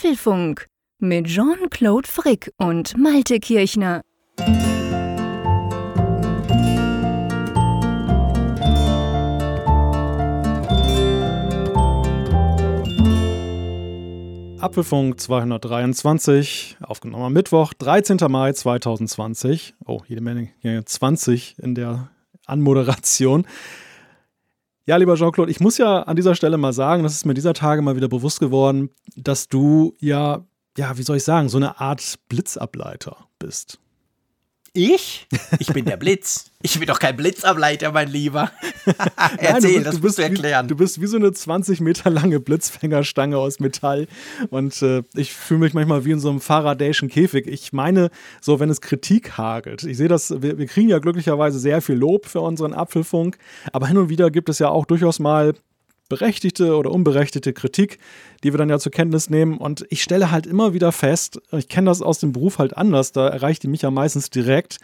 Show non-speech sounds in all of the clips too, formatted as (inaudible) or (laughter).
Apfelfunk mit Jean-Claude Frick und Malte Kirchner. Apfelfunk 223, aufgenommen am Mittwoch, 13. Mai 2020. Oh, jede Menge 20 in der Anmoderation. Ja, lieber Jean-Claude, ich muss ja an dieser Stelle mal sagen, das ist mir dieser Tage mal wieder bewusst geworden, dass du ja, ja, wie soll ich sagen, so eine Art Blitzableiter bist. Ich? Ich bin der Blitz. Ich bin doch kein Blitzableiter, mein Lieber. Erzähl, (laughs) Nein, du, das du musst du erklären. Wie, du bist wie so eine 20 Meter lange Blitzfängerstange aus Metall. Und äh, ich fühle mich manchmal wie in so einem Faradayschen Käfig. Ich meine, so wenn es Kritik hagelt. Ich sehe das, wir, wir kriegen ja glücklicherweise sehr viel Lob für unseren Apfelfunk. Aber hin und wieder gibt es ja auch durchaus mal berechtigte oder unberechtigte Kritik, die wir dann ja zur Kenntnis nehmen. Und ich stelle halt immer wieder fest, ich kenne das aus dem Beruf halt anders, da erreicht die mich ja meistens direkt.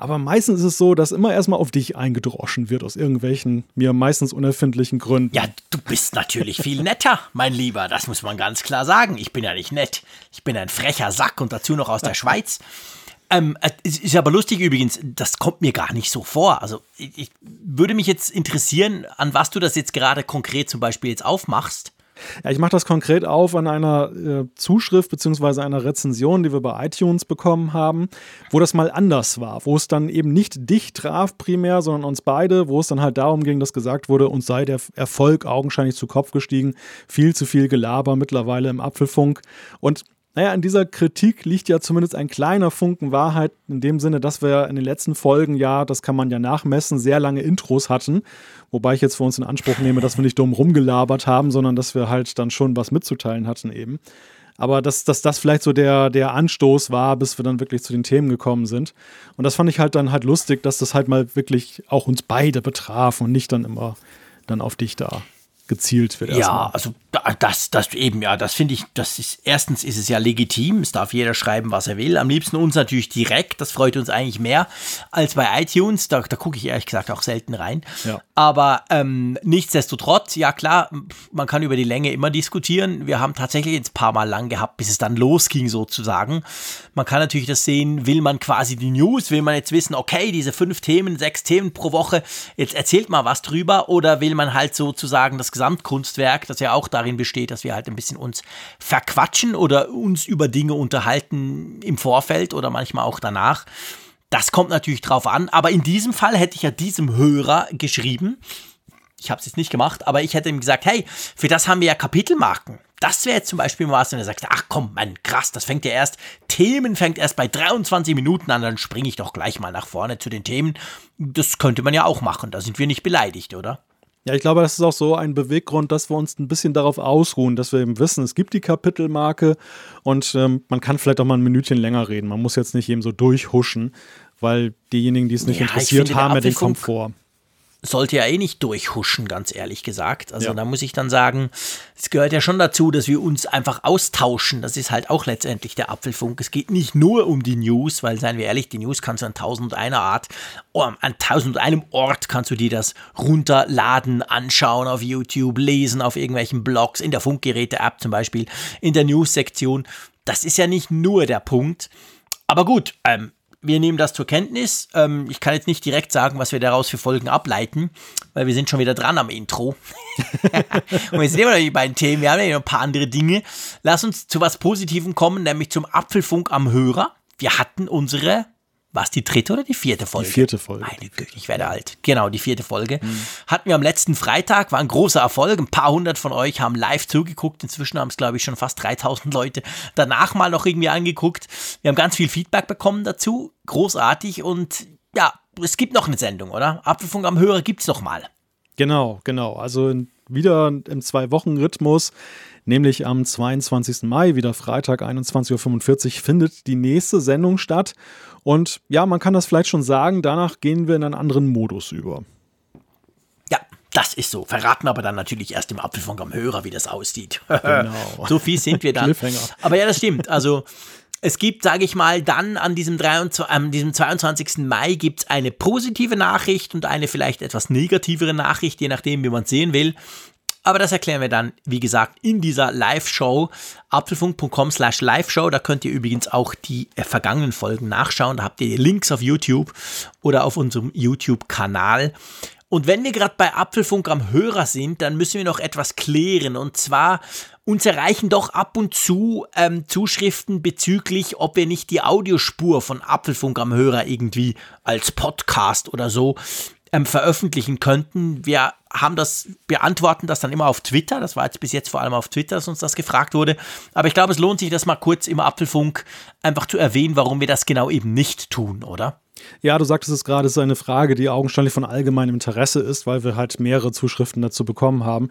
Aber meistens ist es so, dass immer erstmal auf dich eingedroschen wird, aus irgendwelchen mir meistens unerfindlichen Gründen. Ja, du bist natürlich viel netter, mein Lieber. Das muss man ganz klar sagen. Ich bin ja nicht nett. Ich bin ein frecher Sack und dazu noch aus der Schweiz. Ähm, äh, ist aber lustig übrigens, das kommt mir gar nicht so vor. Also ich, ich würde mich jetzt interessieren, an was du das jetzt gerade konkret zum Beispiel jetzt aufmachst. Ja, ich mache das konkret auf an einer äh, Zuschrift bzw. einer Rezension, die wir bei iTunes bekommen haben, wo das mal anders war, wo es dann eben nicht dich traf primär, sondern uns beide, wo es dann halt darum ging, dass gesagt wurde, uns sei der Erfolg augenscheinlich zu Kopf gestiegen, viel zu viel Gelaber mittlerweile im Apfelfunk. Und naja, in dieser Kritik liegt ja zumindest ein kleiner Funken Wahrheit, in dem Sinne, dass wir in den letzten Folgen ja, das kann man ja nachmessen, sehr lange Intros hatten. Wobei ich jetzt für uns in Anspruch nehme, dass wir nicht dumm rumgelabert haben, sondern dass wir halt dann schon was mitzuteilen hatten eben. Aber dass, dass das vielleicht so der, der Anstoß war, bis wir dann wirklich zu den Themen gekommen sind. Und das fand ich halt dann halt lustig, dass das halt mal wirklich auch uns beide betraf und nicht dann immer dann auf dich da gezielt wird. Ja, erstmal. also das, das eben, ja, das finde ich, das ist, erstens ist es ja legitim, es darf jeder schreiben, was er will. Am liebsten uns natürlich direkt, das freut uns eigentlich mehr als bei iTunes, da, da gucke ich ehrlich gesagt auch selten rein. Ja. Aber ähm, nichtsdestotrotz, ja klar, man kann über die Länge immer diskutieren. Wir haben tatsächlich jetzt ein paar Mal lang gehabt, bis es dann losging sozusagen. Man kann natürlich das sehen, will man quasi die News, will man jetzt wissen, okay, diese fünf Themen, sechs Themen pro Woche, jetzt erzählt mal was drüber oder will man halt sozusagen das Gesamtkunstwerk, das ja auch darin besteht, dass wir halt ein bisschen uns verquatschen oder uns über Dinge unterhalten im Vorfeld oder manchmal auch danach. Das kommt natürlich drauf an, aber in diesem Fall hätte ich ja diesem Hörer geschrieben, ich habe es jetzt nicht gemacht, aber ich hätte ihm gesagt, hey, für das haben wir ja Kapitelmarken. Das wäre jetzt zum Beispiel was, wenn er sagt, ach komm, mein krass, das fängt ja erst, Themen fängt erst bei 23 Minuten an, dann springe ich doch gleich mal nach vorne zu den Themen. Das könnte man ja auch machen, da sind wir nicht beleidigt, oder? Ja, ich glaube, das ist auch so ein Beweggrund, dass wir uns ein bisschen darauf ausruhen, dass wir eben wissen, es gibt die Kapitelmarke und ähm, man kann vielleicht auch mal ein Minütchen länger reden. Man muss jetzt nicht eben so durchhuschen, weil diejenigen, die es nicht ja, interessiert, haben ja den Komfort sollte ja eh nicht durchhuschen, ganz ehrlich gesagt. Also ja. da muss ich dann sagen, es gehört ja schon dazu, dass wir uns einfach austauschen. Das ist halt auch letztendlich der Apfelfunk. Es geht nicht nur um die News, weil, seien wir ehrlich, die News kannst du an tausend einer Art, an tausend einem Ort kannst du dir das runterladen, anschauen auf YouTube, lesen auf irgendwelchen Blogs, in der Funkgeräte-App zum Beispiel, in der News-Sektion. Das ist ja nicht nur der Punkt. Aber gut, ähm, wir nehmen das zur Kenntnis. Ähm, ich kann jetzt nicht direkt sagen, was wir daraus für Folgen ableiten, weil wir sind schon wieder dran am Intro. (laughs) und wir sind immer noch die beiden Themen. Wir haben ja noch ein paar andere Dinge. Lass uns zu was Positivem kommen, nämlich zum Apfelfunk am Hörer. Wir hatten unsere war es die dritte oder die vierte Folge? Die vierte Folge. Meine Güte, ich werde alt. Genau, die vierte Folge. Mhm. Hatten wir am letzten Freitag, war ein großer Erfolg. Ein paar hundert von euch haben live zugeguckt. Inzwischen haben es, glaube ich, schon fast 3000 Leute danach mal noch irgendwie angeguckt. Wir haben ganz viel Feedback bekommen dazu. Großartig und ja, es gibt noch eine Sendung, oder? Apfelfunk am Hörer gibt es noch mal. Genau, genau. Also wieder im Zwei-Wochen-Rhythmus nämlich am 22. Mai, wieder Freitag 21.45 Uhr, findet die nächste Sendung statt. Und ja, man kann das vielleicht schon sagen, danach gehen wir in einen anderen Modus über. Ja, das ist so. Verraten aber dann natürlich erst im Apfelfunk am Hörer, wie das aussieht. Genau. (laughs) so viel sind wir dann. aber ja, das stimmt. Also es gibt, sage ich mal, dann an diesem, 23, an diesem 22. Mai gibt es eine positive Nachricht und eine vielleicht etwas negativere Nachricht, je nachdem, wie man es sehen will. Aber das erklären wir dann, wie gesagt, in dieser Live-Show. Apfelfunk.com slash Live-Show. Da könnt ihr übrigens auch die äh, vergangenen Folgen nachschauen. Da habt ihr Links auf YouTube oder auf unserem YouTube-Kanal. Und wenn wir gerade bei Apfelfunk am Hörer sind, dann müssen wir noch etwas klären. Und zwar, uns erreichen doch ab und zu ähm, Zuschriften bezüglich, ob wir nicht die Audiospur von Apfelfunk am Hörer irgendwie als Podcast oder so ähm, veröffentlichen könnten. Wir haben das, beantworten das dann immer auf Twitter. Das war jetzt bis jetzt vor allem auf Twitter, dass uns das gefragt wurde. Aber ich glaube, es lohnt sich, das mal kurz im Apfelfunk einfach zu erwähnen, warum wir das genau eben nicht tun, oder? Ja, du sagtest es gerade, es ist eine Frage, die augenscheinlich von allgemeinem Interesse ist, weil wir halt mehrere Zuschriften dazu bekommen haben.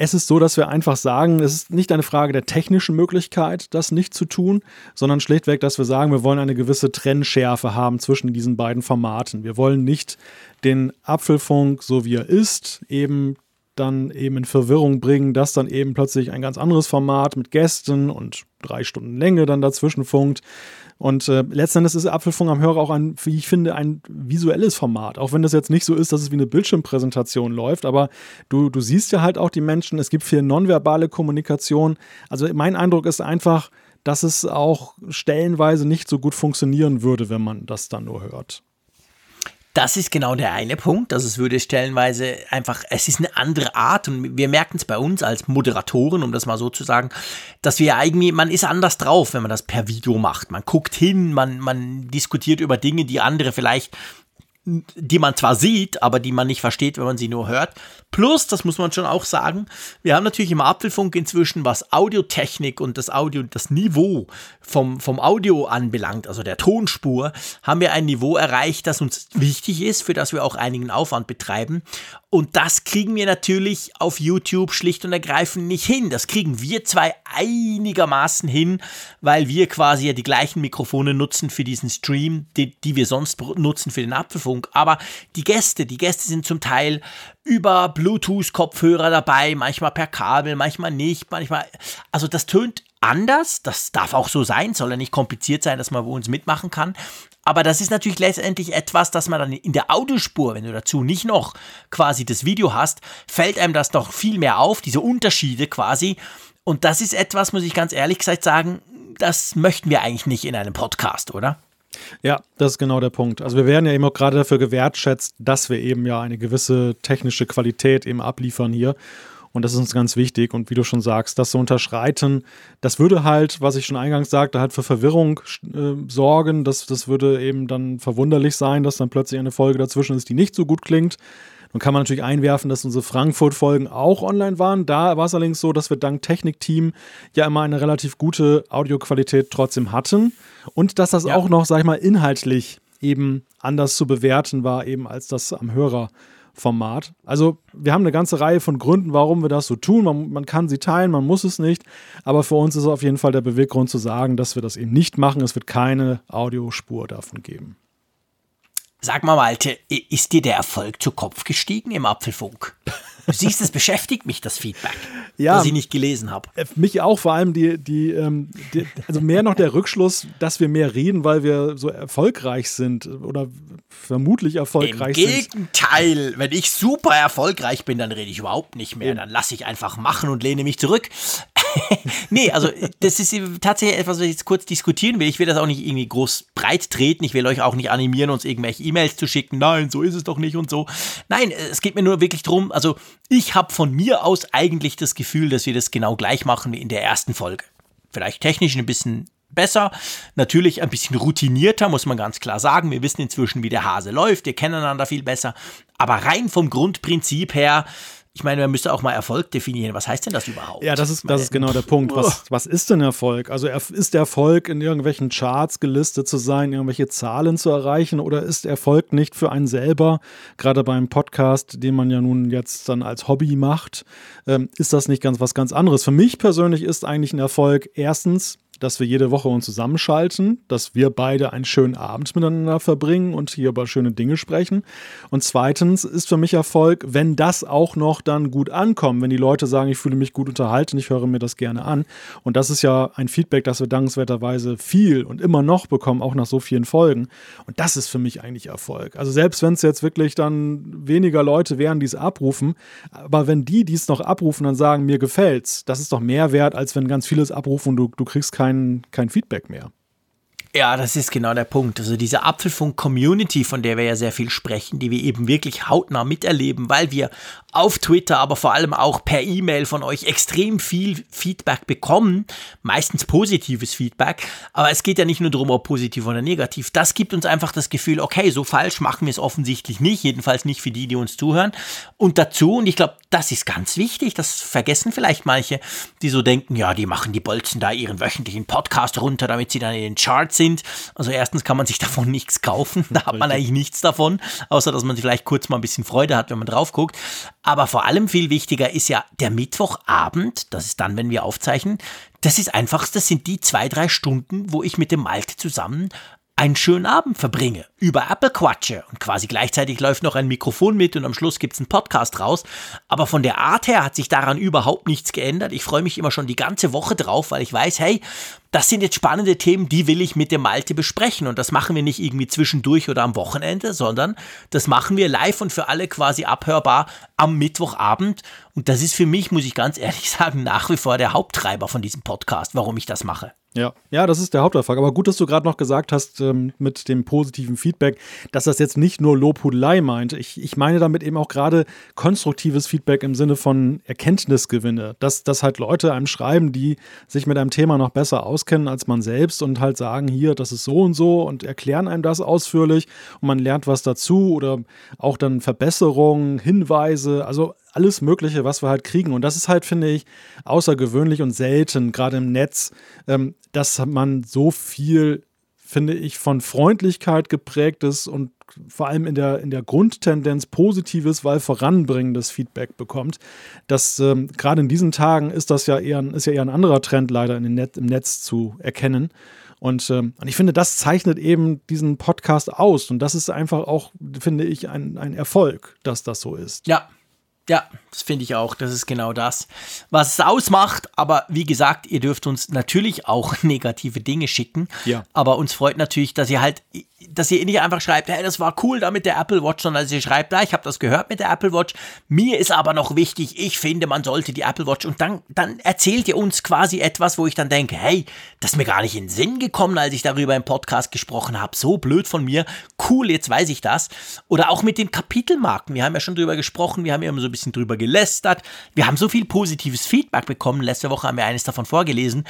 Es ist so, dass wir einfach sagen, es ist nicht eine Frage der technischen Möglichkeit, das nicht zu tun, sondern schlichtweg, dass wir sagen, wir wollen eine gewisse Trennschärfe haben zwischen diesen beiden Formaten. Wir wollen nicht den Apfelfunk, so wie er ist, eben dann eben in Verwirrung bringen, dass dann eben plötzlich ein ganz anderes Format mit Gästen und drei Stunden Länge dann dazwischen funkt. Und äh, letztendlich ist Apfelfunk am Hörer auch ein, wie ich finde, ein visuelles Format. Auch wenn das jetzt nicht so ist, dass es wie eine Bildschirmpräsentation läuft, aber du, du siehst ja halt auch die Menschen, es gibt viel nonverbale Kommunikation. Also mein Eindruck ist einfach, dass es auch stellenweise nicht so gut funktionieren würde, wenn man das dann nur hört. Das ist genau der eine Punkt. Also es würde stellenweise einfach, es ist eine andere Art und wir merken es bei uns als Moderatoren, um das mal so zu sagen, dass wir irgendwie, man ist anders drauf, wenn man das per Video macht. Man guckt hin, man, man diskutiert über Dinge, die andere vielleicht die man zwar sieht, aber die man nicht versteht, wenn man sie nur hört. Plus, das muss man schon auch sagen, wir haben natürlich im Apfelfunk inzwischen, was Audiotechnik und das Audio, das Niveau vom, vom Audio anbelangt, also der Tonspur, haben wir ein Niveau erreicht, das uns wichtig ist, für das wir auch einigen Aufwand betreiben. Und das kriegen wir natürlich auf YouTube schlicht und ergreifend nicht hin. Das kriegen wir zwei einigermaßen hin, weil wir quasi ja die gleichen Mikrofone nutzen für diesen Stream, die, die wir sonst nutzen für den Apfelfunk. Aber die Gäste, die Gäste sind zum Teil über Bluetooth-Kopfhörer dabei, manchmal per Kabel, manchmal nicht, manchmal. Also das tönt anders. Das darf auch so sein, soll ja nicht kompliziert sein, dass man bei uns mitmachen kann. Aber das ist natürlich letztendlich etwas, dass man dann in der Audiospur, wenn du dazu nicht noch quasi das Video hast, fällt einem das doch viel mehr auf, diese Unterschiede quasi. Und das ist etwas, muss ich ganz ehrlich gesagt sagen, das möchten wir eigentlich nicht in einem Podcast, oder? Ja, das ist genau der Punkt. Also wir werden ja auch gerade dafür gewertschätzt, dass wir eben ja eine gewisse technische Qualität eben abliefern hier. Und das ist uns ganz wichtig. Und wie du schon sagst, das zu unterschreiten, das würde halt, was ich schon eingangs sagte, halt für Verwirrung äh, sorgen. Das, das würde eben dann verwunderlich sein, dass dann plötzlich eine Folge dazwischen ist, die nicht so gut klingt. Nun kann man natürlich einwerfen, dass unsere Frankfurt-Folgen auch online waren. Da war es allerdings so, dass wir dank Technikteam ja immer eine relativ gute Audioqualität trotzdem hatten. Und dass das ja. auch noch, sag ich mal, inhaltlich eben anders zu bewerten war, eben als das am Hörer Format. Also wir haben eine ganze Reihe von Gründen, warum wir das so tun. Man, man, kann sie teilen, man muss es nicht. Aber für uns ist auf jeden Fall der Beweggrund zu sagen, dass wir das eben nicht machen. Es wird keine Audiospur davon geben. Sag mal, Malte, ist dir der Erfolg zu Kopf gestiegen im Apfelfunk? (laughs) Du siehst, es beschäftigt mich, das Feedback, ja, das ich nicht gelesen habe. Äh, mich auch, vor allem die, die, ähm, die, also mehr noch der Rückschluss, dass wir mehr reden, weil wir so erfolgreich sind oder vermutlich erfolgreich sind. Im Gegenteil, wenn ich super erfolgreich bin, dann rede ich überhaupt nicht mehr. Dann lasse ich einfach machen und lehne mich zurück. (laughs) nee, also das ist tatsächlich etwas, was ich jetzt kurz diskutieren will. Ich will das auch nicht irgendwie groß breit treten. Ich will euch auch nicht animieren, uns irgendwelche E-Mails zu schicken. Nein, so ist es doch nicht und so. Nein, es geht mir nur wirklich darum, also ich habe von mir aus eigentlich das Gefühl, dass wir das genau gleich machen wie in der ersten Folge. Vielleicht technisch ein bisschen besser, natürlich ein bisschen routinierter, muss man ganz klar sagen. Wir wissen inzwischen, wie der Hase läuft, wir kennen einander viel besser. Aber rein vom Grundprinzip her ich meine, man müsste auch mal Erfolg definieren. Was heißt denn das überhaupt? Ja, das ist, das ist genau der Punkt. Was, was ist denn Erfolg? Also ist Erfolg in irgendwelchen Charts gelistet zu sein, irgendwelche Zahlen zu erreichen oder ist Erfolg nicht für einen selber, gerade beim Podcast, den man ja nun jetzt dann als Hobby macht, ähm, ist das nicht ganz was ganz anderes? Für mich persönlich ist eigentlich ein Erfolg erstens, dass wir jede Woche uns zusammenschalten, dass wir beide einen schönen Abend miteinander verbringen und hier über schöne Dinge sprechen. Und zweitens ist für mich Erfolg, wenn das auch noch dann gut ankommt, wenn die Leute sagen, ich fühle mich gut unterhalten, ich höre mir das gerne an. Und das ist ja ein Feedback, das wir dankenswerterweise viel und immer noch bekommen, auch nach so vielen Folgen. Und das ist für mich eigentlich Erfolg. Also selbst wenn es jetzt wirklich dann weniger Leute wären, die es abrufen, aber wenn die, die es noch abrufen, dann sagen, mir gefällt's, das ist doch mehr wert, als wenn ganz vieles abrufen und du, du kriegst kein, kein Feedback mehr. Ja, das ist genau der Punkt. Also diese Apfelfunk-Community, von der wir ja sehr viel sprechen, die wir eben wirklich hautnah miterleben, weil wir auf Twitter, aber vor allem auch per E-Mail von euch extrem viel Feedback bekommen, meistens positives Feedback, aber es geht ja nicht nur darum, ob positiv oder negativ. Das gibt uns einfach das Gefühl, okay, so falsch machen wir es offensichtlich nicht, jedenfalls nicht für die, die uns zuhören. Und dazu, und ich glaube, das ist ganz wichtig, das vergessen vielleicht manche, die so denken, ja, die machen die Bolzen da ihren wöchentlichen Podcast runter, damit sie dann in den Charts sind. Also erstens kann man sich (laughs) davon nichts kaufen, da hat man eigentlich nichts davon, außer dass man vielleicht kurz mal ein bisschen Freude hat, wenn man drauf guckt. Aber vor allem viel wichtiger ist ja der Mittwochabend, das ist dann, wenn wir aufzeichnen. Das ist einfach, das sind die zwei, drei Stunden, wo ich mit dem Malte zusammen einen schönen Abend verbringe, über Apple quatsche und quasi gleichzeitig läuft noch ein Mikrofon mit und am Schluss gibt es einen Podcast raus. Aber von der Art her hat sich daran überhaupt nichts geändert. Ich freue mich immer schon die ganze Woche drauf, weil ich weiß, hey, das sind jetzt spannende Themen, die will ich mit dem Malte besprechen. Und das machen wir nicht irgendwie zwischendurch oder am Wochenende, sondern das machen wir live und für alle quasi abhörbar am Mittwochabend. Und das ist für mich, muss ich ganz ehrlich (laughs) sagen, nach wie vor der Haupttreiber von diesem Podcast, warum ich das mache. Ja, ja, das ist der Haupterfolg. Aber gut, dass du gerade noch gesagt hast ähm, mit dem positiven Feedback, dass das jetzt nicht nur Lobhudelei meint. Ich, ich meine damit eben auch gerade konstruktives Feedback im Sinne von Erkenntnisgewinne. Dass, dass halt Leute einem schreiben, die sich mit einem Thema noch besser auskennen als man selbst und halt sagen, hier, das ist so und so und erklären einem das ausführlich und man lernt was dazu oder auch dann Verbesserungen, Hinweise. Also alles Mögliche, was wir halt kriegen. Und das ist halt, finde ich, außergewöhnlich und selten, gerade im Netz, ähm, dass man so viel, finde ich, von Freundlichkeit geprägtes und vor allem in der, in der Grundtendenz positives, weil voranbringendes Feedback bekommt. Das ähm, gerade in diesen Tagen ist das ja eher, ist ja eher ein anderer Trend leider in den Net, im Netz zu erkennen. Und, ähm, und ich finde, das zeichnet eben diesen Podcast aus. Und das ist einfach auch, finde ich, ein, ein Erfolg, dass das so ist. Ja, ja, das finde ich auch. Das ist genau das, was es ausmacht. Aber wie gesagt, ihr dürft uns natürlich auch (laughs) negative Dinge schicken. Ja. Aber uns freut natürlich, dass ihr halt dass ihr nicht einfach schreibt, hey, das war cool da mit der Apple Watch, sondern dass ihr schreibt, ja, ich habe das gehört mit der Apple Watch. Mir ist aber noch wichtig, ich finde, man sollte die Apple Watch und dann, dann erzählt ihr uns quasi etwas, wo ich dann denke, hey, das ist mir gar nicht in den Sinn gekommen, als ich darüber im Podcast gesprochen habe. So blöd von mir. Cool, jetzt weiß ich das. Oder auch mit den Kapitelmarken. Wir haben ja schon drüber gesprochen, wir haben ja immer so ein bisschen drüber gelästert. Wir haben so viel positives Feedback bekommen. Letzte Woche haben wir eines davon vorgelesen.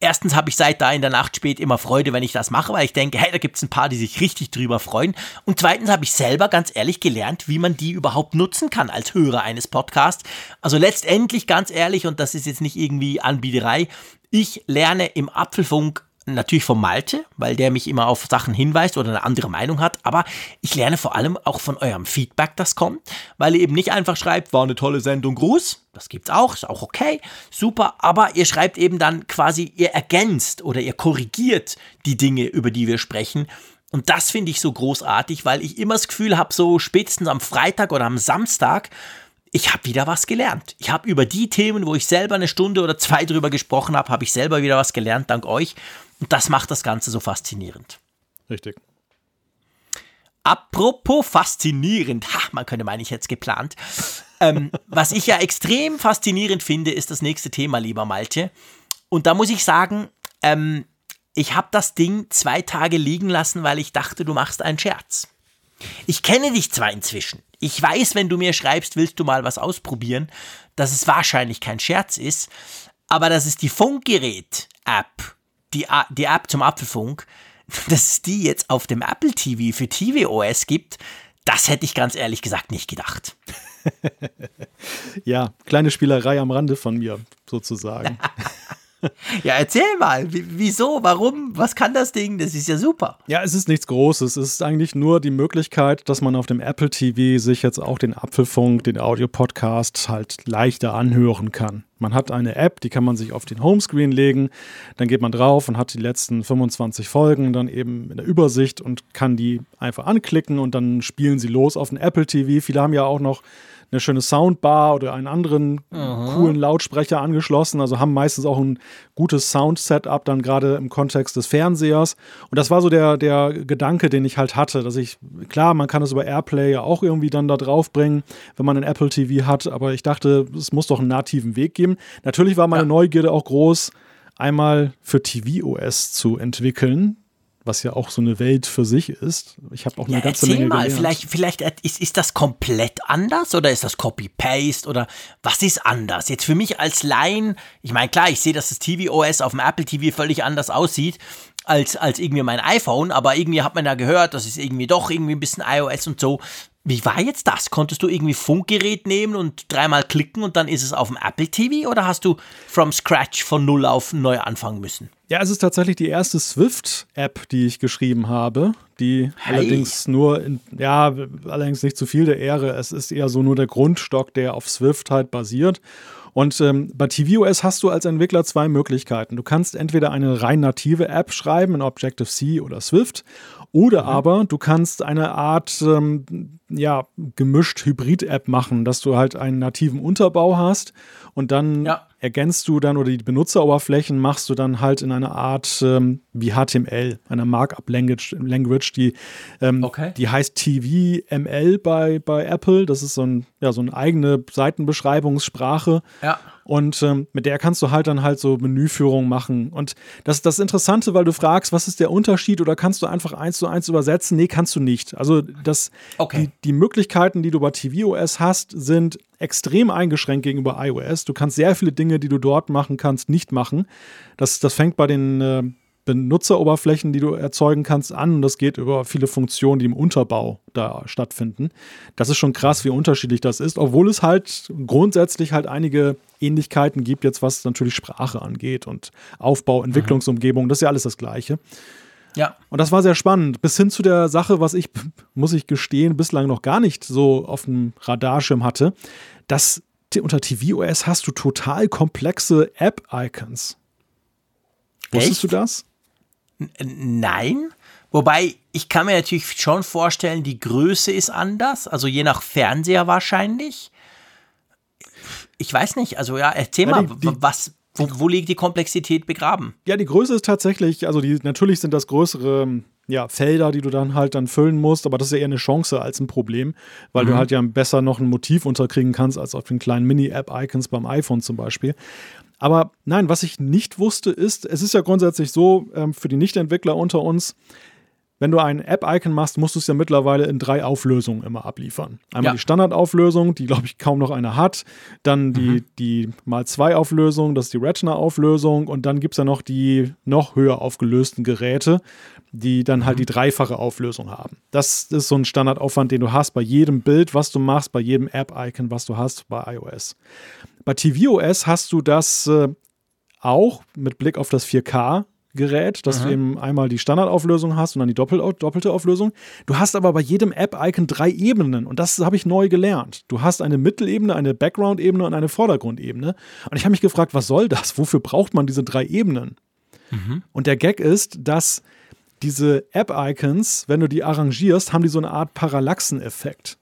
Erstens habe ich seit da in der Nacht spät immer Freude, wenn ich das mache, weil ich denke, hey, da gibt es ein paar, die sich richtig drüber freuen. Und zweitens habe ich selber ganz ehrlich gelernt, wie man die überhaupt nutzen kann als Hörer eines Podcasts. Also letztendlich ganz ehrlich, und das ist jetzt nicht irgendwie Anbieterei, ich lerne im Apfelfunk natürlich von Malte, weil der mich immer auf Sachen hinweist oder eine andere Meinung hat, aber ich lerne vor allem auch von eurem Feedback, das kommt, weil ihr eben nicht einfach schreibt, war eine tolle Sendung, Gruß, das gibt's auch, ist auch okay, super, aber ihr schreibt eben dann quasi, ihr ergänzt oder ihr korrigiert die Dinge, über die wir sprechen und das finde ich so großartig, weil ich immer das Gefühl habe, so spätestens am Freitag oder am Samstag, ich habe wieder was gelernt. Ich habe über die Themen, wo ich selber eine Stunde oder zwei drüber gesprochen habe, habe ich selber wieder was gelernt, dank euch. Und das macht das Ganze so faszinierend. Richtig. Apropos faszinierend, ha, man könnte meinen, ich hätte es geplant. Ähm, (laughs) was ich ja extrem faszinierend finde, ist das nächste Thema, lieber Malte. Und da muss ich sagen, ähm, ich habe das Ding zwei Tage liegen lassen, weil ich dachte, du machst einen Scherz. Ich kenne dich zwar inzwischen. Ich weiß, wenn du mir schreibst, willst du mal was ausprobieren, dass es wahrscheinlich kein Scherz ist, aber dass es die Funkgerät-App die, die App zum Apfelfunk, (laughs) dass es die jetzt auf dem Apple TV für tvOS gibt, das hätte ich ganz ehrlich gesagt nicht gedacht. (laughs) ja, kleine Spielerei am Rande von mir, sozusagen. (laughs) (laughs) Ja, erzähl mal, wieso, warum, was kann das Ding? Das ist ja super. Ja, es ist nichts Großes. Es ist eigentlich nur die Möglichkeit, dass man auf dem Apple TV sich jetzt auch den Apfelfunk, den Audio-Podcast halt leichter anhören kann. Man hat eine App, die kann man sich auf den Homescreen legen, dann geht man drauf und hat die letzten 25 Folgen dann eben in der Übersicht und kann die einfach anklicken und dann spielen sie los auf dem Apple TV. Viele haben ja auch noch eine schöne Soundbar oder einen anderen Aha. coolen Lautsprecher angeschlossen. Also haben meistens auch ein gutes Sound-Setup, dann gerade im Kontext des Fernsehers. Und das war so der, der Gedanke, den ich halt hatte, dass ich, klar, man kann es über Airplay ja auch irgendwie dann da drauf bringen, wenn man ein Apple TV hat, aber ich dachte, es muss doch einen nativen Weg geben. Natürlich war meine ja. Neugierde auch groß, einmal für tvOS zu entwickeln was ja auch so eine Welt für sich ist. Ich habe auch eine ja, ganze Menge mal, gelernt. vielleicht, vielleicht ist, ist das komplett anders oder ist das Copy-Paste oder was ist anders? Jetzt für mich als Laien, ich meine, klar, ich sehe, dass das TV-OS auf dem Apple TV völlig anders aussieht als, als irgendwie mein iPhone, aber irgendwie hat man ja gehört, das ist irgendwie doch irgendwie ein bisschen iOS und so. Wie war jetzt das? Konntest du irgendwie Funkgerät nehmen und dreimal klicken und dann ist es auf dem Apple TV oder hast du from scratch von null auf neu anfangen müssen? Ja, es ist tatsächlich die erste Swift-App, die ich geschrieben habe, die hey. allerdings nur, in, ja, allerdings nicht zu viel der Ehre. Es ist eher so nur der Grundstock, der auf Swift halt basiert. Und ähm, bei tvOS hast du als Entwickler zwei Möglichkeiten. Du kannst entweder eine rein native App schreiben in Objective-C oder Swift oder mhm. aber du kannst eine Art ähm, ja, gemischt Hybrid-App machen, dass du halt einen nativen Unterbau hast und dann ja. Ergänzt du dann oder die Benutzeroberflächen machst du dann halt in einer Art ähm, wie HTML, einer Markup-Language, Language, die, ähm, okay. die heißt TVML bei, bei Apple. Das ist so, ein, ja, so eine eigene Seitenbeschreibungssprache. Ja. Und ähm, mit der kannst du halt dann halt so Menüführung machen. Und das ist das Interessante, weil du fragst, was ist der Unterschied oder kannst du einfach eins zu eins übersetzen? Nee, kannst du nicht. Also das, okay. die, die Möglichkeiten, die du bei tvOS hast, sind extrem eingeschränkt gegenüber iOS. Du kannst sehr viele Dinge, die du dort machen kannst, nicht machen. Das, das fängt bei den äh, Benutzeroberflächen, die du erzeugen kannst, an. Und das geht über viele Funktionen, die im Unterbau da stattfinden. Das ist schon krass, wie unterschiedlich das ist, obwohl es halt grundsätzlich halt einige Ähnlichkeiten gibt, jetzt was natürlich Sprache angeht und Aufbau, Entwicklungsumgebung, das ist ja alles das Gleiche. Ja. Und das war sehr spannend. Bis hin zu der Sache, was ich, (laughs) muss ich gestehen, bislang noch gar nicht so auf dem Radarschirm hatte, dass unter tvOS hast du total komplexe App-Icons. Wusstest du das? Nein. Wobei, ich kann mir natürlich schon vorstellen, die Größe ist anders, also je nach Fernseher wahrscheinlich. Ich weiß nicht, also ja, erzähl ja, mal, die, die, was, wo, wo, liegt die Komplexität begraben? Ja, die Größe ist tatsächlich, also die, natürlich sind das größere ja, Felder, die du dann halt dann füllen musst, aber das ist ja eher eine Chance als ein Problem, weil mhm. du halt ja besser noch ein Motiv unterkriegen kannst als auf den kleinen Mini-App-Icons beim iPhone zum Beispiel. Aber nein, was ich nicht wusste, ist, es ist ja grundsätzlich so, ähm, für die Nicht-Entwickler unter uns, wenn du ein App-Icon machst, musst du es ja mittlerweile in drei Auflösungen immer abliefern. Einmal ja. die Standardauflösung, die glaube ich kaum noch eine hat. Dann die, mhm. die mal zwei Auflösung, das ist die Retina-Auflösung. Und dann gibt es ja noch die noch höher aufgelösten Geräte, die dann halt mhm. die dreifache Auflösung haben. Das ist so ein Standardaufwand, den du hast bei jedem Bild, was du machst, bei jedem App-Icon, was du hast bei iOS. Bei tvOS hast du das äh, auch mit Blick auf das 4K Gerät, dass mhm. du eben einmal die Standardauflösung hast und dann die Doppel doppelte Auflösung. Du hast aber bei jedem App-Icon drei Ebenen und das habe ich neu gelernt. Du hast eine Mittelebene, eine Background-Ebene und eine Vordergrundebene. Und ich habe mich gefragt, was soll das? Wofür braucht man diese drei Ebenen? Mhm. Und der Gag ist, dass diese App-Icons, wenn du die arrangierst, haben die so eine Art Parallaxeneffekt.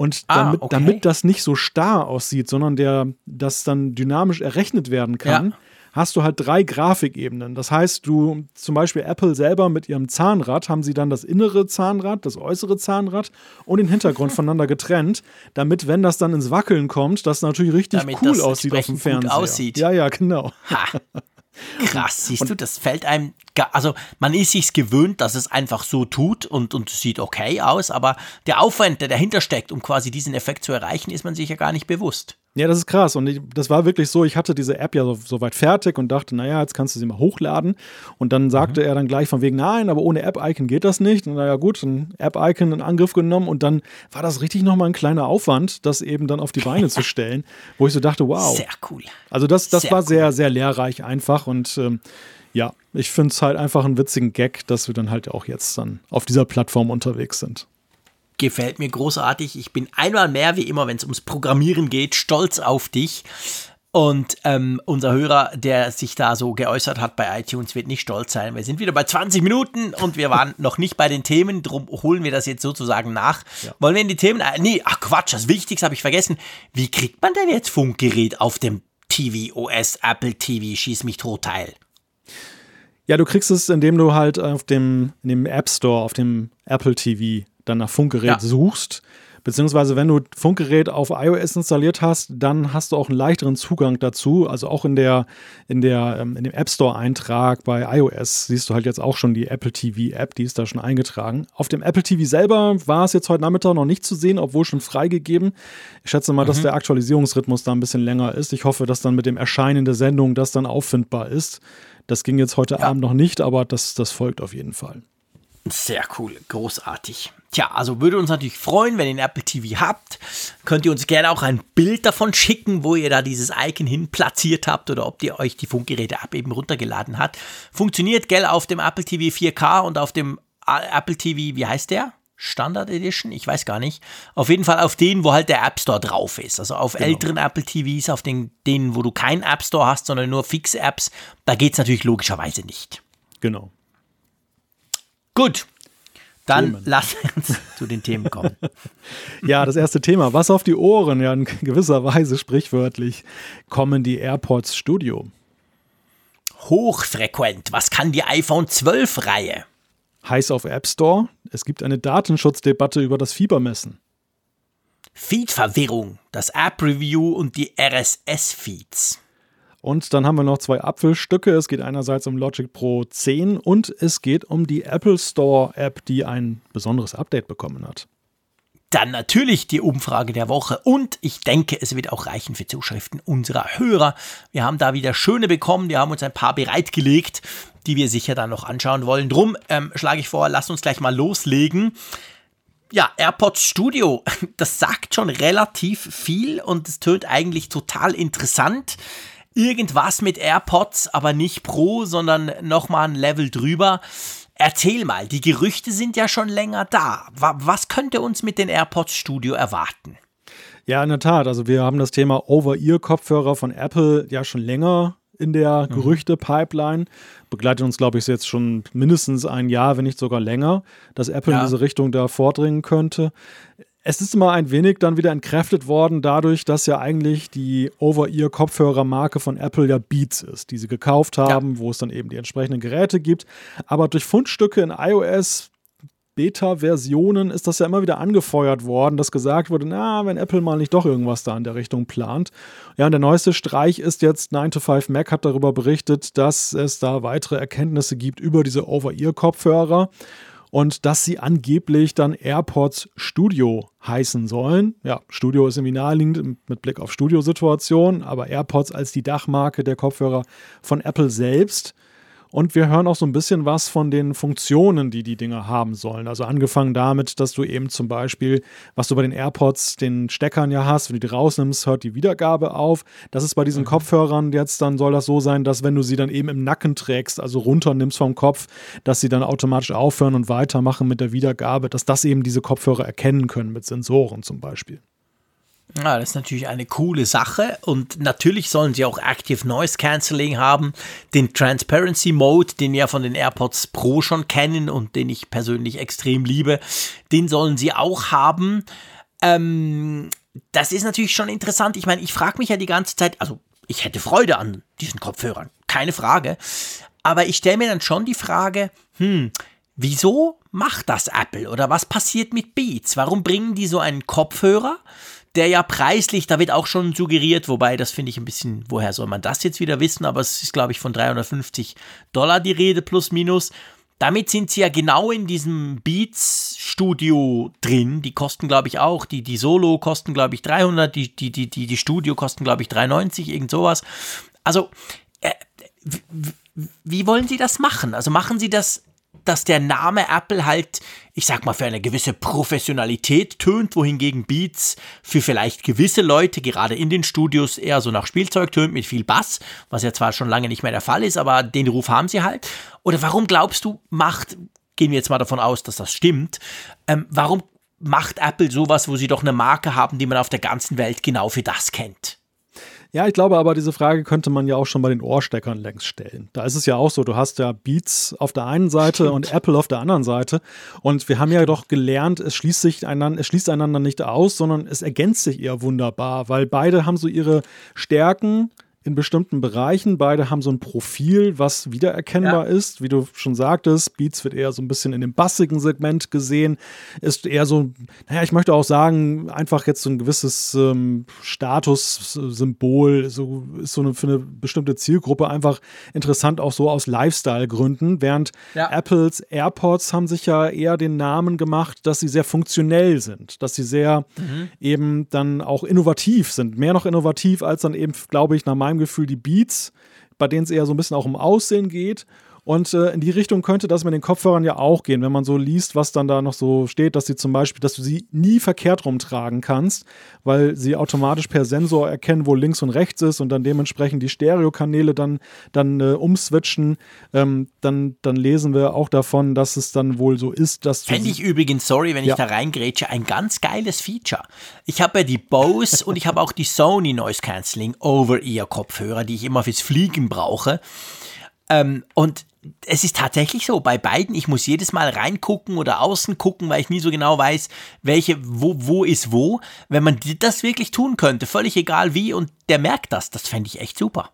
Und ah, damit, okay. damit das nicht so starr aussieht, sondern der, das dann dynamisch errechnet werden kann, ja. hast du halt drei Grafikebenen. Das heißt, du zum Beispiel Apple selber mit ihrem Zahnrad haben sie dann das innere Zahnrad, das äußere Zahnrad und den Hintergrund (laughs) voneinander getrennt, damit, wenn das dann ins Wackeln kommt, das natürlich richtig damit cool aussieht auf dem Fernseher. Aussieht. Ja, ja, genau. Ha. (laughs) Krass, siehst und, du, das fällt einem, also man ist sich gewöhnt, dass es einfach so tut und, und sieht okay aus, aber der Aufwand, der dahinter steckt, um quasi diesen Effekt zu erreichen, ist man sich ja gar nicht bewusst. Ja, das ist krass. Und ich, das war wirklich so, ich hatte diese App ja so, so, weit fertig und dachte, naja, jetzt kannst du sie mal hochladen. Und dann sagte mhm. er dann gleich von wegen, nein, aber ohne App-Icon geht das nicht. Und naja, gut, ein App-Icon in Angriff genommen und dann war das richtig nochmal ein kleiner Aufwand, das eben dann auf die Beine zu stellen, (laughs) wo ich so dachte, wow. Sehr cool. Also das, das sehr war cool. sehr, sehr lehrreich einfach und ähm, ja, ich finde es halt einfach einen witzigen Gag, dass wir dann halt auch jetzt dann auf dieser Plattform unterwegs sind gefällt mir großartig. Ich bin einmal mehr, wie immer, wenn es ums Programmieren geht, stolz auf dich. Und ähm, unser Hörer, der sich da so geäußert hat bei iTunes, wird nicht stolz sein. Wir sind wieder bei 20 Minuten und wir waren noch nicht bei den Themen, darum holen wir das jetzt sozusagen nach. Ja. Wollen wir in die Themen? Nee, ach Quatsch, das Wichtigste habe ich vergessen. Wie kriegt man denn jetzt Funkgerät auf dem TV OS Apple TV Schieß mich tot Teil? Ja, du kriegst es, indem du halt auf dem, in dem App Store, auf dem Apple TV dann nach Funkgerät ja. suchst. Beziehungsweise, wenn du Funkgerät auf iOS installiert hast, dann hast du auch einen leichteren Zugang dazu. Also auch in der, in der, ähm, in dem App Store-Eintrag bei iOS siehst du halt jetzt auch schon die Apple TV-App, die ist da schon eingetragen. Auf dem Apple TV selber war es jetzt heute Nachmittag noch nicht zu sehen, obwohl schon freigegeben. Ich schätze mal, mhm. dass der Aktualisierungsrhythmus da ein bisschen länger ist. Ich hoffe, dass dann mit dem Erscheinen der Sendung das dann auffindbar ist. Das ging jetzt heute ja. Abend noch nicht, aber das, das folgt auf jeden Fall. Sehr cool, großartig. Tja, also würde uns natürlich freuen, wenn ihr ein Apple TV habt. Könnt ihr uns gerne auch ein Bild davon schicken, wo ihr da dieses Icon hin platziert habt oder ob ihr euch die Funkgeräte-App eben runtergeladen habt. Funktioniert, gell, auf dem Apple TV 4K und auf dem Apple TV, wie heißt der? Standard Edition? Ich weiß gar nicht. Auf jeden Fall auf denen, wo halt der App Store drauf ist. Also auf genau. älteren Apple TVs, auf den, denen, wo du keinen App Store hast, sondern nur fixe Apps, da geht es natürlich logischerweise nicht. Genau. Gut, dann Themen. lass uns (laughs) zu den Themen kommen. ja, das erste Thema, was auf die Ohren, ja in gewisser Weise sprichwörtlich, kommen die AirPods Studio. Hochfrequent, was kann die iPhone 12 Reihe? Heiß auf App Store, es gibt eine Datenschutzdebatte über das Fiebermessen. Feedverwirrung, das App Review und die RSS Feeds. Und dann haben wir noch zwei Apfelstücke. Es geht einerseits um Logic Pro 10 und es geht um die Apple Store App, die ein besonderes Update bekommen hat. Dann natürlich die Umfrage der Woche und ich denke, es wird auch reichen für Zuschriften unserer Hörer. Wir haben da wieder schöne bekommen, wir haben uns ein paar bereitgelegt, die wir sicher dann noch anschauen wollen. Drum ähm, schlage ich vor, lasst uns gleich mal loslegen. Ja, AirPods Studio, (laughs) das sagt schon relativ viel und es tönt eigentlich total interessant irgendwas mit AirPods, aber nicht Pro, sondern nochmal ein Level drüber. Erzähl mal, die Gerüchte sind ja schon länger da. Was könnte uns mit den AirPods Studio erwarten? Ja, in der Tat. Also wir haben das Thema Over-Ear-Kopfhörer von Apple ja schon länger in der mhm. Gerüchte-Pipeline. Begleitet uns, glaube ich, jetzt schon mindestens ein Jahr, wenn nicht sogar länger, dass Apple ja. in diese Richtung da vordringen könnte. Es ist immer ein wenig dann wieder entkräftet worden, dadurch, dass ja eigentlich die Over-Ear-Kopfhörermarke von Apple ja Beats ist, die sie gekauft haben, ja. wo es dann eben die entsprechenden Geräte gibt. Aber durch Fundstücke in iOS Beta-Versionen ist das ja immer wieder angefeuert worden, dass gesagt wurde, na, wenn Apple mal nicht doch irgendwas da in der Richtung plant. Ja, und der neueste Streich ist jetzt 9 to 5 Mac hat darüber berichtet, dass es da weitere Erkenntnisse gibt über diese Over-Ear-Kopfhörer und dass sie angeblich dann AirPods Studio heißen sollen. Ja, Studio ist irgendwie naheliegend mit Blick auf Studiosituation, aber AirPods als die Dachmarke der Kopfhörer von Apple selbst. Und wir hören auch so ein bisschen was von den Funktionen, die die Dinger haben sollen. Also angefangen damit, dass du eben zum Beispiel, was du bei den AirPods, den Steckern ja hast, wenn du die rausnimmst, hört die Wiedergabe auf. Das ist bei diesen mhm. Kopfhörern jetzt, dann soll das so sein, dass wenn du sie dann eben im Nacken trägst, also runternimmst vom Kopf, dass sie dann automatisch aufhören und weitermachen mit der Wiedergabe, dass das eben diese Kopfhörer erkennen können mit Sensoren zum Beispiel. Ja, das ist natürlich eine coole Sache und natürlich sollen sie auch Active Noise Cancelling haben, den Transparency Mode, den wir von den AirPods Pro schon kennen und den ich persönlich extrem liebe, den sollen sie auch haben. Ähm, das ist natürlich schon interessant. Ich meine, ich frage mich ja die ganze Zeit, also ich hätte Freude an diesen Kopfhörern, keine Frage. Aber ich stelle mir dann schon die Frage, hm, wieso macht das Apple oder was passiert mit Beats? Warum bringen die so einen Kopfhörer? Der ja preislich, da wird auch schon suggeriert, wobei das finde ich ein bisschen, woher soll man das jetzt wieder wissen, aber es ist, glaube ich, von 350 Dollar die Rede plus minus, damit sind sie ja genau in diesem Beats-Studio drin. Die kosten, glaube ich, auch, die, die Solo kosten, glaube ich, 300, die, die, die, die, die Studio kosten, glaube ich, 390, irgend sowas. Also, äh, wie wollen Sie das machen? Also machen Sie das dass der Name Apple halt, ich sag mal, für eine gewisse Professionalität tönt, wohingegen Beats für vielleicht gewisse Leute, gerade in den Studios, eher so nach Spielzeug tönt mit viel Bass, was ja zwar schon lange nicht mehr der Fall ist, aber den Ruf haben sie halt. Oder warum glaubst du, macht, gehen wir jetzt mal davon aus, dass das stimmt, ähm, warum macht Apple sowas, wo sie doch eine Marke haben, die man auf der ganzen Welt genau für das kennt? Ja, ich glaube aber, diese Frage könnte man ja auch schon bei den Ohrsteckern längst stellen. Da ist es ja auch so, du hast ja Beats auf der einen Seite Stimmt. und Apple auf der anderen Seite. Und wir haben ja doch gelernt, es schließt sich einander, es schließt einander nicht aus, sondern es ergänzt sich eher wunderbar, weil beide haben so ihre Stärken, in bestimmten Bereichen. Beide haben so ein Profil, was wiedererkennbar ja. ist. Wie du schon sagtest, Beats wird eher so ein bisschen in dem bassigen Segment gesehen. Ist eher so, naja, ich möchte auch sagen, einfach jetzt so ein gewisses ähm, Statussymbol, so ist so eine, für eine bestimmte Zielgruppe einfach interessant, auch so aus Lifestyle-Gründen. Während ja. Apples AirPods haben sich ja eher den Namen gemacht, dass sie sehr funktionell sind, dass sie sehr mhm. eben dann auch innovativ sind. Mehr noch innovativ als dann eben, glaube ich, nach meinem meinem Gefühl die Beats, bei denen es eher so ein bisschen auch um Aussehen geht. Und äh, in die Richtung könnte das mit den Kopfhörern ja auch gehen, wenn man so liest, was dann da noch so steht, dass sie zum Beispiel, dass du sie nie verkehrt rumtragen kannst, weil sie automatisch per Sensor erkennen, wo links und rechts ist und dann dementsprechend die Stereokanäle dann, dann äh, umswitchen. Ähm, dann, dann lesen wir auch davon, dass es dann wohl so ist, dass Fände ich übrigens, sorry, wenn ja. ich da reingrätsche, ein ganz geiles Feature. Ich habe ja die Bose und ich habe auch die Sony Noise Cancelling Over-Ear Kopfhörer, die ich immer fürs Fliegen brauche. Ähm, und es ist tatsächlich so, bei beiden, ich muss jedes Mal reingucken oder außen gucken, weil ich nie so genau weiß, welche, wo, wo ist wo. Wenn man das wirklich tun könnte, völlig egal wie, und der merkt das, das fände ich echt super.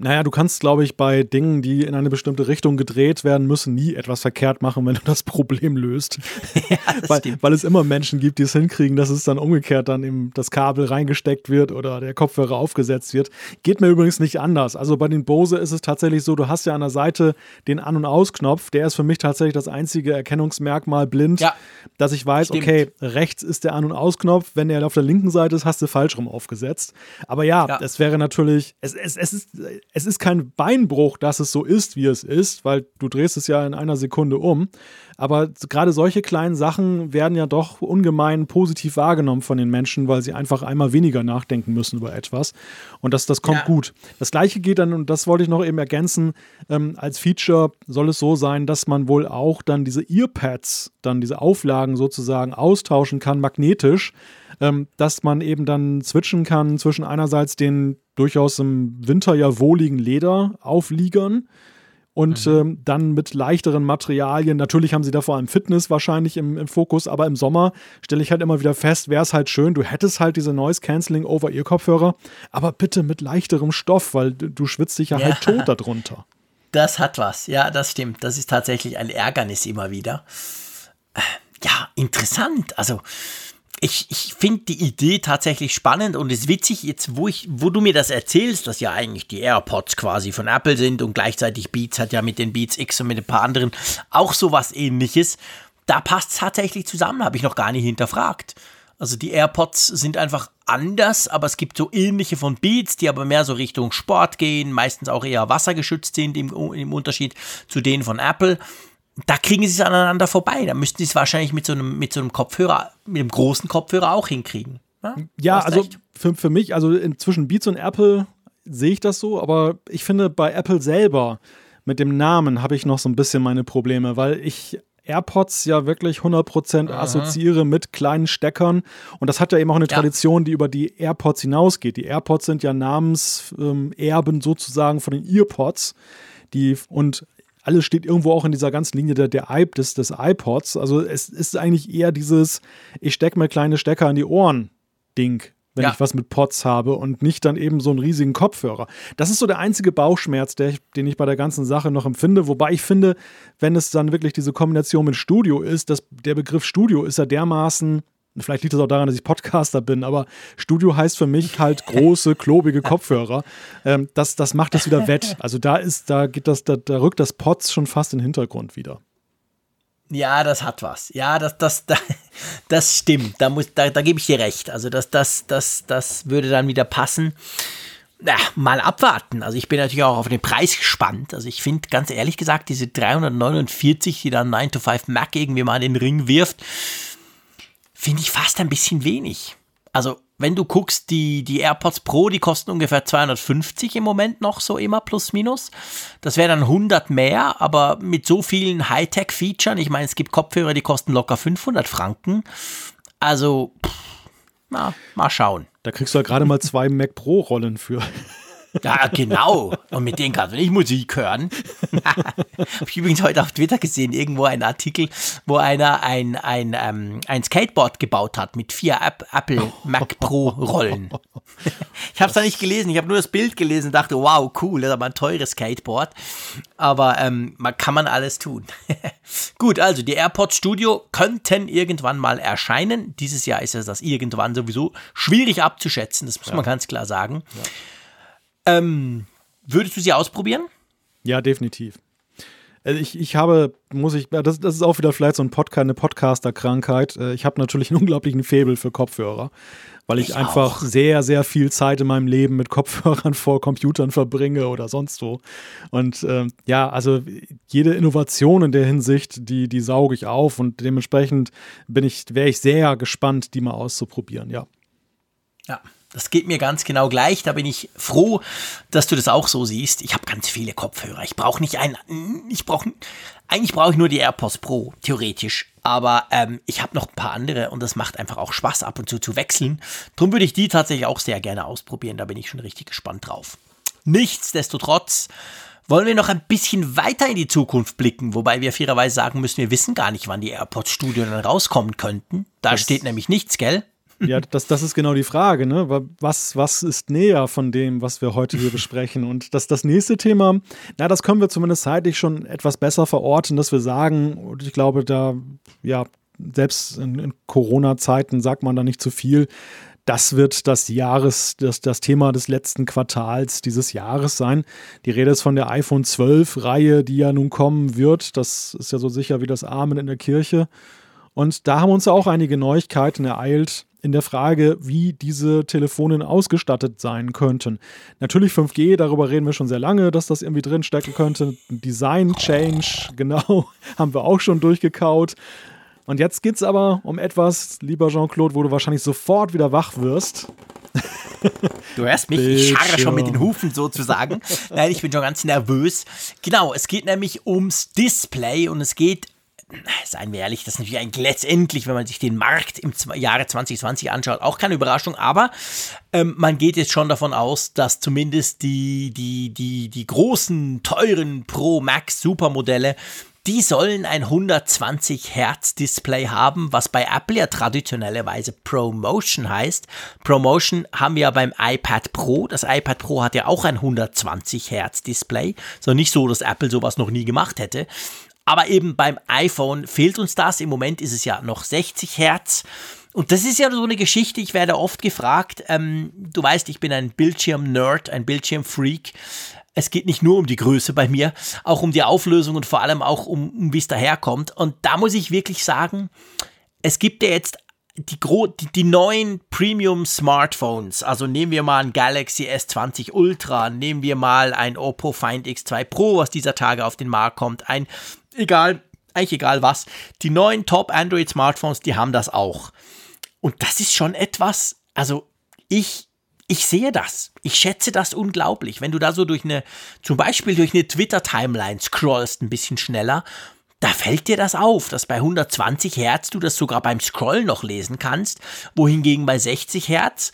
Naja, du kannst, glaube ich, bei Dingen, die in eine bestimmte Richtung gedreht werden müssen, nie etwas verkehrt machen, wenn du das Problem löst. (laughs) Ja, weil, weil, es immer Menschen gibt, die es hinkriegen, dass es dann umgekehrt dann eben das Kabel reingesteckt wird oder der Kopfhörer aufgesetzt wird. Geht mir übrigens nicht anders. Also bei den Bose ist es tatsächlich so, du hast ja an der Seite den An- und Ausknopf. Der ist für mich tatsächlich das einzige Erkennungsmerkmal blind, ja, dass ich weiß, stimmt. okay, rechts ist der An- und Ausknopf. Wenn der auf der linken Seite ist, hast du falsch rum aufgesetzt. Aber ja, ja. es wäre natürlich, es, es, es ist es ist kein Beinbruch, dass es so ist, wie es ist, weil du drehst es ja in einer Sekunde um. Aber gerade solche kleinen Sachen werden ja doch ungemein positiv wahrgenommen von den Menschen, weil sie einfach einmal weniger nachdenken müssen über etwas. Und das, das kommt ja. gut. Das gleiche geht dann, und das wollte ich noch eben ergänzen, ähm, als Feature soll es so sein, dass man wohl auch dann diese Earpads, dann diese Auflagen sozusagen austauschen kann, magnetisch ähm, dass man eben dann switchen kann zwischen einerseits den durchaus im Winter ja wohligen Lederaufliegern und mhm. ähm, dann mit leichteren Materialien. Natürlich haben sie da vor allem Fitness wahrscheinlich im, im Fokus, aber im Sommer stelle ich halt immer wieder fest, wäre es halt schön, du hättest halt diese Noise Cancelling over Ear Kopfhörer, aber bitte mit leichterem Stoff, weil du, du schwitzt dich ja, halt ja halt tot darunter. (laughs) Das hat was, ja, das stimmt. Das ist tatsächlich ein Ärgernis immer wieder. Äh, ja, interessant. Also, ich, ich finde die Idee tatsächlich spannend und es ist witzig, jetzt wo ich, wo du mir das erzählst, dass ja eigentlich die AirPods quasi von Apple sind und gleichzeitig Beats hat ja mit den Beats X und mit ein paar anderen auch sowas ähnliches. Da passt es tatsächlich zusammen, habe ich noch gar nicht hinterfragt. Also die AirPods sind einfach anders, aber es gibt so ähnliche von Beats, die aber mehr so Richtung Sport gehen, meistens auch eher wassergeschützt sind im, im Unterschied zu denen von Apple da kriegen sie es aneinander vorbei. Da müssten sie es wahrscheinlich mit so einem, mit so einem Kopfhörer, mit einem großen Kopfhörer auch hinkriegen. Ja, ja also für, für mich, also zwischen Beats und Apple sehe ich das so, aber ich finde bei Apple selber mit dem Namen habe ich noch so ein bisschen meine Probleme, weil ich AirPods ja wirklich 100% Aha. assoziiere mit kleinen Steckern. Und das hat ja eben auch eine ja. Tradition, die über die AirPods hinausgeht. Die AirPods sind ja Namenserben ähm, sozusagen von den EarPods. Die, und alles steht irgendwo auch in dieser ganzen Linie der, der iP, des, des iPods. Also es ist eigentlich eher dieses, ich stecke mir kleine Stecker in die Ohren Ding, wenn ja. ich was mit Pods habe und nicht dann eben so einen riesigen Kopfhörer. Das ist so der einzige Bauchschmerz, der den ich bei der ganzen Sache noch empfinde. Wobei ich finde, wenn es dann wirklich diese Kombination mit Studio ist, dass der Begriff Studio ist ja dermaßen vielleicht liegt es auch daran, dass ich Podcaster bin, aber Studio heißt für mich halt große, klobige Kopfhörer. Ähm, das, das macht es wieder wett. Also da ist, da geht das, da, da rückt das Pots schon fast in den Hintergrund wieder. Ja, das hat was. Ja, das, das, (laughs) das, das stimmt. Da, muss, da, da gebe ich dir recht. Also das, das, das, das würde dann wieder passen. Na, mal abwarten. Also ich bin natürlich auch auf den Preis gespannt. Also ich finde ganz ehrlich gesagt, diese 349, die dann 9 to 5 Mac irgendwie mal in den Ring wirft, finde ich fast ein bisschen wenig. Also wenn du guckst, die, die AirPods Pro, die kosten ungefähr 250 im Moment noch so immer plus minus. Das wäre dann 100 mehr, aber mit so vielen Hightech-Features, ich meine, es gibt Kopfhörer, die kosten locker 500 Franken. Also, pff, na, mal schauen. Da kriegst du ja gerade mal (laughs) zwei Mac Pro-Rollen für. Ja, genau. Und mit denen kannst du nicht Musik hören. (laughs) Habe ich übrigens heute auf Twitter gesehen, irgendwo ein Artikel, wo einer ein, ein, ähm, ein Skateboard gebaut hat mit vier Apple Mac Pro Rollen. (laughs) Ich habe es da nicht gelesen, ich habe nur das Bild gelesen und dachte, wow, cool, das ist aber ein teures Skateboard. Aber ähm, man kann man alles tun. (laughs) Gut, also die AirPods Studio könnten irgendwann mal erscheinen. Dieses Jahr ist es das irgendwann sowieso schwierig abzuschätzen, das muss ja. man ganz klar sagen. Ja. Ähm, würdest du sie ausprobieren? Ja, definitiv. Also ich, ich habe, muss ich, das, das ist auch wieder vielleicht so ein Podcast, eine Podcaster-Krankheit. Äh, ich habe natürlich einen unglaublichen Febel für Kopfhörer, weil ich, ich einfach auch. sehr, sehr viel Zeit in meinem Leben mit Kopfhörern (laughs) vor Computern verbringe oder sonst wo. Und äh, ja, also jede Innovation in der Hinsicht, die, die sauge ich auf und dementsprechend bin ich, wäre ich sehr gespannt, die mal auszuprobieren, ja. Ja, das geht mir ganz genau gleich. Da bin ich froh, dass du das auch so siehst. Ich habe ganz viele Kopfhörer. Ich brauche nicht einen. Ich brauche eigentlich brauche ich nur die AirPods Pro theoretisch. Aber ähm, ich habe noch ein paar andere und das macht einfach auch Spaß ab und zu zu wechseln. Darum würde ich die tatsächlich auch sehr gerne ausprobieren. Da bin ich schon richtig gespannt drauf. Nichtsdestotrotz wollen wir noch ein bisschen weiter in die Zukunft blicken, wobei wir fairerweise sagen müssen, wir wissen gar nicht, wann die AirPods Studio dann rauskommen könnten. Da das steht nämlich nichts, gell? Ja, (laughs) das, das ist genau die Frage, ne? Was, was ist näher von dem, was wir heute hier besprechen? Und das, das nächste Thema, na, das können wir zumindest zeitlich schon etwas besser verorten, dass wir sagen, und ich glaube, da, ja, selbst in, in Corona-Zeiten sagt man da nicht zu viel. Das wird das Jahres, das, das Thema des letzten Quartals dieses Jahres sein. Die Rede ist von der iPhone 12 Reihe, die ja nun kommen wird. Das ist ja so sicher wie das Amen in der Kirche. Und da haben uns auch einige Neuigkeiten ereilt in der Frage, wie diese Telefone ausgestattet sein könnten. Natürlich 5G, darüber reden wir schon sehr lange, dass das irgendwie drinstecken könnte. Design Change, (laughs) genau, haben wir auch schon durchgekaut. Und jetzt geht es aber um etwas, lieber Jean-Claude, wo du wahrscheinlich sofort wieder wach wirst. Du hörst mich, ich scharre schon mit den Hufen sozusagen. Nein, ich bin schon ganz nervös. Genau, es geht nämlich ums Display und es geht seien wir ehrlich, das ist natürlich eigentlich letztendlich, wenn man sich den Markt im Jahre 2020 anschaut, auch keine Überraschung, aber ähm, man geht jetzt schon davon aus, dass zumindest die, die, die, die großen, teuren Pro Max Supermodelle die sollen ein 120 Hertz Display haben, was bei Apple ja traditionellerweise ProMotion heißt. ProMotion haben wir ja beim iPad Pro. Das iPad Pro hat ja auch ein 120 Hertz Display. So nicht so, dass Apple sowas noch nie gemacht hätte. Aber eben beim iPhone fehlt uns das. Im Moment ist es ja noch 60 Hertz. Und das ist ja so eine Geschichte, ich werde oft gefragt, ähm, du weißt, ich bin ein Bildschirm-Nerd, ein Bildschirm-Freak. Es geht nicht nur um die Größe bei mir, auch um die Auflösung und vor allem auch um, um wie es daherkommt. Und da muss ich wirklich sagen, es gibt ja jetzt die, die, die, neuen Premium-Smartphones, also nehmen wir mal ein Galaxy S20 Ultra, nehmen wir mal ein Oppo Find X2 Pro, was dieser Tage auf den Markt kommt, ein egal, eigentlich egal was. Die neuen Top Android Smartphones, die haben das auch. Und das ist schon etwas, also ich, ich sehe das. Ich schätze das unglaublich. Wenn du da so durch eine, zum Beispiel durch eine Twitter-Timeline scrollst, ein bisschen schneller, da fällt dir das auf, dass bei 120 Hertz du das sogar beim Scrollen noch lesen kannst, wohingegen bei 60 Hertz,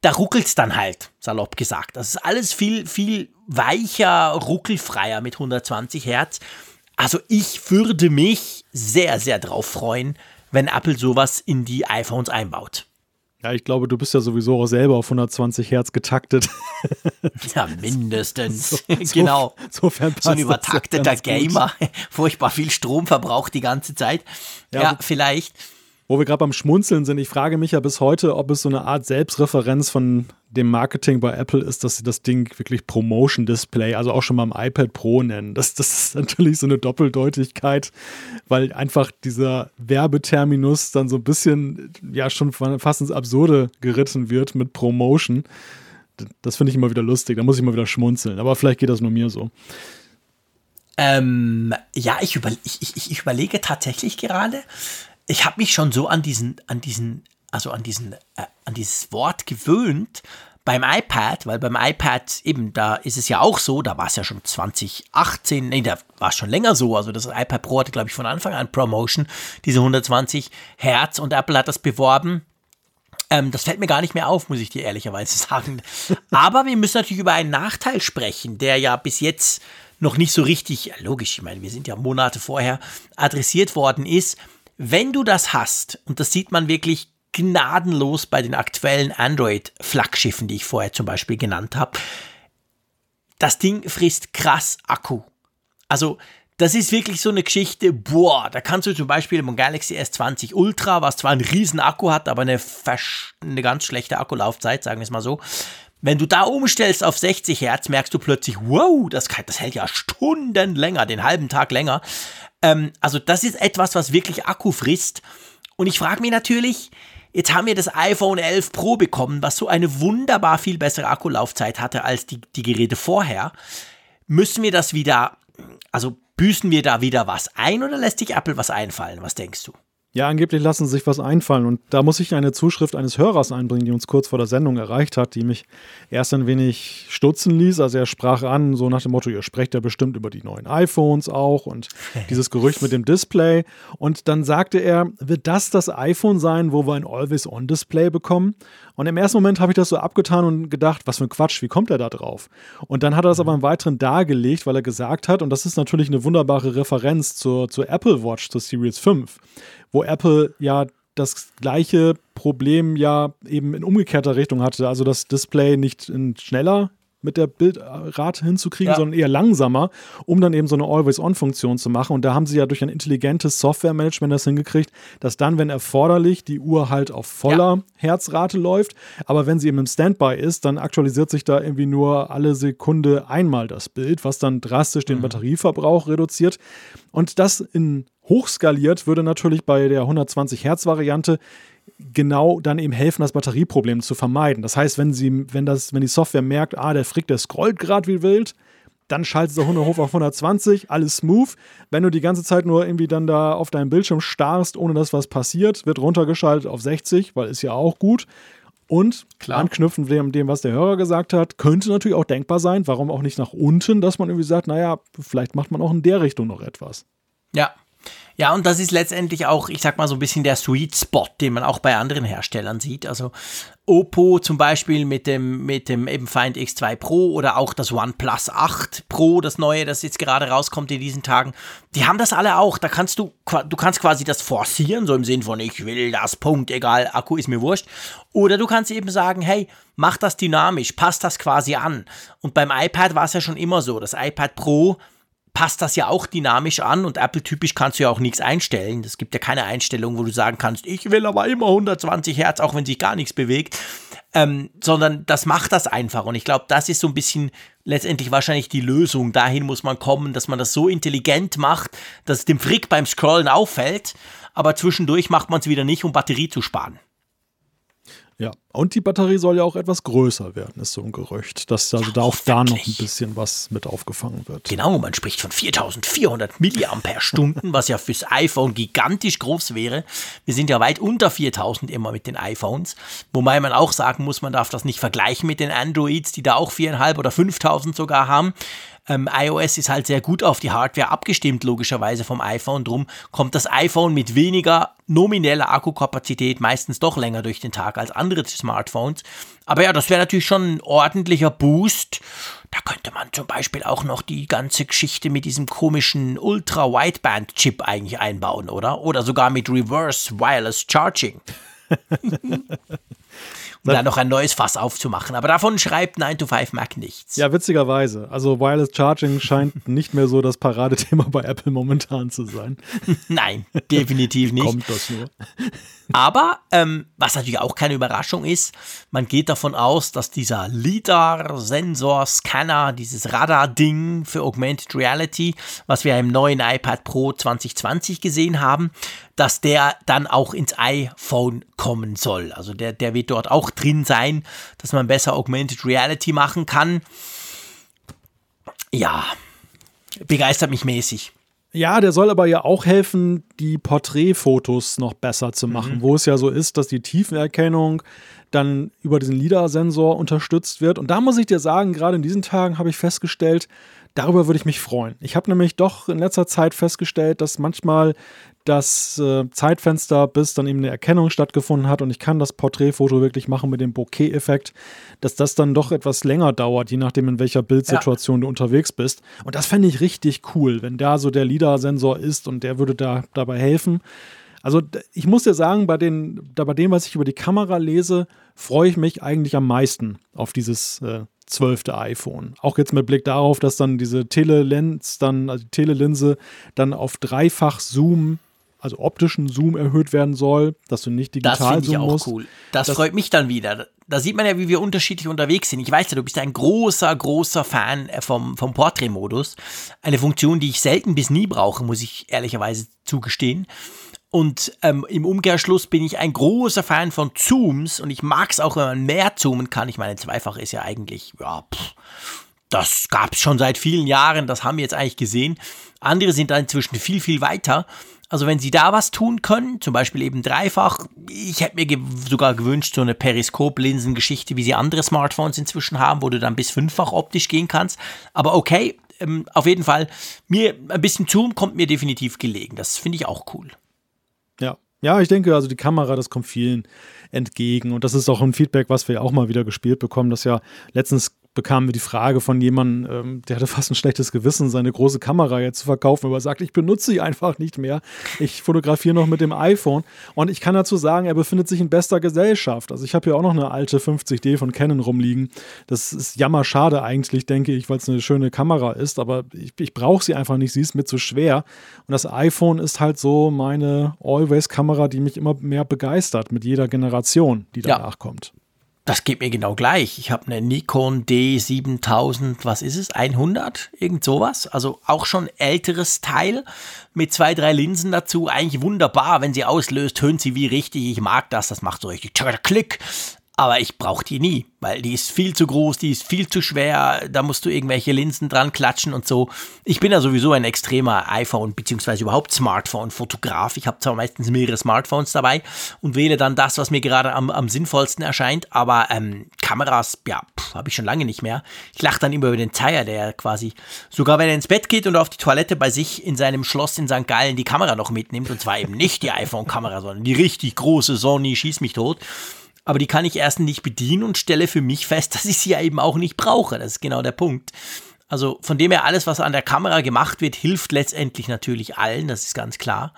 da ruckelt es dann halt, salopp gesagt. Das ist alles viel, viel weicher, ruckelfreier mit 120 Hertz. Also ich würde mich sehr, sehr drauf freuen, wenn Apple sowas in die iPhones einbaut. Ja, ich glaube, du bist ja sowieso auch selber auf 120 Hertz getaktet. (laughs) Ja, mindestens. So, (laughs) genau. So, so ein übertakteter Gamer, (laughs) furchtbar viel Strom verbraucht die ganze Zeit. Ja, ja vielleicht. Wo wir gerade beim Schmunzeln sind, ich frage mich ja bis heute, ob es so eine Art Selbstreferenz von dem Marketing bei Apple ist, dass sie das Ding wirklich Promotion Display, also auch schon mal im iPad Pro nennen. Das, das ist natürlich so eine Doppeldeutigkeit, weil einfach dieser Werbeterminus dann so ein bisschen, ja, schon fast ins Absurde geritten wird mit Promotion. Das finde ich immer wieder lustig, da muss ich immer wieder schmunzeln. Aber vielleicht geht das nur mir so. Ähm, ja, ich, über, ich, ich, ich überlege tatsächlich gerade, ich habe mich schon so an diesen, an diesen, also an diesen, äh, an dieses Wort gewöhnt beim iPad, weil beim iPad eben, da ist es ja auch so, da war es ja schon 2018, nee, da war es schon länger so, also das iPad Pro hatte, glaube ich, von Anfang an Promotion, diese 120 Hertz und Apple hat das beworben. Ähm, das fällt mir gar nicht mehr auf, muss ich dir ehrlicherweise (laughs) sagen. Aber wir müssen natürlich über einen Nachteil sprechen, der ja bis jetzt noch nicht so richtig, logisch, ich meine, wir sind ja Monate vorher adressiert worden ist, wenn du das hast, und das sieht man wirklich gnadenlos bei den aktuellen Android-Flaggschiffen, die ich vorher zum Beispiel genannt habe, das Ding frisst krass Akku. Also, das ist wirklich so eine Geschichte, boah, da kannst du zum Beispiel im Galaxy S20 Ultra, was zwar einen riesen Akku hat, aber eine, eine ganz schlechte Akkulaufzeit, sagen wir es mal so, wenn du da umstellst auf 60 Hertz, merkst du plötzlich, wow, das, das hält ja Stunden länger, den halben Tag länger. Ähm, also das ist etwas, was wirklich Akku frisst. Und ich frage mich natürlich, jetzt haben wir das iPhone 11 Pro bekommen, was so eine wunderbar viel bessere Akkulaufzeit hatte als die, die Geräte vorher. Müssen wir das wieder, also büßen wir da wieder was ein oder lässt sich Apple was einfallen? Was denkst du? Ja, angeblich lassen sie sich was einfallen. Und da muss ich eine Zuschrift eines Hörers einbringen, die uns kurz vor der Sendung erreicht hat, die mich erst ein wenig stutzen ließ. Also er sprach an, so nach dem Motto, ihr sprecht ja bestimmt über die neuen iPhones auch und (laughs) dieses Gerücht mit dem Display. Und dann sagte er, wird das das iPhone sein, wo wir ein Always-On-Display bekommen? Und im ersten Moment habe ich das so abgetan und gedacht, was für ein Quatsch, wie kommt er da drauf? Und dann hat er das aber im Weiteren dargelegt, weil er gesagt hat, und das ist natürlich eine wunderbare Referenz zur, zur Apple Watch, zur Series 5 wo Apple ja das gleiche Problem ja eben in umgekehrter Richtung hatte. Also das Display nicht schneller mit der Bildrate hinzukriegen, ja. sondern eher langsamer, um dann eben so eine Always-On-Funktion zu machen. Und da haben sie ja durch ein intelligentes Software-Management das hingekriegt, dass dann, wenn erforderlich, die Uhr halt auf voller ja. Herzrate läuft. Aber wenn sie eben im Standby ist, dann aktualisiert sich da irgendwie nur alle Sekunde einmal das Bild, was dann drastisch den mhm. Batterieverbrauch reduziert. Und das in hochskaliert würde natürlich bei der 120 Hertz Variante genau dann eben helfen, das Batterieproblem zu vermeiden. Das heißt, wenn, sie, wenn, das, wenn die Software merkt, ah, der Frick, der scrollt gerade wie wild, dann schaltet der Hunde hoch auf 120, alles smooth. Wenn du die ganze Zeit nur irgendwie dann da auf deinem Bildschirm starrst, ohne dass was passiert, wird runtergeschaltet auf 60, weil ist ja auch gut. Und Klar. anknüpfend dem, dem, was der Hörer gesagt hat, könnte natürlich auch denkbar sein, warum auch nicht nach unten, dass man irgendwie sagt, naja, vielleicht macht man auch in der Richtung noch etwas. Ja, ja, und das ist letztendlich auch, ich sag mal, so ein bisschen der Sweet Spot, den man auch bei anderen Herstellern sieht. Also Oppo zum Beispiel mit dem, mit dem eben Find X2 Pro oder auch das OnePlus 8 Pro, das neue, das jetzt gerade rauskommt in diesen Tagen. Die haben das alle auch. Da kannst du, du kannst quasi das forcieren, so im Sinn von, ich will das, Punkt, egal, Akku ist mir wurscht. Oder du kannst eben sagen, hey, mach das dynamisch, passt das quasi an. Und beim iPad war es ja schon immer so. Das iPad Pro passt das ja auch dynamisch an und Apple-typisch kannst du ja auch nichts einstellen. Es gibt ja keine Einstellung, wo du sagen kannst, ich will aber immer 120 Hertz, auch wenn sich gar nichts bewegt. Ähm, sondern das macht das einfach. Und ich glaube, das ist so ein bisschen letztendlich wahrscheinlich die Lösung. Dahin muss man kommen, dass man das so intelligent macht, dass es dem Frick beim Scrollen auffällt, aber zwischendurch macht man es wieder nicht, um Batterie zu sparen. Ja, und die Batterie soll ja auch etwas größer werden, ist so ein Gerücht, dass also ja, da auch da noch ein bisschen was mit aufgefangen wird. Genau, man spricht von 4400 Milliampere-Stunden, was ja fürs iPhone gigantisch groß wäre. Wir sind ja weit unter 4000 immer mit den iPhones, wobei man auch sagen muss, man darf das nicht vergleichen mit den Androids, die da auch 4.500 oder 5000 sogar haben. Ähm, iOS ist halt sehr gut auf die Hardware abgestimmt, logischerweise vom iPhone. Drum kommt das iPhone mit weniger nomineller Akkukapazität meistens doch länger durch den Tag als andere Smartphones. Aber ja, das wäre natürlich schon ein ordentlicher Boost. Da könnte man zum Beispiel auch noch die ganze Geschichte mit diesem komischen Ultra-Wideband-Chip eigentlich einbauen, oder? Oder sogar mit Reverse Wireless Charging. (laughs) um da noch ein neues Fass aufzumachen. Aber davon schreibt 9 to 5 Mac nichts. Ja, witzigerweise. Also Wireless Charging scheint (laughs) nicht mehr so das Paradethema bei Apple momentan zu sein. (laughs) Nein, definitiv nicht. Kommt das nur. (laughs) Aber ähm, was natürlich auch keine Überraschung ist, man geht davon aus, dass dieser LIDAR-Sensor-Scanner, dieses Radar-Ding für Augmented Reality, was wir im neuen iPad Pro 2020 gesehen haben, dass der dann auch ins iPhone kommen soll. Also der, der wird dort auch drin sein, dass man besser Augmented Reality machen kann. Ja, begeistert mich mäßig. Ja, der soll aber ja auch helfen, die Porträtfotos noch besser zu machen, mhm. wo es ja so ist, dass die Tiefenerkennung dann über diesen LIDAR-Sensor unterstützt wird. Und da muss ich dir sagen, gerade in diesen Tagen habe ich festgestellt, darüber würde ich mich freuen. Ich habe nämlich doch in letzter Zeit festgestellt, dass manchmal das äh, Zeitfenster, bis dann eben eine Erkennung stattgefunden hat und ich kann das Porträtfoto wirklich machen mit dem Bokeh-Effekt, dass das dann doch etwas länger dauert, je nachdem, in welcher Bildsituation ja. du unterwegs bist. Und das fände ich richtig cool, wenn da so der LIDAR-Sensor ist und der würde da dabei helfen. Also ich muss dir sagen, bei, den, bei dem, was ich über die Kamera lese, freue ich mich eigentlich am meisten auf dieses äh, zwölfte iPhone. Auch jetzt mit Blick darauf, dass dann diese Telelens dann, also die Telelinse dann auf dreifach Zoom also optischen Zoom erhöht werden soll, dass du nicht digital das zoomen musst. Das finde ich auch cool. Das, das, freut mich dann wieder. Da sieht man ja, wie wir unterschiedlich unterwegs sind. Ich weiß ja, du bist ein großer, großer Fan äh, vom, vom Portrait-Modus. Eine Funktion, die ich selten bis nie brauche, muss ich ehrlicherweise zugestehen. Und ähm, im Umkehrschluss bin ich ein großer Fan von Zooms und ich mag es auch, wenn man mehr zoomen kann. Ich meine, zweifach ist ja eigentlich, ja, pff, das gab es schon seit vielen Jahren, das haben wir jetzt eigentlich gesehen. Andere sind da inzwischen viel, viel weiter. Also wenn sie da was tun können, zum Beispiel eben dreifach, ich hätte mir ge sogar gewünscht, so eine Periskop-Linsen-Geschichte, wie sie andere Smartphones inzwischen haben, wo du dann bis fünffach optisch gehen kannst. Aber okay, ähm, auf jeden Fall, mir ein bisschen Zoom kommt mir definitiv gelegen. Das finde ich auch cool. Ja. Ja, ich denke, also die Kamera, das kommt vielen entgegen. Und das ist auch ein Feedback, was wir auch mal wieder gespielt bekommen, dass ja letztens bekamen wir die Frage von jemandem, ähm, der hatte fast ein schlechtes Gewissen, seine große Kamera jetzt zu verkaufen, aber er sagt, ich benutze sie einfach nicht mehr. Ich fotografiere noch mit dem iPhone. Und ich kann dazu sagen, er befindet sich in bester Gesellschaft. Also ich habe hier auch noch eine alte 50D von Canon rumliegen. Das ist jammerschade eigentlich, denke ich, weil es eine schöne Kamera ist, aber ich, ich brauche sie einfach nicht. Sie ist mir zu schwer. Und das iPhone ist halt so meine Always-Kamera, die mich immer mehr begeistert mit jeder Generation, die danach ja. kommt. Das geht mir genau gleich. Ich habe eine Nikon D7000, was ist es? 100? Irgend sowas. Also auch schon älteres Teil mit zwei, drei Linsen dazu. Eigentlich wunderbar. Wenn sie auslöst, tönt sie wie richtig. Ich mag das. Das macht so richtig Klick. Aber ich brauche die nie, weil die ist viel zu groß, die ist viel zu schwer, da musst du irgendwelche Linsen dran klatschen und so. Ich bin ja sowieso ein extremer iPhone- bzw. überhaupt Smartphone-Fotograf. Ich habe zwar meistens mehrere Smartphones dabei und wähle dann das, was mir gerade am, am sinnvollsten erscheint, aber ähm, Kameras, ja, habe ich schon lange nicht mehr. Ich lache dann immer über den Zeier, der quasi, sogar wenn er ins Bett geht und auf die Toilette bei sich in seinem Schloss in St. Gallen die Kamera noch mitnimmt, und zwar eben nicht die iPhone-Kamera, sondern die richtig große Sony, schieß mich tot aber die kann ich erst nicht bedienen und stelle für mich fest, (laughs) dass ich sie ja eben auch nicht brauche. Das ist genau der Punkt. Also von dem her, alles, was an der Kamera gemacht wird, hilft letztendlich natürlich allen, das ist ganz klar.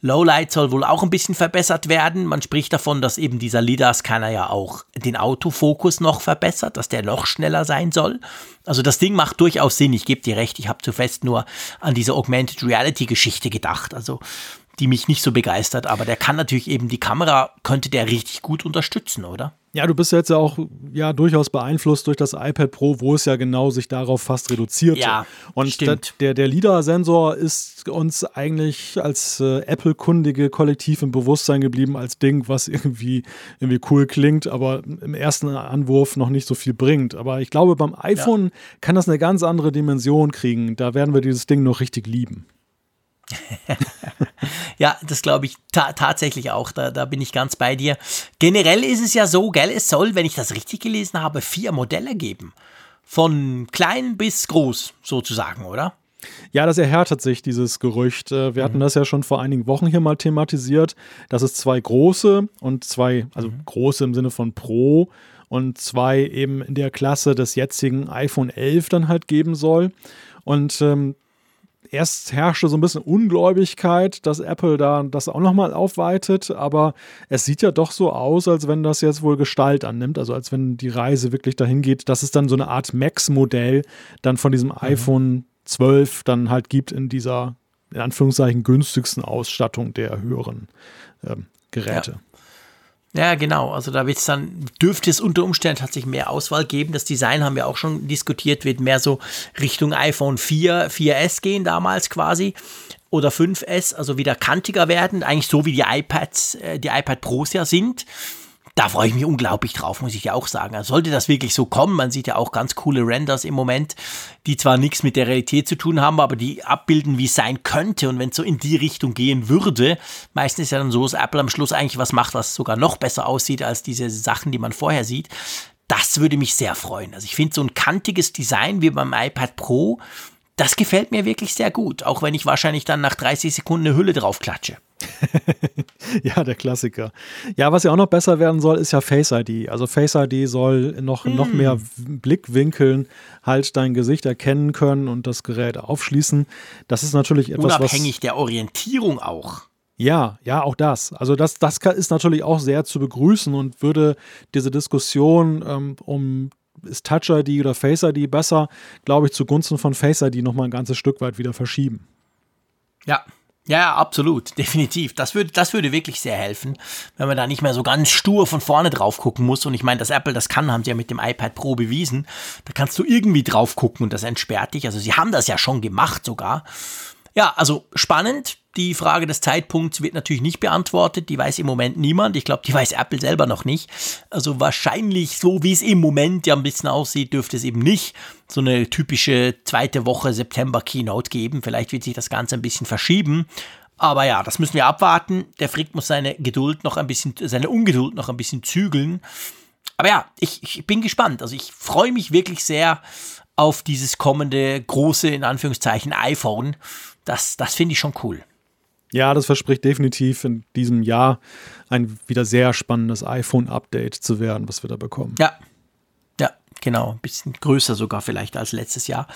Lowlight soll wohl auch ein bisschen verbessert werden. Man spricht davon, dass eben dieser LIDAR-Scanner ja auch den Autofokus noch verbessert, dass der noch schneller sein soll. Also das Ding macht durchaus Sinn, ich gebe dir recht, ich habe zu fest nur an diese Augmented Reality-Geschichte gedacht. Also die mich nicht so begeistert, aber der kann natürlich eben die Kamera, könnte der richtig gut unterstützen, oder? Ja, du bist jetzt ja auch ja durchaus beeinflusst durch das iPad Pro, wo es ja genau sich darauf fast reduziert. Ja, und stimmt. der, der LIDAR-Sensor ist uns eigentlich als äh, Apple-kundige Kollektiv im Bewusstsein geblieben als Ding, was irgendwie, irgendwie cool klingt, aber im ersten Anwurf noch nicht so viel bringt. Aber ich glaube, beim iPhone ja. kann das eine ganz andere Dimension kriegen. Da werden wir dieses Ding noch richtig lieben. (laughs) ja, das glaube ich ta tatsächlich auch. Da, da bin ich ganz bei dir. Generell ist es ja so, gell, es soll, wenn ich das richtig gelesen habe, vier Modelle geben. Von klein bis groß, sozusagen, oder? Ja, das erhärtet sich, dieses Gerücht. Äh, wir hatten mhm. das ja schon vor einigen Wochen hier mal thematisiert, dass es zwei große und zwei, also mhm. große im Sinne von Pro und zwei eben in der Klasse des jetzigen iPhone 11 dann halt geben soll. Und ähm, erst herrschte so ein bisschen Ungläubigkeit, dass Apple da das auch nochmal aufweitet, aber es sieht ja doch so aus, als wenn das jetzt wohl Gestalt annimmt, also als wenn die Reise wirklich dahin geht, dass es dann so eine Art Max-Modell dann von diesem mhm. iPhone 12 dann halt gibt in dieser, in Anführungszeichen, günstigsten Ausstattung der höheren ähm, Geräte. Ja. Ja, genau. Also da wird's dann, dürfte es unter Umständen tatsächlich mehr Auswahl geben. Das Design haben wir auch schon diskutiert, wird mehr so Richtung iPhone 4, 4S gehen damals quasi. Oder 5S, also wieder kantiger werden, eigentlich so wie die iPads, äh, die iPad Pros ja sind da freue ich mich unglaublich drauf, muss ich ja auch sagen. Also sollte das wirklich so kommen, man sieht ja auch ganz coole Renders im Moment, die zwar nichts mit der Realität zu tun haben, aber die abbilden, wie es sein könnte. Und wenn es so in die Richtung gehen würde, meistens ist ja dann so, dass Apple am Schluss eigentlich was macht, was sogar noch besser aussieht als diese Sachen, die man vorher sieht. Das würde mich sehr freuen. Also ich finde so ein kantiges Design wie beim iPad Pro, das gefällt mir wirklich sehr gut, auch wenn ich wahrscheinlich dann nach 30 Sekunden eine Hülle drauf klatsche. (laughs) ja, der Klassiker. Ja, was ja auch noch besser werden soll, ist ja Face ID. Also Face ID soll noch, mm. noch mehr Blickwinkeln halt dein Gesicht erkennen können und das Gerät aufschließen. Das ist natürlich etwas, Unabhängig was, der Orientierung auch. Ja, ja, auch das. Also das, das ist natürlich auch sehr zu begrüßen und würde diese Diskussion ähm, um ist Touch ID oder Face ID besser, glaube ich, zugunsten von Face ID nochmal ein ganzes Stück weit wieder verschieben. Ja, ja, absolut, (laughs) definitiv. Das würde, das würde wirklich sehr helfen, wenn man da nicht mehr so ganz stur von vorne drauf gucken muss. Und ich meine, dass Apple das kann, haben sie ja mit dem iPad Pro bewiesen. Da kannst du irgendwie drauf gucken und das entsperrt dich. Also sie haben das ja schon gemacht sogar. Ja, also spannend. Die Frage des Zeitpunkts wird natürlich nicht beantwortet. Die weiß im Moment niemand. Ich glaube, die weiß Apple selber noch nicht. Also wahrscheinlich so, wie es im Moment ja ein bisschen aussieht, dürfte es eben nicht so eine typische zweite Woche September Keynote geben. Vielleicht wird sich das Ganze ein bisschen verschieben. Aber ja, das müssen wir abwarten. Der Frick muss seine Geduld noch ein bisschen, seine Ungeduld noch ein bisschen zügeln. Aber ja, ich, ich bin gespannt. Also ich freue mich wirklich sehr auf dieses kommende große, in Anführungszeichen, iPhone. Das, das finde ich schon cool. Ja, das verspricht definitiv in diesem Jahr ein wieder sehr spannendes iPhone-Update zu werden, was wir da bekommen. Ja. Ja, genau. Ein bisschen größer sogar vielleicht als letztes Jahr.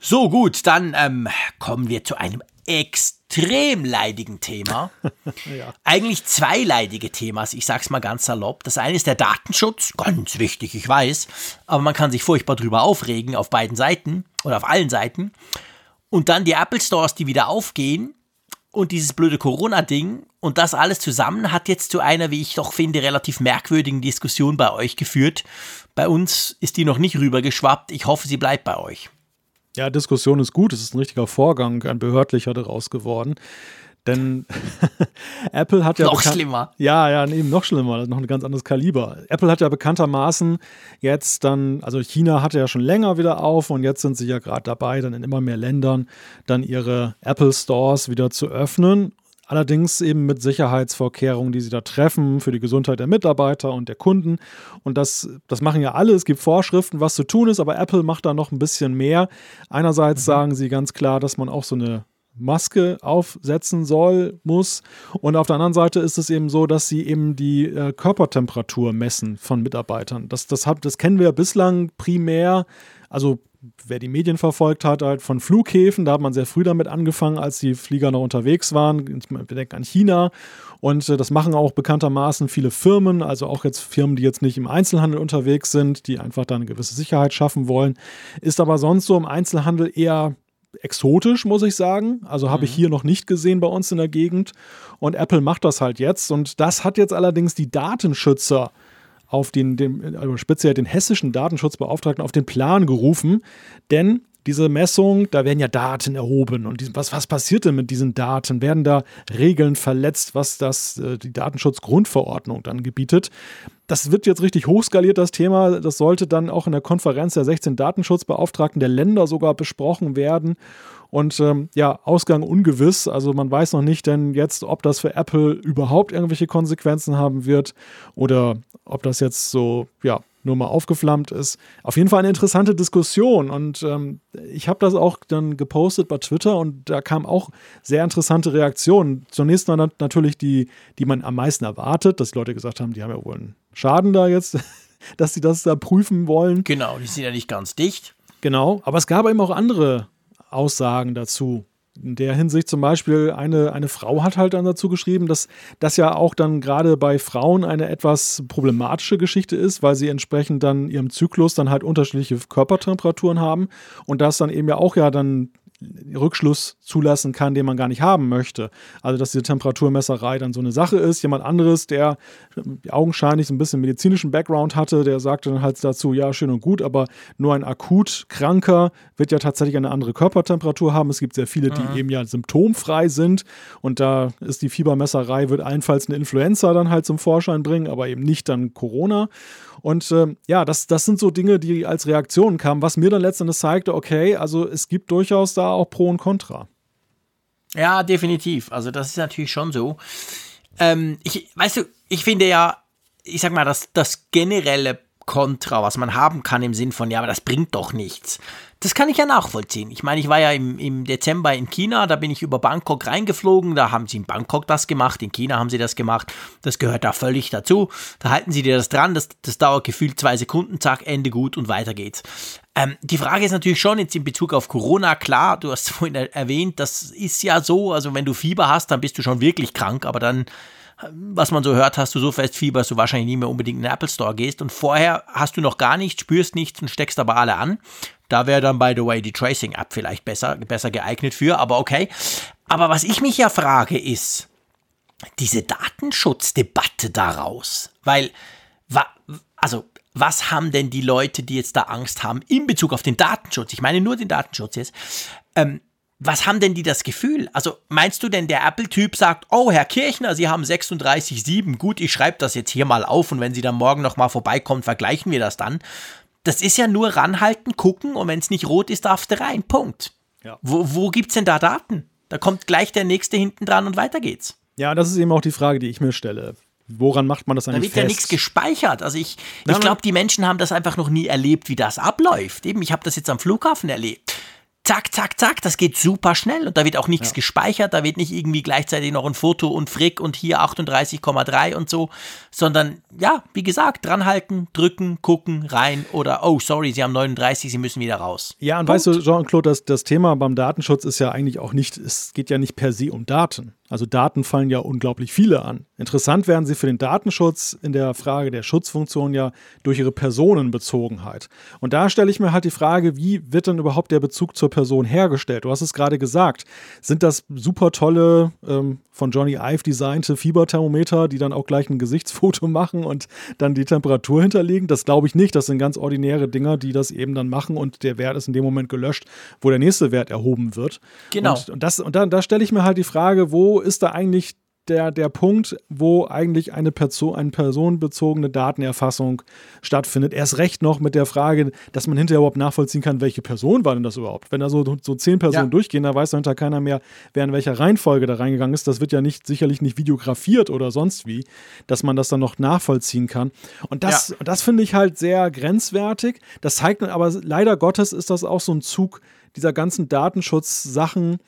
So gut, dann ähm, kommen wir zu einem extrem leidigen Thema. (laughs) ja. Eigentlich zwei leidige Themas, ich sag's mal ganz salopp. Das eine ist der Datenschutz, ganz wichtig, ich weiß, aber man kann sich furchtbar drüber aufregen auf beiden Seiten oder auf allen Seiten. Und dann die Apple Stores, die wieder aufgehen und dieses blöde Corona-Ding und das alles zusammen hat jetzt zu einer, wie ich doch finde, relativ merkwürdigen Diskussion bei euch geführt. Bei uns ist die noch nicht rübergeschwappt. Ich hoffe, sie bleibt bei euch. Ja, Diskussion ist gut. Es ist ein richtiger Vorgang, ein behördlicher daraus geworden. Denn (laughs) Apple hat ja. Noch schlimmer. Ja, ja, eben noch schlimmer, noch ein ganz anderes Kaliber. Apple hat ja bekanntermaßen jetzt dann, also China hatte ja schon länger wieder auf und jetzt sind sie ja gerade dabei, dann in immer mehr Ländern dann ihre Apple Stores wieder zu öffnen. Allerdings eben mit Sicherheitsvorkehrungen, die sie da treffen für die Gesundheit der Mitarbeiter und der Kunden. Und das, das machen ja alle. Es gibt Vorschriften, was zu tun ist, aber Apple macht da noch ein bisschen mehr. Einerseits mhm. sagen sie ganz klar, dass man auch so eine Maske aufsetzen soll, muss. Und auf der anderen Seite ist es eben so, dass sie eben die äh, Körpertemperatur messen von Mitarbeitern. Das, das, hat, das kennen wir bislang primär, also wer die Medien verfolgt hat, halt von Flughäfen, da hat man sehr früh damit angefangen, als die Flieger noch unterwegs waren. Wir denken an China. Und äh, das machen auch bekanntermaßen viele Firmen, also auch jetzt Firmen, die jetzt nicht im Einzelhandel unterwegs sind, die einfach da eine gewisse Sicherheit schaffen wollen. Ist aber sonst so im Einzelhandel eher exotisch, muss ich sagen. Also habe ich mhm. hier noch nicht gesehen bei uns in der Gegend. Und Apple macht das halt jetzt. Und das hat jetzt allerdings die Datenschützer auf den, den also speziell den hessischen Datenschutzbeauftragten auf den Plan gerufen. Denn diese Messung, da werden ja Daten erhoben. Und was, was passiert denn mit diesen Daten? Werden da Regeln verletzt, was das, äh, die Datenschutzgrundverordnung dann gebietet? Das wird jetzt richtig hochskaliert, das Thema. Das sollte dann auch in der Konferenz der 16 Datenschutzbeauftragten der Länder sogar besprochen werden. Und ähm, ja, Ausgang ungewiss. Also man weiß noch nicht denn jetzt, ob das für Apple überhaupt irgendwelche Konsequenzen haben wird oder ob das jetzt so, ja, nur mal aufgeflammt ist. Auf jeden Fall eine interessante Diskussion und ähm, ich habe das auch dann gepostet bei Twitter und da kamen auch sehr interessante Reaktionen. Zunächst mal natürlich die, die man am meisten erwartet, dass die Leute gesagt haben, die haben ja wohl einen Schaden da jetzt, (laughs) dass sie das da prüfen wollen. Genau, die sind ja nicht ganz dicht. Genau, aber es gab eben auch andere Aussagen dazu. In der Hinsicht zum Beispiel, eine, eine Frau hat halt dann dazu geschrieben, dass das ja auch dann gerade bei Frauen eine etwas problematische Geschichte ist, weil sie entsprechend dann ihrem Zyklus dann halt unterschiedliche Körpertemperaturen haben und das dann eben ja auch ja dann Rückschluss zulassen kann, den man gar nicht haben möchte. Also, dass diese Temperaturmesserei dann so eine Sache ist. Jemand anderes, der augenscheinlich so ein bisschen medizinischen Background hatte, der sagte dann halt dazu, ja, schön und gut, aber nur ein akut Kranker wird ja tatsächlich eine andere Körpertemperatur haben. Es gibt sehr viele, die mhm. eben ja symptomfrei sind und da ist die Fiebermesserei, wird allenfalls eine Influenza dann halt zum Vorschein bringen, aber eben nicht dann Corona. Und äh, ja, das, das sind so Dinge, die als Reaktion kamen, was mir dann letztendlich zeigte, okay, also es gibt durchaus da auch Pro und Contra. Ja, definitiv. Also das ist natürlich schon so. Ähm, ich, weißt du, ich finde ja, ich sag mal, das, das generelle Kontra, was man haben kann im Sinn von, ja, aber das bringt doch nichts. Das kann ich ja nachvollziehen. Ich meine, ich war ja im, im Dezember in China, da bin ich über Bangkok reingeflogen, da haben sie in Bangkok das gemacht, in China haben sie das gemacht, das gehört da völlig dazu. Da halten sie dir das dran, das, das dauert gefühlt zwei Sekunden, zack, Ende gut und weiter geht's. Ähm, die Frage ist natürlich schon jetzt in Bezug auf Corona, klar, du hast (laughs) vorhin erwähnt, das ist ja so, also wenn du Fieber hast, dann bist du schon wirklich krank, aber dann was man so hört, hast du so fest Fieber, dass du wahrscheinlich nie mehr unbedingt in den Apple Store gehst. Und vorher hast du noch gar nichts, spürst nichts und steckst aber alle an. Da wäre dann, by the way, die Tracing-App vielleicht besser, besser geeignet für, aber okay. Aber was ich mich ja frage, ist diese Datenschutzdebatte daraus. Weil, also, was haben denn die Leute, die jetzt da Angst haben, in Bezug auf den Datenschutz? Ich meine nur den Datenschutz jetzt. Ähm, was haben denn die das Gefühl? Also meinst du denn, der Apple-Typ sagt, oh, Herr Kirchner, Sie haben 36,7, gut, ich schreibe das jetzt hier mal auf und wenn Sie dann morgen nochmal vorbeikommen, vergleichen wir das dann. Das ist ja nur ranhalten, gucken und wenn es nicht rot ist, darfst du rein. Punkt. Ja. Wo, wo es denn da Daten? Da kommt gleich der nächste hinten dran und weiter geht's. Ja, das ist eben auch die Frage, die ich mir stelle. Woran macht man das eigentlich? Da wird fest? ja nichts gespeichert. Also ich, ich glaube, die Menschen haben das einfach noch nie erlebt, wie das abläuft. Eben, ich habe das jetzt am Flughafen erlebt zack, zack, zack, das geht super schnell und da wird auch nichts ja. gespeichert, da wird nicht irgendwie gleichzeitig noch ein Foto und Frick und hier 38,3 und so, sondern ja, wie gesagt, dranhalten, drücken, gucken, rein oder oh, sorry, Sie haben 39, Sie müssen wieder raus. Ja, und Punkt. weißt du, Jean-Claude, das, das Thema beim Datenschutz ist ja eigentlich auch nicht, es geht ja nicht per se um Daten. Also Daten fallen ja unglaublich viele an. Interessant werden sie für den Datenschutz in der Frage der Schutzfunktion ja durch ihre Personenbezogenheit. Und da stelle ich mir halt die Frage, wie wird denn überhaupt der Bezug zur Person hergestellt? Du hast es gerade gesagt. Sind das super tolle, ähm, von Johnny Ive designte Fieberthermometer, die dann auch gleich ein Gesichtsfoto (laughs) machen und dann die Temperatur hinterlegen? Das glaube ich nicht. Das sind ganz ordinäre Dinger, die das eben dann machen und der Wert ist in dem Moment gelöscht, wo der nächste Wert erhoben wird. Genau. Und, und, das, und da, da stelle ich mir halt die Frage, wo ist da eigentlich der, der Punkt, wo eigentlich eine, Person, eine personenbezogene Datenerfassung stattfindet. Erst recht noch mit der Frage, dass man hinterher überhaupt nachvollziehen kann, welche Person war denn das überhaupt. Wenn da so, so zehn Personen ja. durchgehen, da weiß dahinter keiner mehr, wer in welcher Reihenfolge da reingegangen ist. Das wird ja nicht sicherlich nicht videografiert oder sonst wie, dass man das dann noch nachvollziehen kann. Und das, ja. das finde ich halt sehr grenzwertig. Das zeigt aber leider Gottes ist das auch so ein Zug dieser ganzen Datenschutzsachen,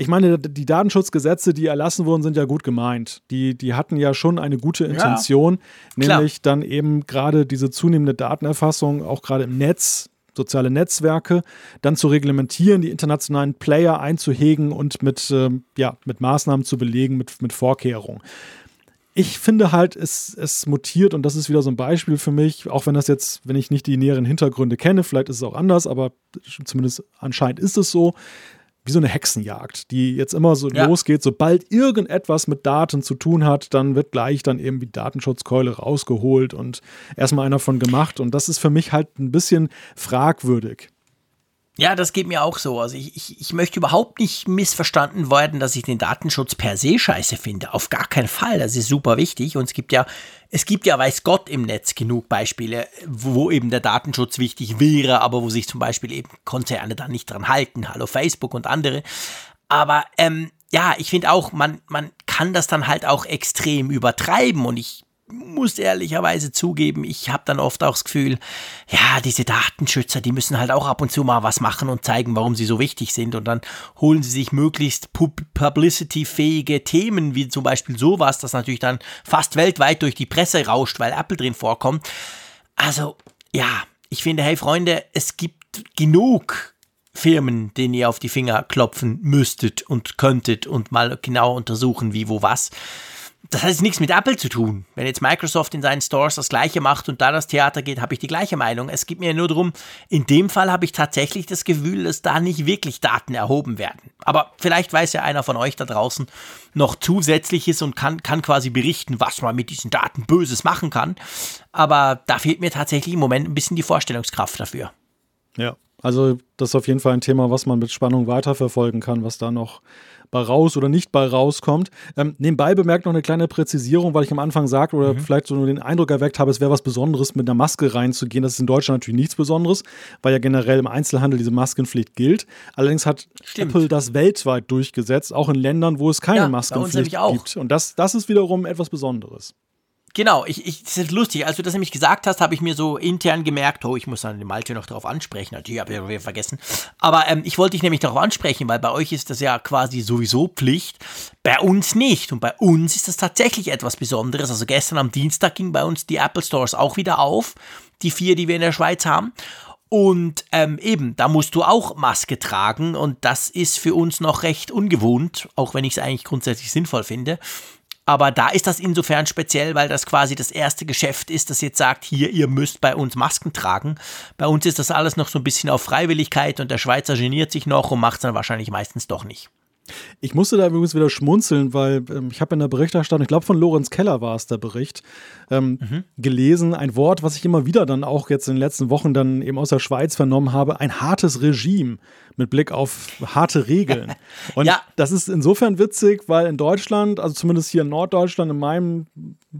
ich meine, die Datenschutzgesetze, die erlassen wurden, sind ja gut gemeint. Die, die hatten ja schon eine gute Intention, ja, nämlich dann eben gerade diese zunehmende Datenerfassung, auch gerade im Netz, soziale Netzwerke, dann zu reglementieren, die internationalen Player einzuhegen und mit, ähm, ja, mit Maßnahmen zu belegen, mit, mit Vorkehrungen. Ich finde halt, es, es mutiert und das ist wieder so ein Beispiel für mich, auch wenn das jetzt, wenn ich nicht die näheren Hintergründe kenne, vielleicht ist es auch anders, aber zumindest anscheinend ist es so, wie so eine Hexenjagd, die jetzt immer so ja. losgeht. Sobald irgendetwas mit Daten zu tun hat, dann wird gleich dann eben die Datenschutzkeule rausgeholt und erstmal einer von gemacht. Und das ist für mich halt ein bisschen fragwürdig. Ja, das geht mir auch so. Also ich, ich, ich möchte überhaupt nicht missverstanden werden, dass ich den Datenschutz per se scheiße finde. Auf gar keinen Fall. Das ist super wichtig. Und es gibt ja, es gibt ja, weiß Gott, im Netz genug Beispiele, wo eben der Datenschutz wichtig wäre, aber wo sich zum Beispiel eben Konzerne dann nicht dran halten. Hallo Facebook und andere. Aber ähm, ja, ich finde auch, man, man kann das dann halt auch extrem übertreiben. Und ich muss ehrlicherweise zugeben, ich habe dann oft auch das Gefühl, ja, diese Datenschützer, die müssen halt auch ab und zu mal was machen und zeigen, warum sie so wichtig sind. Und dann holen sie sich möglichst publicity-fähige Themen, wie zum Beispiel sowas, das natürlich dann fast weltweit durch die Presse rauscht, weil Apple drin vorkommt. Also, ja, ich finde, hey Freunde, es gibt genug Firmen, denen ihr auf die Finger klopfen müsstet und könntet und mal genau untersuchen, wie, wo, was. Das hat jetzt nichts mit Apple zu tun. Wenn jetzt Microsoft in seinen Stores das gleiche macht und da das Theater geht, habe ich die gleiche Meinung. Es geht mir nur darum, in dem Fall habe ich tatsächlich das Gefühl, dass da nicht wirklich Daten erhoben werden. Aber vielleicht weiß ja einer von euch da draußen noch zusätzliches und kann, kann quasi berichten, was man mit diesen Daten Böses machen kann. Aber da fehlt mir tatsächlich im Moment ein bisschen die Vorstellungskraft dafür. Ja, also das ist auf jeden Fall ein Thema, was man mit Spannung weiterverfolgen kann, was da noch bei raus oder nicht bei rauskommt. Ähm, nebenbei bemerkt noch eine kleine Präzisierung, weil ich am Anfang sagte oder mhm. vielleicht so nur den Eindruck erweckt habe, es wäre was Besonderes, mit einer Maske reinzugehen. Das ist in Deutschland natürlich nichts Besonderes, weil ja generell im Einzelhandel diese Maskenpflicht gilt. Allerdings hat Stimmt. Apple das weltweit durchgesetzt, auch in Ländern, wo es keine ja, Maskenpflicht gibt. Und das, das ist wiederum etwas Besonderes. Genau, ich, ich, das ist lustig. Als du das nämlich gesagt hast, habe ich mir so intern gemerkt, oh, ich muss dann den Malte noch darauf ansprechen. Natürlich habe ich wieder vergessen. Aber ähm, ich wollte dich nämlich darauf ansprechen, weil bei euch ist das ja quasi sowieso Pflicht. Bei uns nicht. Und bei uns ist das tatsächlich etwas Besonderes. Also gestern am Dienstag ging bei uns die Apple Stores auch wieder auf. Die vier, die wir in der Schweiz haben. Und ähm, eben, da musst du auch Maske tragen und das ist für uns noch recht ungewohnt, auch wenn ich es eigentlich grundsätzlich sinnvoll finde. Aber da ist das insofern speziell, weil das quasi das erste Geschäft ist, das jetzt sagt, hier, ihr müsst bei uns Masken tragen. Bei uns ist das alles noch so ein bisschen auf Freiwilligkeit und der Schweizer geniert sich noch und macht es dann wahrscheinlich meistens doch nicht. Ich musste da übrigens wieder schmunzeln, weil ähm, ich habe in der Berichterstattung, ich glaube von Lorenz Keller war es der Bericht, ähm, mhm. gelesen, ein Wort, was ich immer wieder dann auch jetzt in den letzten Wochen dann eben aus der Schweiz vernommen habe, ein hartes Regime mit Blick auf harte Regeln. (laughs) Und ja. das ist insofern witzig, weil in Deutschland, also zumindest hier in Norddeutschland, in meinem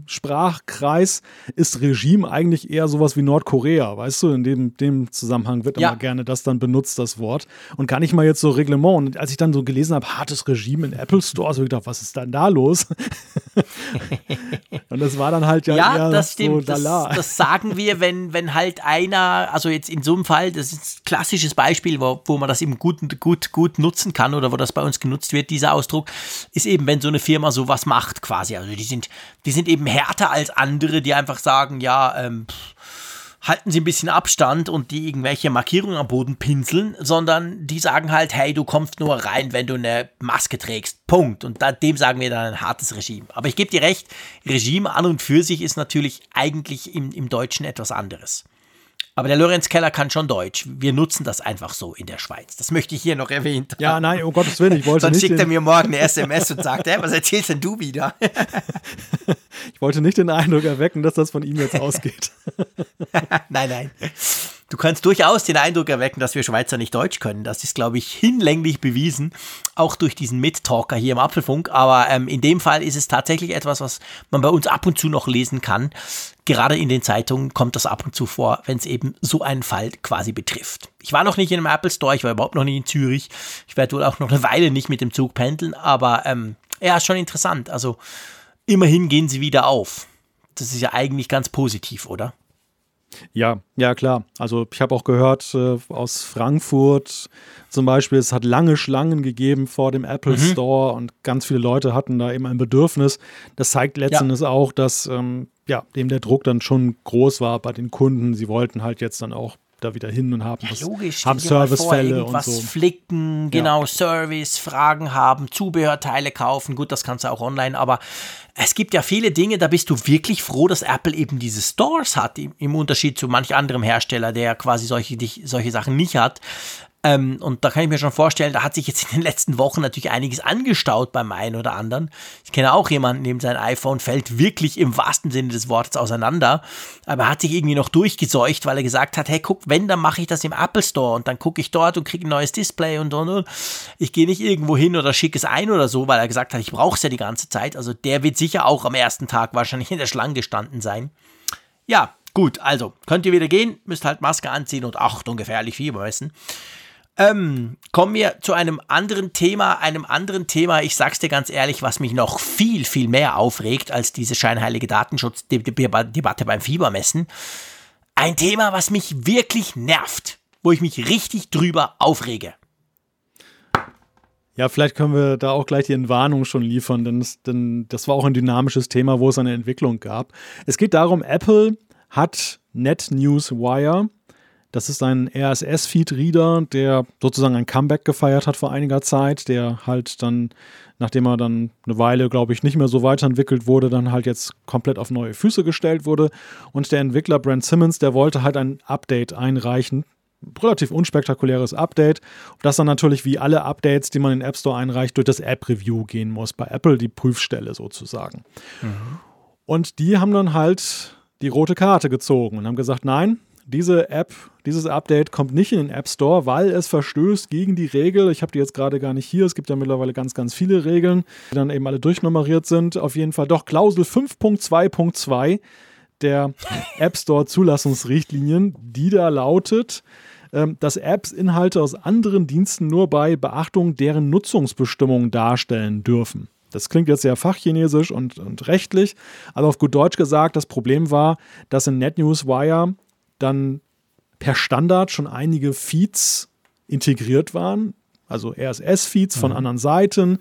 Sprachkreis, ist Regime eigentlich eher sowas wie Nordkorea. Weißt du, in dem, dem Zusammenhang wird ja. immer gerne das dann benutzt, das Wort. Und gar nicht mal jetzt so Reglement. Und als ich dann so gelesen habe, hartes Regime in Apple Stores, habe ich gedacht, was ist denn da los? (laughs) Und das war dann halt ja, ja eher das stimmt. So das, das, sagen wir, wenn, wenn halt einer, also jetzt in so einem Fall, das ist ein klassisches Beispiel, wo, wo man das eben gut, gut, gut nutzen kann oder wo das bei uns genutzt wird, dieser Ausdruck, ist eben, wenn so eine Firma sowas macht quasi. Also die sind, die sind eben härter als andere, die einfach sagen, ja, ähm, pff, halten sie ein bisschen Abstand und die irgendwelche Markierungen am Boden pinseln, sondern die sagen halt, hey, du kommst nur rein, wenn du eine Maske trägst. Punkt. Und da, dem sagen wir dann ein hartes Regime. Aber ich gebe dir recht, Regime an und für sich ist natürlich eigentlich im, im Deutschen etwas anderes. Aber der Lorenz Keller kann schon Deutsch. Wir nutzen das einfach so in der Schweiz. Das möchte ich hier noch erwähnt haben. Ja, nein, um Gottes Willen, ich wollte Sonst nicht. schickt er mir morgen eine SMS und sagt, hey, was erzählst denn du wieder? (laughs) ich wollte nicht den Eindruck erwecken, dass das von ihm jetzt (laughs) ausgeht. nein, nein. Du kannst durchaus den Eindruck erwecken, dass wir Schweizer nicht Deutsch können. Das ist, glaube ich, hinlänglich bewiesen, auch durch diesen Mittalker hier im Apfelfunk. Aber ähm, in dem Fall ist es tatsächlich etwas, was man bei uns ab und zu noch lesen kann. Gerade in den Zeitungen kommt das ab und zu vor, wenn es eben so einen Fall quasi betrifft. Ich war noch nicht in einem Apple Store, ich war überhaupt noch nicht in Zürich. Ich werde wohl auch noch eine Weile nicht mit dem Zug pendeln, aber ähm, ja, ist schon interessant. Also immerhin gehen sie wieder auf. Das ist ja eigentlich ganz positiv, oder? Ja, ja klar. Also ich habe auch gehört äh, aus Frankfurt zum Beispiel, es hat lange Schlangen gegeben vor dem Apple mhm. Store und ganz viele Leute hatten da eben ein Bedürfnis. Das zeigt letztendlich ja. auch, dass ähm, ja, dem der Druck dann schon groß war bei den Kunden. Sie wollten halt jetzt dann auch da wieder hin und haben, ja, logisch, haben Servicefälle und so. flicken, genau, ja. Service, Fragen haben, Zubehörteile kaufen. Gut, das kannst du auch online, aber es gibt ja viele Dinge, da bist du wirklich froh, dass Apple eben diese Stores hat, im, Unterschied zu manch anderem Hersteller, der quasi solche, solche Sachen nicht hat. Ähm, und da kann ich mir schon vorstellen, da hat sich jetzt in den letzten Wochen natürlich einiges angestaut beim einen oder anderen. Ich kenne auch jemanden, dem sein iPhone fällt wirklich im wahrsten Sinne des Wortes auseinander. Aber er hat sich irgendwie noch durchgeseucht, weil er gesagt hat, hey, guck, wenn, dann mache ich das im Apple Store und dann gucke ich dort und kriege ein neues Display und und und. Ich gehe nicht irgendwo hin oder schicke es ein oder so, weil er gesagt hat, ich brauche es ja die ganze Zeit. Also der wird sicher auch am ersten Tag wahrscheinlich in der Schlange gestanden sein. Ja, gut, also könnt ihr wieder gehen, müsst halt Maske anziehen und Achtung, gefährlich Fieber messen. Ähm, kommen wir zu einem anderen Thema, einem anderen Thema, ich sag's dir ganz ehrlich, was mich noch viel, viel mehr aufregt als diese scheinheilige Datenschutzdebatte beim Fiebermessen. Ein Thema, was mich wirklich nervt, wo ich mich richtig drüber aufrege. Ja, vielleicht können wir da auch gleich die Entwarnung schon liefern, denn das, denn das war auch ein dynamisches Thema, wo es eine Entwicklung gab. Es geht darum, Apple hat NetNewsWire Das ist ein RSS-Feed-Reader, der sozusagen ein Comeback gefeiert hat vor einiger Zeit, der halt dann, nachdem er dann eine Weile, glaube ich, nicht mehr so weiterentwickelt wurde, dann halt jetzt komplett auf neue Füße gestellt wurde. Und der Entwickler Brent Simmons, der wollte halt ein Update einreichen. Relativ unspektakuläres Update, das dann natürlich wie alle Updates, die man in den App Store einreicht, durch das App-Review gehen muss. Bei Apple die Prüfstelle sozusagen. Mhm. Und die haben dann halt die rote Karte gezogen und haben gesagt, nein, diese App, dieses Update kommt nicht in den App Store, weil es verstößt gegen die Regel. Ich habe die jetzt gerade gar nicht hier. Es gibt ja mittlerweile ganz, ganz viele Regeln, die dann eben alle durchnummeriert sind. Auf jeden Fall doch Klausel 5.2.2 der App Store Zulassungsrichtlinien, die da lautet, ähm, dass Apps Inhalte aus anderen Diensten nur bei Beachtung deren Nutzungsbestimmungen darstellen dürfen. Das klingt jetzt sehr fachchinesisch und, und rechtlich, aber auf gut Deutsch gesagt, das Problem war, dass in NetNewsWire dann per Standard schon einige Feeds integriert waren, also RSS-Feeds von mhm. anderen Seiten,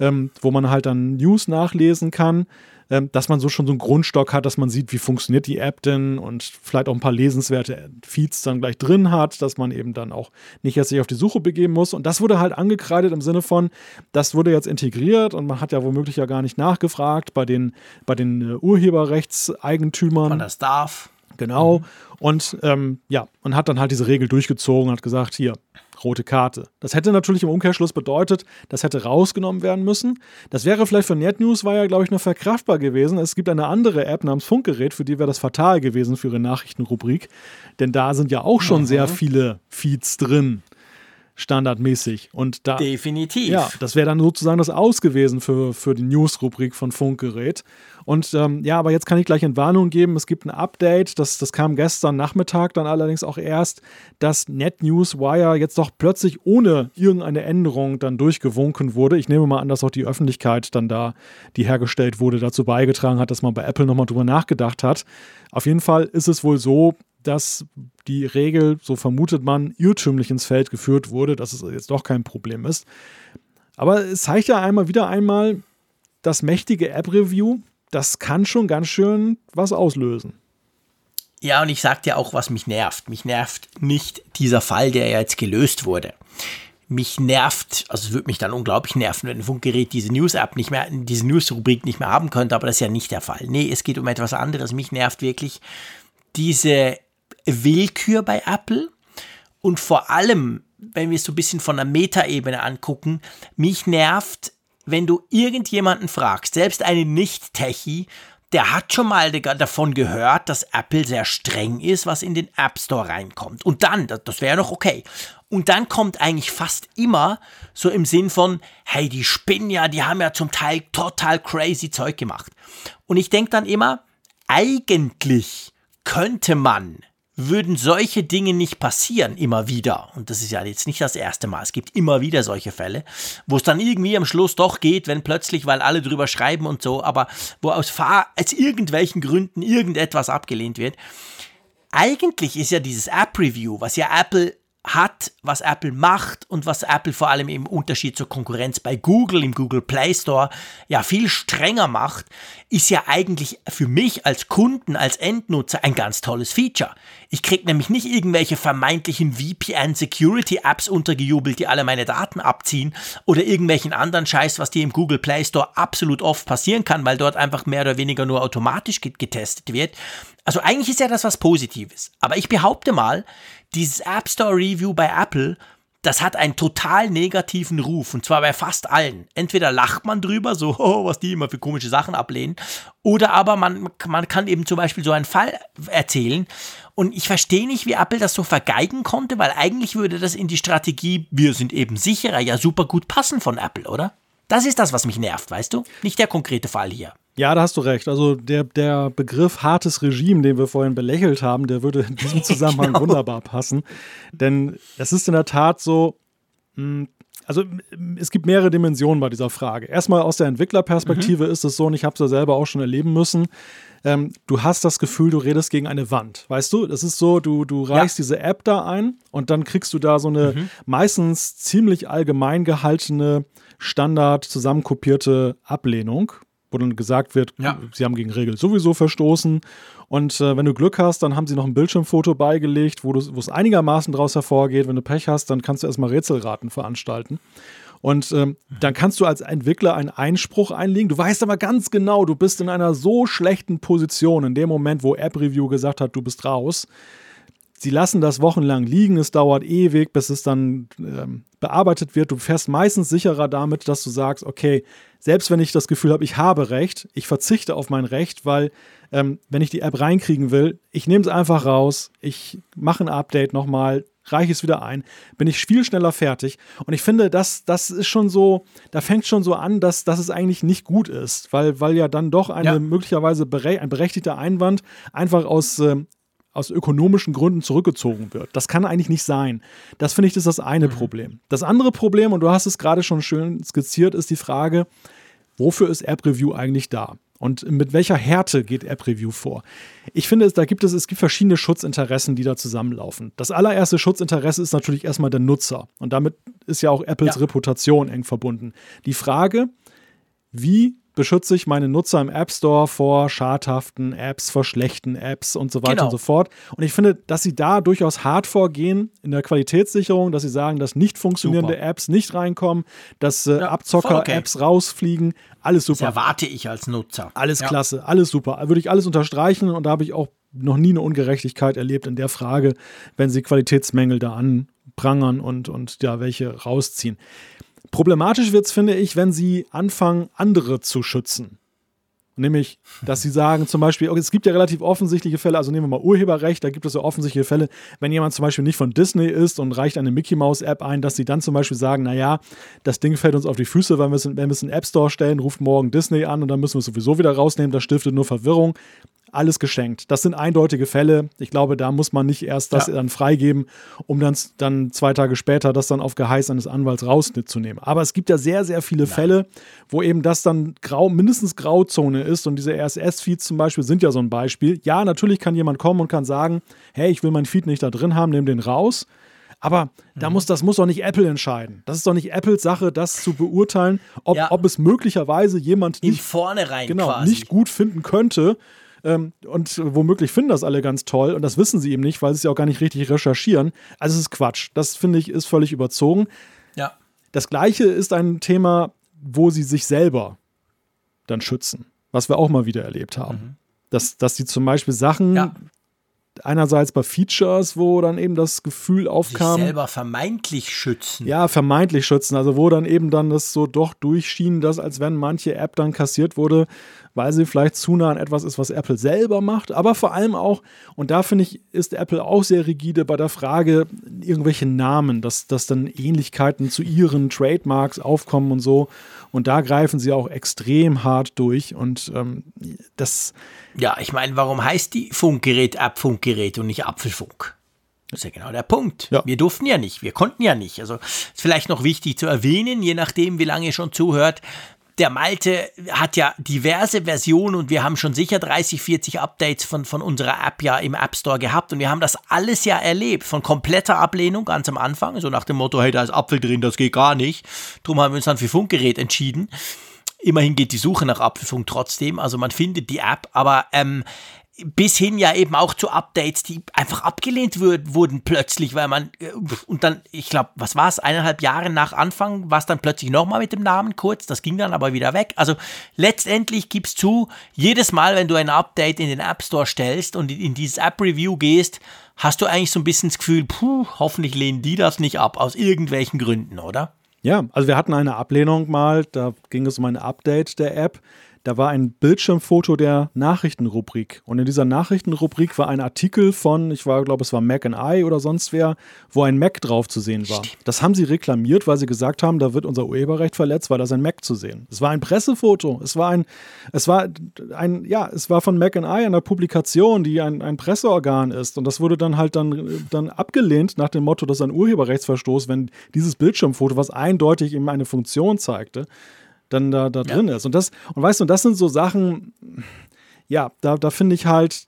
ähm, wo man halt dann News nachlesen kann, ähm, dass man so schon so einen Grundstock hat, dass man sieht, wie funktioniert die App denn und vielleicht auch ein paar lesenswerte Feeds dann gleich drin hat, dass man eben dann auch nicht erst sich auf die Suche begeben muss. Und das wurde halt angekreidet im Sinne von, das wurde jetzt integriert und man hat ja womöglich ja gar nicht nachgefragt bei den, bei den äh, Urheberrechtseigentümern. Man das darf. Genau. Mhm. Und ähm, ja, und hat dann halt diese Regel durchgezogen und hat gesagt, hier, rote Karte. Das hätte natürlich im Umkehrschluss bedeutet, das hätte rausgenommen werden müssen. Das wäre vielleicht für NetNews war ja, glaube ich, noch verkraftbar gewesen. Es gibt eine andere App namens Funkgerät, für die wäre das fatal gewesen für ihre Nachrichtenrubrik. Denn da sind ja auch schon mhm. sehr viele Feeds drin standardmäßig. Und da, Definitiv. Ja, das wäre dann sozusagen das Aus gewesen für, für die News-Rubrik von Funkgerät. Und ähm, ja, aber jetzt kann ich gleich Entwarnung geben. Es gibt ein Update, das, das kam gestern Nachmittag dann allerdings auch erst, dass NetNewsWire jetzt doch plötzlich ohne irgendeine Änderung dann durchgewunken wurde. Ich nehme mal an, dass auch die Öffentlichkeit dann da, die hergestellt wurde, dazu beigetragen hat, dass man bei Apple nochmal drüber nachgedacht hat. Auf jeden Fall ist es wohl so, dass die Regel, so vermutet man, irrtümlich ins Feld geführt wurde, dass es jetzt doch kein Problem ist. Aber es zeigt ja einmal wieder einmal, das mächtige App-Review, das kann schon ganz schön was auslösen. Ja, und ich sag dir auch, was mich nervt. Mich nervt nicht dieser Fall, der ja jetzt gelöst wurde. Mich nervt, also es würde mich dann unglaublich nerven, wenn ein Funkgerät diese News-App nicht mehr, diese News-Rubrik nicht mehr haben könnte, aber das ist ja nicht der Fall. Nee, es geht um etwas anderes. Mich nervt wirklich diese Willkür bei Apple und vor allem, wenn wir es so ein bisschen von der Metaebene angucken, mich nervt, wenn du irgendjemanden fragst, selbst einen Nicht-Techie, der hat schon mal davon gehört, dass Apple sehr streng ist, was in den App Store reinkommt. Und dann, das wäre noch okay. Und dann kommt eigentlich fast immer so im Sinn von, hey, die spinnen ja, die haben ja zum Teil total crazy Zeug gemacht. Und ich denke dann immer, eigentlich könnte man würden solche Dinge nicht passieren, immer wieder, und das ist ja jetzt nicht das erste Mal, es gibt immer wieder solche Fälle, wo es dann irgendwie am Schluss doch geht, wenn plötzlich, weil alle drüber schreiben und so, aber wo aus, Fahr aus irgendwelchen Gründen irgendetwas abgelehnt wird. Eigentlich ist ja dieses App-Review, was ja Apple hat, was Apple macht und was Apple vor allem im Unterschied zur Konkurrenz bei Google im Google Play Store ja viel strenger macht, ist ja eigentlich für mich als Kunden, als Endnutzer ein ganz tolles Feature. Ich kriege nämlich nicht irgendwelche vermeintlichen VPN-Security-Apps untergejubelt, die alle meine Daten abziehen oder irgendwelchen anderen Scheiß, was dir im Google Play Store absolut oft passieren kann, weil dort einfach mehr oder weniger nur automatisch getestet wird. Also eigentlich ist ja das was Positives. Aber ich behaupte mal, dieses App Store Review bei Apple, das hat einen total negativen Ruf und zwar bei fast allen. Entweder lacht man drüber, so, (laughs) oh, was die immer für komische Sachen ablehnen, oder aber man, man kann eben zum Beispiel so einen Fall erzählen und ich verstehe nicht, wie Apple das so vergeigen konnte, weil eigentlich würde das in die Strategie, wir sind eben sicherer, ja super gut passen von Apple, oder? Das ist das, was mich nervt, weißt du? Nicht der konkrete Fall hier. Ja, da hast du recht. Also der, der Begriff hartes Regime, den wir vorhin belächelt haben, der würde in diesem (laughs) Zusammenhang genau. wunderbar passen. Denn es ist in der Tat so, hm, also es gibt mehrere Dimensionen bei dieser Frage. Erstmal aus der Entwicklerperspektive mhm. ist es so, und ich habe es ja selber auch schon erleben müssen, ähm, du hast das Gefühl, du redest gegen eine Wand. Weißt du, das ist so, du, du reichst ja. diese App da ein und dann kriegst du da so eine mhm. meistens ziemlich allgemein gehaltene, standard zusammenkopierte Ablehnung wo dann gesagt wird, Ja. sie haben gegen Regeln sowieso verstoßen. Und äh, wenn du Glück hast, dann haben sie noch ein Bildschirmfoto beigelegt, wo es einigermaßen daraus hervorgeht. Wenn du Pech hast, dann kannst du erstmal Rätselraten veranstalten. Und ähm, dann kannst du als Entwickler einen Einspruch einlegen. Du weißt aber ganz genau, du bist in einer so schlechten Position in dem Moment, wo App Review gesagt hat, du bist raus. Sie lassen das wochenlang liegen, es dauert ewig, bis es dann ähm, bearbeitet wird. Du fährst meistens sicherer damit, dass du sagst, okay, selbst wenn ich das Gefühl habe, ich habe Recht, ich verzichte auf mein Recht, weil ähm, wenn ich die App reinkriegen will, ich nehme es einfach raus, ich mache ein Update nochmal, reiche es wieder ein, bin ich viel schneller fertig. Und ich finde, das, das ist schon so, da fängt schon so an, dass, dass es eigentlich nicht gut ist, weil, weil ja dann doch eine Ja. möglicherweise bere ein berechtigter Einwand einfach aus ähm, aus ökonomischen Gründen zurückgezogen wird. Das kann eigentlich nicht sein. Das finde ich, ist das eine Problem. Das andere Problem, und du hast es gerade schon schön skizziert, ist die Frage, wofür ist App Review eigentlich da? Und mit welcher Härte geht App Review vor? Ich finde, es- da gibt es, es gibt verschiedene Schutzinteressen, die da zusammenlaufen. Das allererste Schutzinteresse ist natürlich erstmal der Nutzer. Und damit ist ja auch Apples Ja. Reputation eng verbunden. Die Frage, wie beschütze ich meine Nutzer im App Store vor schadhaften Apps, vor schlechten Apps und so weiter Genau. und so fort. Und ich finde, dass sie da durchaus hart vorgehen in der Qualitätssicherung, dass sie sagen, dass nicht funktionierende Super. Apps nicht reinkommen, dass äh, Ja, Abzocker-Apps rausfliegen. Alles Das super. erwarte ich als Nutzer. Alles Ja. klasse, alles super. Würde ich alles unterstreichen und da habe ich auch noch nie eine Ungerechtigkeit erlebt in der Frage, wenn sie Qualitätsmängel da anprangern und, und ja, welche rausziehen. Problematisch wird es, finde ich, wenn sie anfangen, andere zu schützen. Nämlich, dass sie sagen, zum Beispiel, okay, es gibt ja relativ offensichtliche Fälle, also nehmen wir mal Urheberrecht, da gibt es ja offensichtliche Fälle, wenn jemand zum Beispiel nicht von Disney ist und reicht eine Mickey Mouse App ein, dass sie dann zum Beispiel sagen, naja, das Ding fällt uns auf die Füße, wenn wir es in App Store stellen, ruft morgen Disney an und dann müssen wir es sowieso wieder rausnehmen, das stiftet nur Verwirrung. Alles geschenkt. Das sind eindeutige Fälle. Ich glaube, da muss man nicht erst das Ja. dann freigeben, um dann, dann zwei Tage später das dann auf Geheiß eines Anwalts rauszunehmen. Aber es gibt ja sehr, sehr viele Fälle, wo eben das dann grau, mindestens Grauzone ist. Und diese RSS-Feeds zum Beispiel sind ja so ein Beispiel. Ja, natürlich kann jemand kommen und kann sagen, hey, ich will meinen Feed nicht da drin haben, nehme den raus. Aber da Mhm. muss, das muss doch nicht Apple entscheiden. Das ist doch nicht Apples Sache, das zu beurteilen, ob, Ja. ob es möglicherweise jemand nicht genau, nicht gut finden könnte. Ähm, und womöglich finden das alle ganz toll und das wissen sie eben nicht, weil sie es ja auch gar nicht richtig recherchieren. Also es ist Quatsch. Das finde ich ist völlig überzogen. Ja. Das gleiche ist ein Thema, wo sie sich selber dann schützen, was wir auch mal wieder erlebt haben. Dass, dass sie zum Beispiel Sachen, Mhm. Ja. einerseits bei Features, wo dann eben das Gefühl Sich aufkam, selber vermeintlich schützen. ja, vermeintlich schützen. Also wo dann eben dann das so doch durchschien, dass als wenn manche App dann kassiert wurde, weil sie vielleicht zu nah an etwas ist, was Apple selber macht. Aber vor allem auch, und da finde ich, ist Apple auch sehr rigide bei der Frage, irgendwelche Namen, dass, dass dann Ähnlichkeiten zu ihren Trademarks aufkommen und so. Und da greifen sie auch extrem hart durch. Und ähm, das, Ja, ich meine, warum heißt die Funkgerät und nicht Apfelfunk? Das ist ja genau der Punkt. Ja. Wir durften ja nicht, wir konnten ja nicht. Also ist vielleicht noch wichtig zu erwähnen, je nachdem, wie lange ihr schon zuhört. Der Malte hat ja diverse Versionen und wir haben schon sicher 30, 40 Updates von, von unserer App ja im App Store gehabt und wir haben das alles ja erlebt. Von kompletter Ablehnung ganz am Anfang, so nach dem Motto, hey, da ist Apfel drin, das geht gar nicht. Drum haben wir uns dann für Funkgerät entschieden. Immerhin geht die Suche nach Apfelfunk trotzdem, also man findet die App, aber ähm, bis hin ja eben auch zu Updates, die einfach abgelehnt wurden plötzlich, weil man äh, und dann, ich glaube, was war es, eineinhalb Jahre nach Anfang war es dann plötzlich nochmal mit dem Namen kurz, das ging dann aber wieder weg. Also letztendlich gibst zu, jedes Mal, wenn du ein Update in den App Store stellst und in, in dieses App Review gehst, hast du eigentlich so ein bisschen das Gefühl, puh, hoffentlich lehnen die das nicht ab, aus irgendwelchen Gründen, oder? Ja, also wir hatten eine Ablehnung mal, da ging es um ein Update der App. Da war ein Bildschirmfoto der Nachrichtenrubrik. Und in dieser Nachrichtenrubrik war ein Artikel von, ich war, glaube es war Mac and I oder sonst wer, wo ein Mac drauf zu sehen war. Das haben sie reklamiert, weil sie gesagt haben, da wird unser Urheberrecht verletzt, weil da ist ein Mac zu sehen. Es war ein Pressefoto. Es war ein, es war ein, ja, es war von Mac and I einer Publikation, die ein, ein Presseorgan ist. Und das wurde dann halt dann, dann abgelehnt nach dem Motto, das ist ein Urheberrechtsverstoß, wenn dieses Bildschirmfoto, was eindeutig eben eine Funktion zeigte, dann da, da drin ist. Und das, und weißt du, das sind so Sachen, ja, da, da finde ich halt,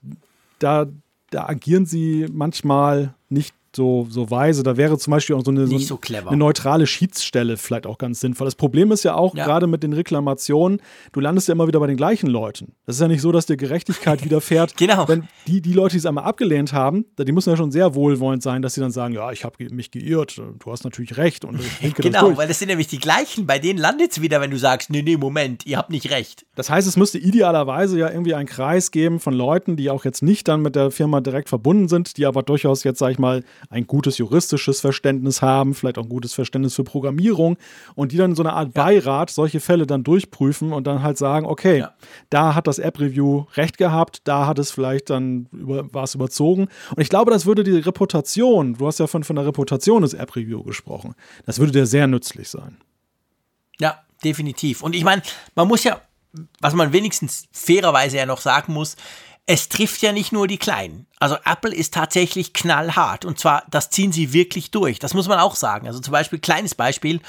da, da agieren sie manchmal nicht so, so weise. Da wäre zum Beispiel auch so eine, so, so eine neutrale Schiedsstelle vielleicht auch ganz sinnvoll. Das Problem ist ja auch, ja. gerade mit den Reklamationen, du landest ja immer wieder bei den gleichen Leuten. Das ist ja nicht so, dass dir Gerechtigkeit (laughs) widerfährt. genau. Wenn die, die Leute, die es einmal abgelehnt haben, die müssen ja schon sehr wohlwollend sein, dass sie dann sagen, ja, ich habe mich geirrt, du hast natürlich recht. Und ich (laughs) genau, das weil das sind nämlich die gleichen, bei denen landet es wieder, wenn du sagst, nee, nee, Moment, ihr habt nicht recht. Das heißt, es müsste idealerweise ja irgendwie einen Kreis geben von Leuten, die auch jetzt nicht dann mit der Firma direkt verbunden sind, die aber durchaus jetzt, sag ich mal, ein gutes juristisches Verständnis haben, vielleicht auch ein gutes Verständnis für Programmierung und die dann so eine Art ja. Beirat solche Fälle dann durchprüfen und dann halt sagen, okay, ja. da hat das App-Review recht gehabt, da hat es vielleicht dann über, war es überzogen. Und ich glaube, das würde die Reputation, du hast ja von, von der Reputation des App-Review gesprochen, das würde dir sehr nützlich sein. Ja, definitiv. Und ich meine, man muss ja, was man wenigstens fairerweise ja noch sagen muss, es trifft ja nicht nur die Kleinen. Also Apple ist tatsächlich knallhart und zwar, das ziehen sie wirklich durch. Das muss man auch sagen. Also zum Beispiel, kleines Beispiel,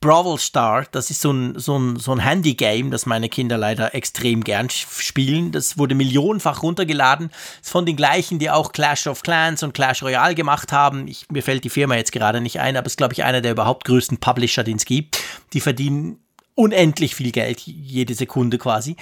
Brawl Star, das ist so ein, so ein, so ein Handy-Game, das meine Kinder leider extrem gern spielen. Das wurde millionenfach runtergeladen. Ist von den gleichen, die auch Clash of Clans und Clash Royale gemacht haben. Ich, mir fällt die Firma jetzt gerade nicht ein, aber es ist, glaube ich, einer der überhaupt größten Publisher, den es gibt. Die verdienen unendlich viel Geld, jede Sekunde quasi.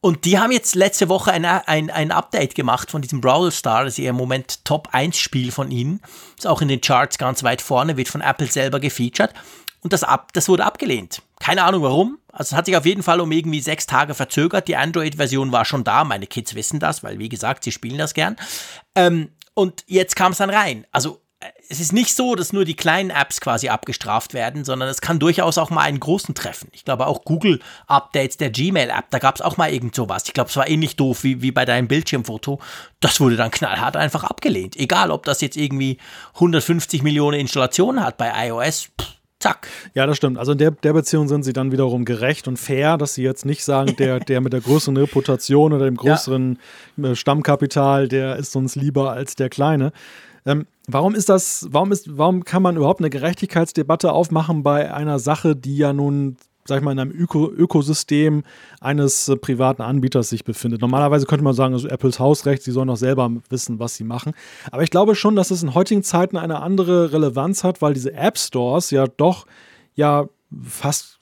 Und die haben jetzt letzte Woche ein, ein, ein Update gemacht von diesem Brawl Star, das ist ihr im Moment Top 1 Spiel von ihnen. Ist auch in den Charts ganz weit vorne, wird von Apple selber gefeatured. Und das, ab, das wurde abgelehnt. Keine Ahnung warum. Also es hat sich auf jeden Fall um irgendwie sechs Tage verzögert. Die Android-Version war schon da. Meine Kids wissen das, weil wie gesagt, sie spielen das gern. Ähm, und jetzt kam es dann rein. Also es ist nicht so, dass nur die kleinen Apps quasi abgestraft werden, sondern es kann durchaus auch mal einen großen treffen. Ich glaube auch Google-Updates der Gmail-App, da gab es auch mal irgend sowas. Ich glaube, es war ähnlich doof wie, wie bei deinem Bildschirmfoto. Das wurde dann knallhart einfach abgelehnt. Egal, ob das jetzt irgendwie 150 Millionen Installationen hat bei iOS. Pff, Zack. Ja, das stimmt. Also in der, der Beziehung sind sie dann wiederum gerecht und fair, dass sie jetzt nicht sagen, der, (laughs) der mit der größeren Reputation oder dem größeren ja. Stammkapital, der ist uns lieber als der Kleine. Ähm, warum ist das, warum ist, warum kann man überhaupt eine Gerechtigkeitsdebatte aufmachen bei einer Sache, die ja nun, sag ich mal, in einem Öko Ökosystem eines äh, privaten Anbieters sich befindet? Normalerweise könnte man sagen, also Apples Hausrecht, sie sollen doch selber wissen, was sie machen. Aber ich glaube schon, dass es in heutigen Zeiten eine andere Relevanz hat, weil diese App Stores ja doch ja fast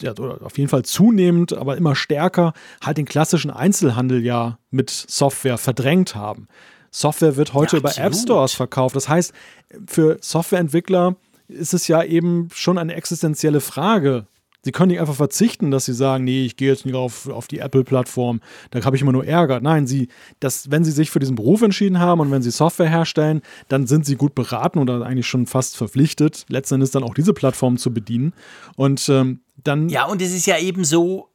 ja, auf jeden Fall zunehmend, aber immer stärker halt den klassischen Einzelhandel ja mit Software verdrängt haben. Software wird heute ja, über App Stores verkauft. Das heißt, für Softwareentwickler ist es ja eben schon eine existenzielle Frage. Sie können nicht einfach verzichten, dass sie sagen, nee, ich gehe jetzt nicht auf, auf die Apple-Plattform, da habe ich immer nur Ärger. Nein, sie, das, wenn sie sich für diesen Beruf entschieden haben und wenn sie Software herstellen, dann sind sie gut beraten oder eigentlich schon fast verpflichtet, letzten Endes dann auch diese Plattform zu bedienen. Und ähm, dann. Ja, und es ist ja eben so,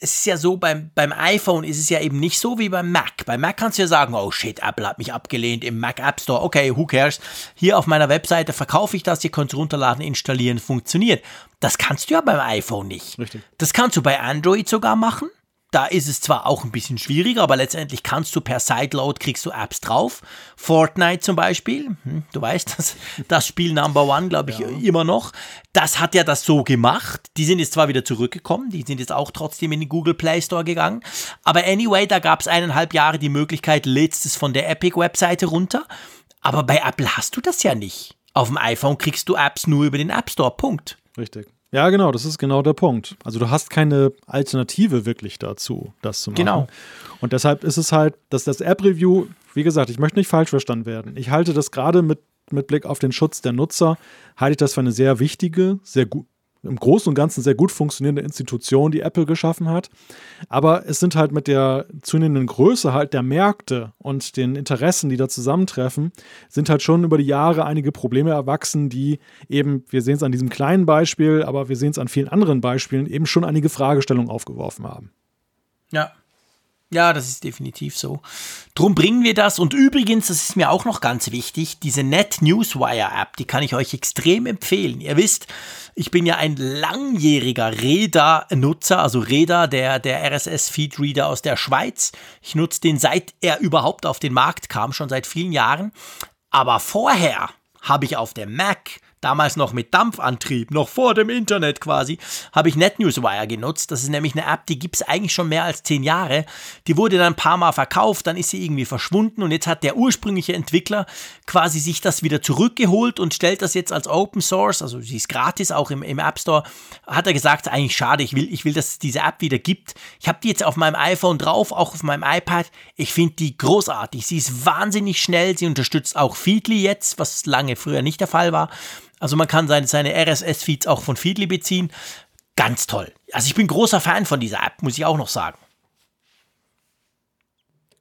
es ist ja so, beim, beim iPhone ist es ja eben nicht so wie beim Mac. Bei Mac kannst du ja sagen, oh shit, Apple hat mich abgelehnt im Mac App Store. Okay, who cares? Hier auf meiner Webseite verkaufe ich das, ihr könnt es runterladen, installieren, funktioniert. Das kannst du ja beim iPhone nicht. Richtig. Das kannst du bei Android sogar machen. Da ist es zwar auch ein bisschen schwieriger, aber letztendlich kannst du per Sideload kriegst du Apps drauf. Fortnite zum Beispiel, hm, du weißt, (laughs) das, das Spiel Number One, glaube ich, ja. immer noch. Das hat ja das so gemacht. Die sind jetzt zwar wieder zurückgekommen, die sind jetzt auch trotzdem in den Google Play Store gegangen. Aber anyway, da gab es eineinhalb Jahre die Möglichkeit, lädst es von der Epic-Webseite runter. Aber bei Apple hast du das ja nicht. Auf dem iPhone kriegst du Apps nur über den App Store. Punkt. Richtig. Ja, genau, das ist genau der Punkt. Also du hast keine Alternative wirklich dazu, das zu machen. Genau. Und deshalb ist es halt, dass das App-Review, wie gesagt, ich möchte nicht falsch verstanden werden. Ich halte das gerade mit, mit Blick auf den Schutz der Nutzer, halte ich das für eine sehr wichtige, sehr gut, im Großen und Ganzen sehr gut funktionierende Institution, die Apple geschaffen hat. Aber es sind halt mit der zunehmenden Größe halt der Märkte und den Interessen, die da zusammentreffen, sind halt schon über die Jahre einige Probleme erwachsen, die eben, wir sehen es an diesem kleinen Beispiel, aber wir sehen es an vielen anderen Beispielen, eben schon einige Fragestellungen aufgeworfen haben. Ja, ja, das ist definitiv so. Drum bringen wir das. Und übrigens, das ist mir auch noch ganz wichtig, diese Net Newswire App, die kann ich euch extrem empfehlen. Ihr wisst, ich bin ja ein langjähriger Reda-Nutzer, also Reda, der, der RSS-Feed-Reader aus der Schweiz. Ich nutze den seit er überhaupt auf den Markt kam, schon seit vielen Jahren. Aber vorher habe ich auf dem Mac damals noch mit Dampfantrieb, noch vor dem Internet quasi, habe ich NetNewsWire genutzt. Das ist nämlich eine App, die gibt es eigentlich schon mehr als zehn Jahre. Die wurde dann ein paar Mal verkauft, dann ist sie irgendwie verschwunden und jetzt hat der ursprüngliche Entwickler quasi sich das wieder zurückgeholt und stellt das jetzt als Open Source, also sie ist gratis auch im, im App Store, hat er gesagt, eigentlich schade, ich will, ich will, dass es diese App wieder gibt. Ich habe die jetzt auf meinem iPhone drauf, auch auf meinem iPad. Ich finde die großartig. Sie ist wahnsinnig schnell, sie unterstützt auch Feedly jetzt, was lange früher nicht der Fall war. Also man kann seine, seine RSS-Feeds auch von Feedly beziehen. Ganz toll. Also ich bin großer Fan von dieser App, muss ich auch noch sagen.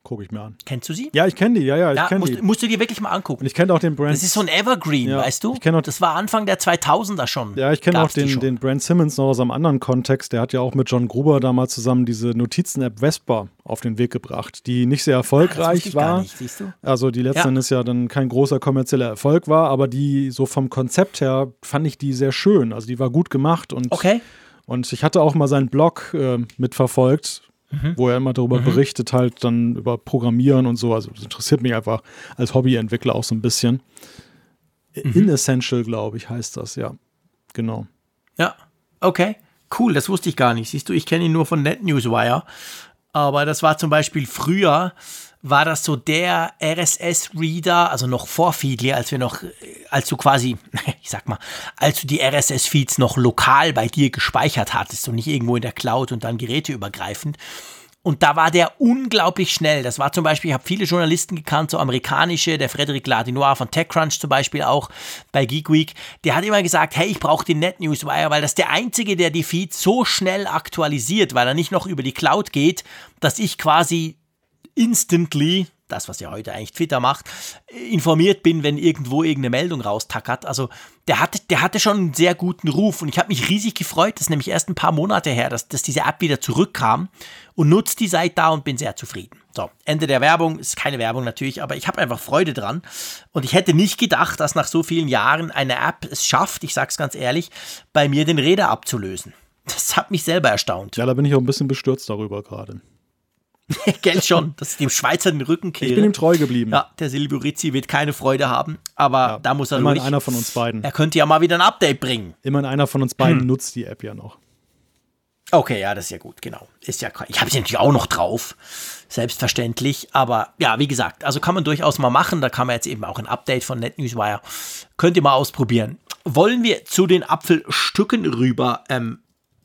Gucke ich mir an. Kennst du sie? Ja, ich kenne die, ja, ja, ich Ja, kenne musst, die. musst du dir wirklich mal angucken. Und ich kenne auch den Brand. Das ist so ein Evergreen, Ja, weißt du? ich auch- das war Anfang der 2000er schon. Ja, ich kenne auch den, den Brand Simmons noch aus einem anderen Kontext. Der hat ja auch mit John Gruber damals zusammen diese Notizen-App Vespa auf den Weg gebracht, die nicht sehr erfolgreich gar war. nicht, siehst du? Also die letzten Ja. Endes ja dann kein großer kommerzieller Erfolg war, aber die so vom Konzept her fand ich die sehr schön. Also die war gut gemacht und, Okay. und ich hatte auch mal seinen Blog äh, mitverfolgt, Mhm. wo er immer darüber berichtet, halt dann über Programmieren und so. Also das interessiert mich einfach als Hobbyentwickler auch so ein bisschen. Mhm. Inessential, glaube ich, heißt das, ja. Genau. Ja, okay. Cool, das wusste ich gar nicht. Siehst du, ich kenne ihn nur von NetNewsWire. Aber das war zum Beispiel früher, war das so der RSS-Reader, also noch vor Feedly, als wir noch, als du quasi, (laughs) ich sag mal, als du die RSS-Feeds noch lokal bei dir gespeichert hattest und nicht irgendwo in der Cloud und dann geräteübergreifend. Und da war der unglaublich schnell. Das war zum Beispiel, ich habe viele Journalisten gekannt, so amerikanische, der Frederic Ladinois von TechCrunch zum Beispiel auch bei Geek Week. Der hat immer gesagt, hey, ich brauche den NetNewsWire, weil das der einzige, der die Feeds so schnell aktualisiert, weil er nicht noch über die Cloud geht, dass ich quasi instantly, das was ja heute eigentlich Twitter macht, informiert bin, wenn irgendwo irgendeine Meldung raustackert. Also der hatte, der hatte schon einen sehr guten Ruf und ich habe mich riesig gefreut, das ist nämlich erst ein paar Monate her, dass, dass diese App wieder zurückkam und nutze die seit da und bin sehr zufrieden. So, Ende der Werbung, ist keine Werbung natürlich, aber ich habe einfach Freude dran und ich hätte nicht gedacht, dass nach so vielen Jahren eine App es schafft, ich sag's ganz ehrlich, bei mir den Räder abzulösen. Das hat mich selber erstaunt. Ja, da bin ich auch ein bisschen bestürzt darüber gerade. (laughs) Geld schon, dass ich dem Schweizer den Rücken kehre. Ich bin ihm treu geblieben. Ja, der Silburizzi wird keine Freude haben, aber da muss er Immerhin einer von uns beiden. Er könnte ja mal wieder ein Update bringen. Immerhin einer von uns beiden Hm. nutzt die App ja noch. Okay, ja, das ist ja gut, genau. Ist ja, ich habe sie natürlich auch noch drauf, selbstverständlich. Aber ja, wie gesagt, also kann man durchaus mal machen. Da kann man jetzt eben auch ein Update von NetNewsWire. Könnt ihr mal ausprobieren. Wollen wir zu den Apfelstücken rüber ähm,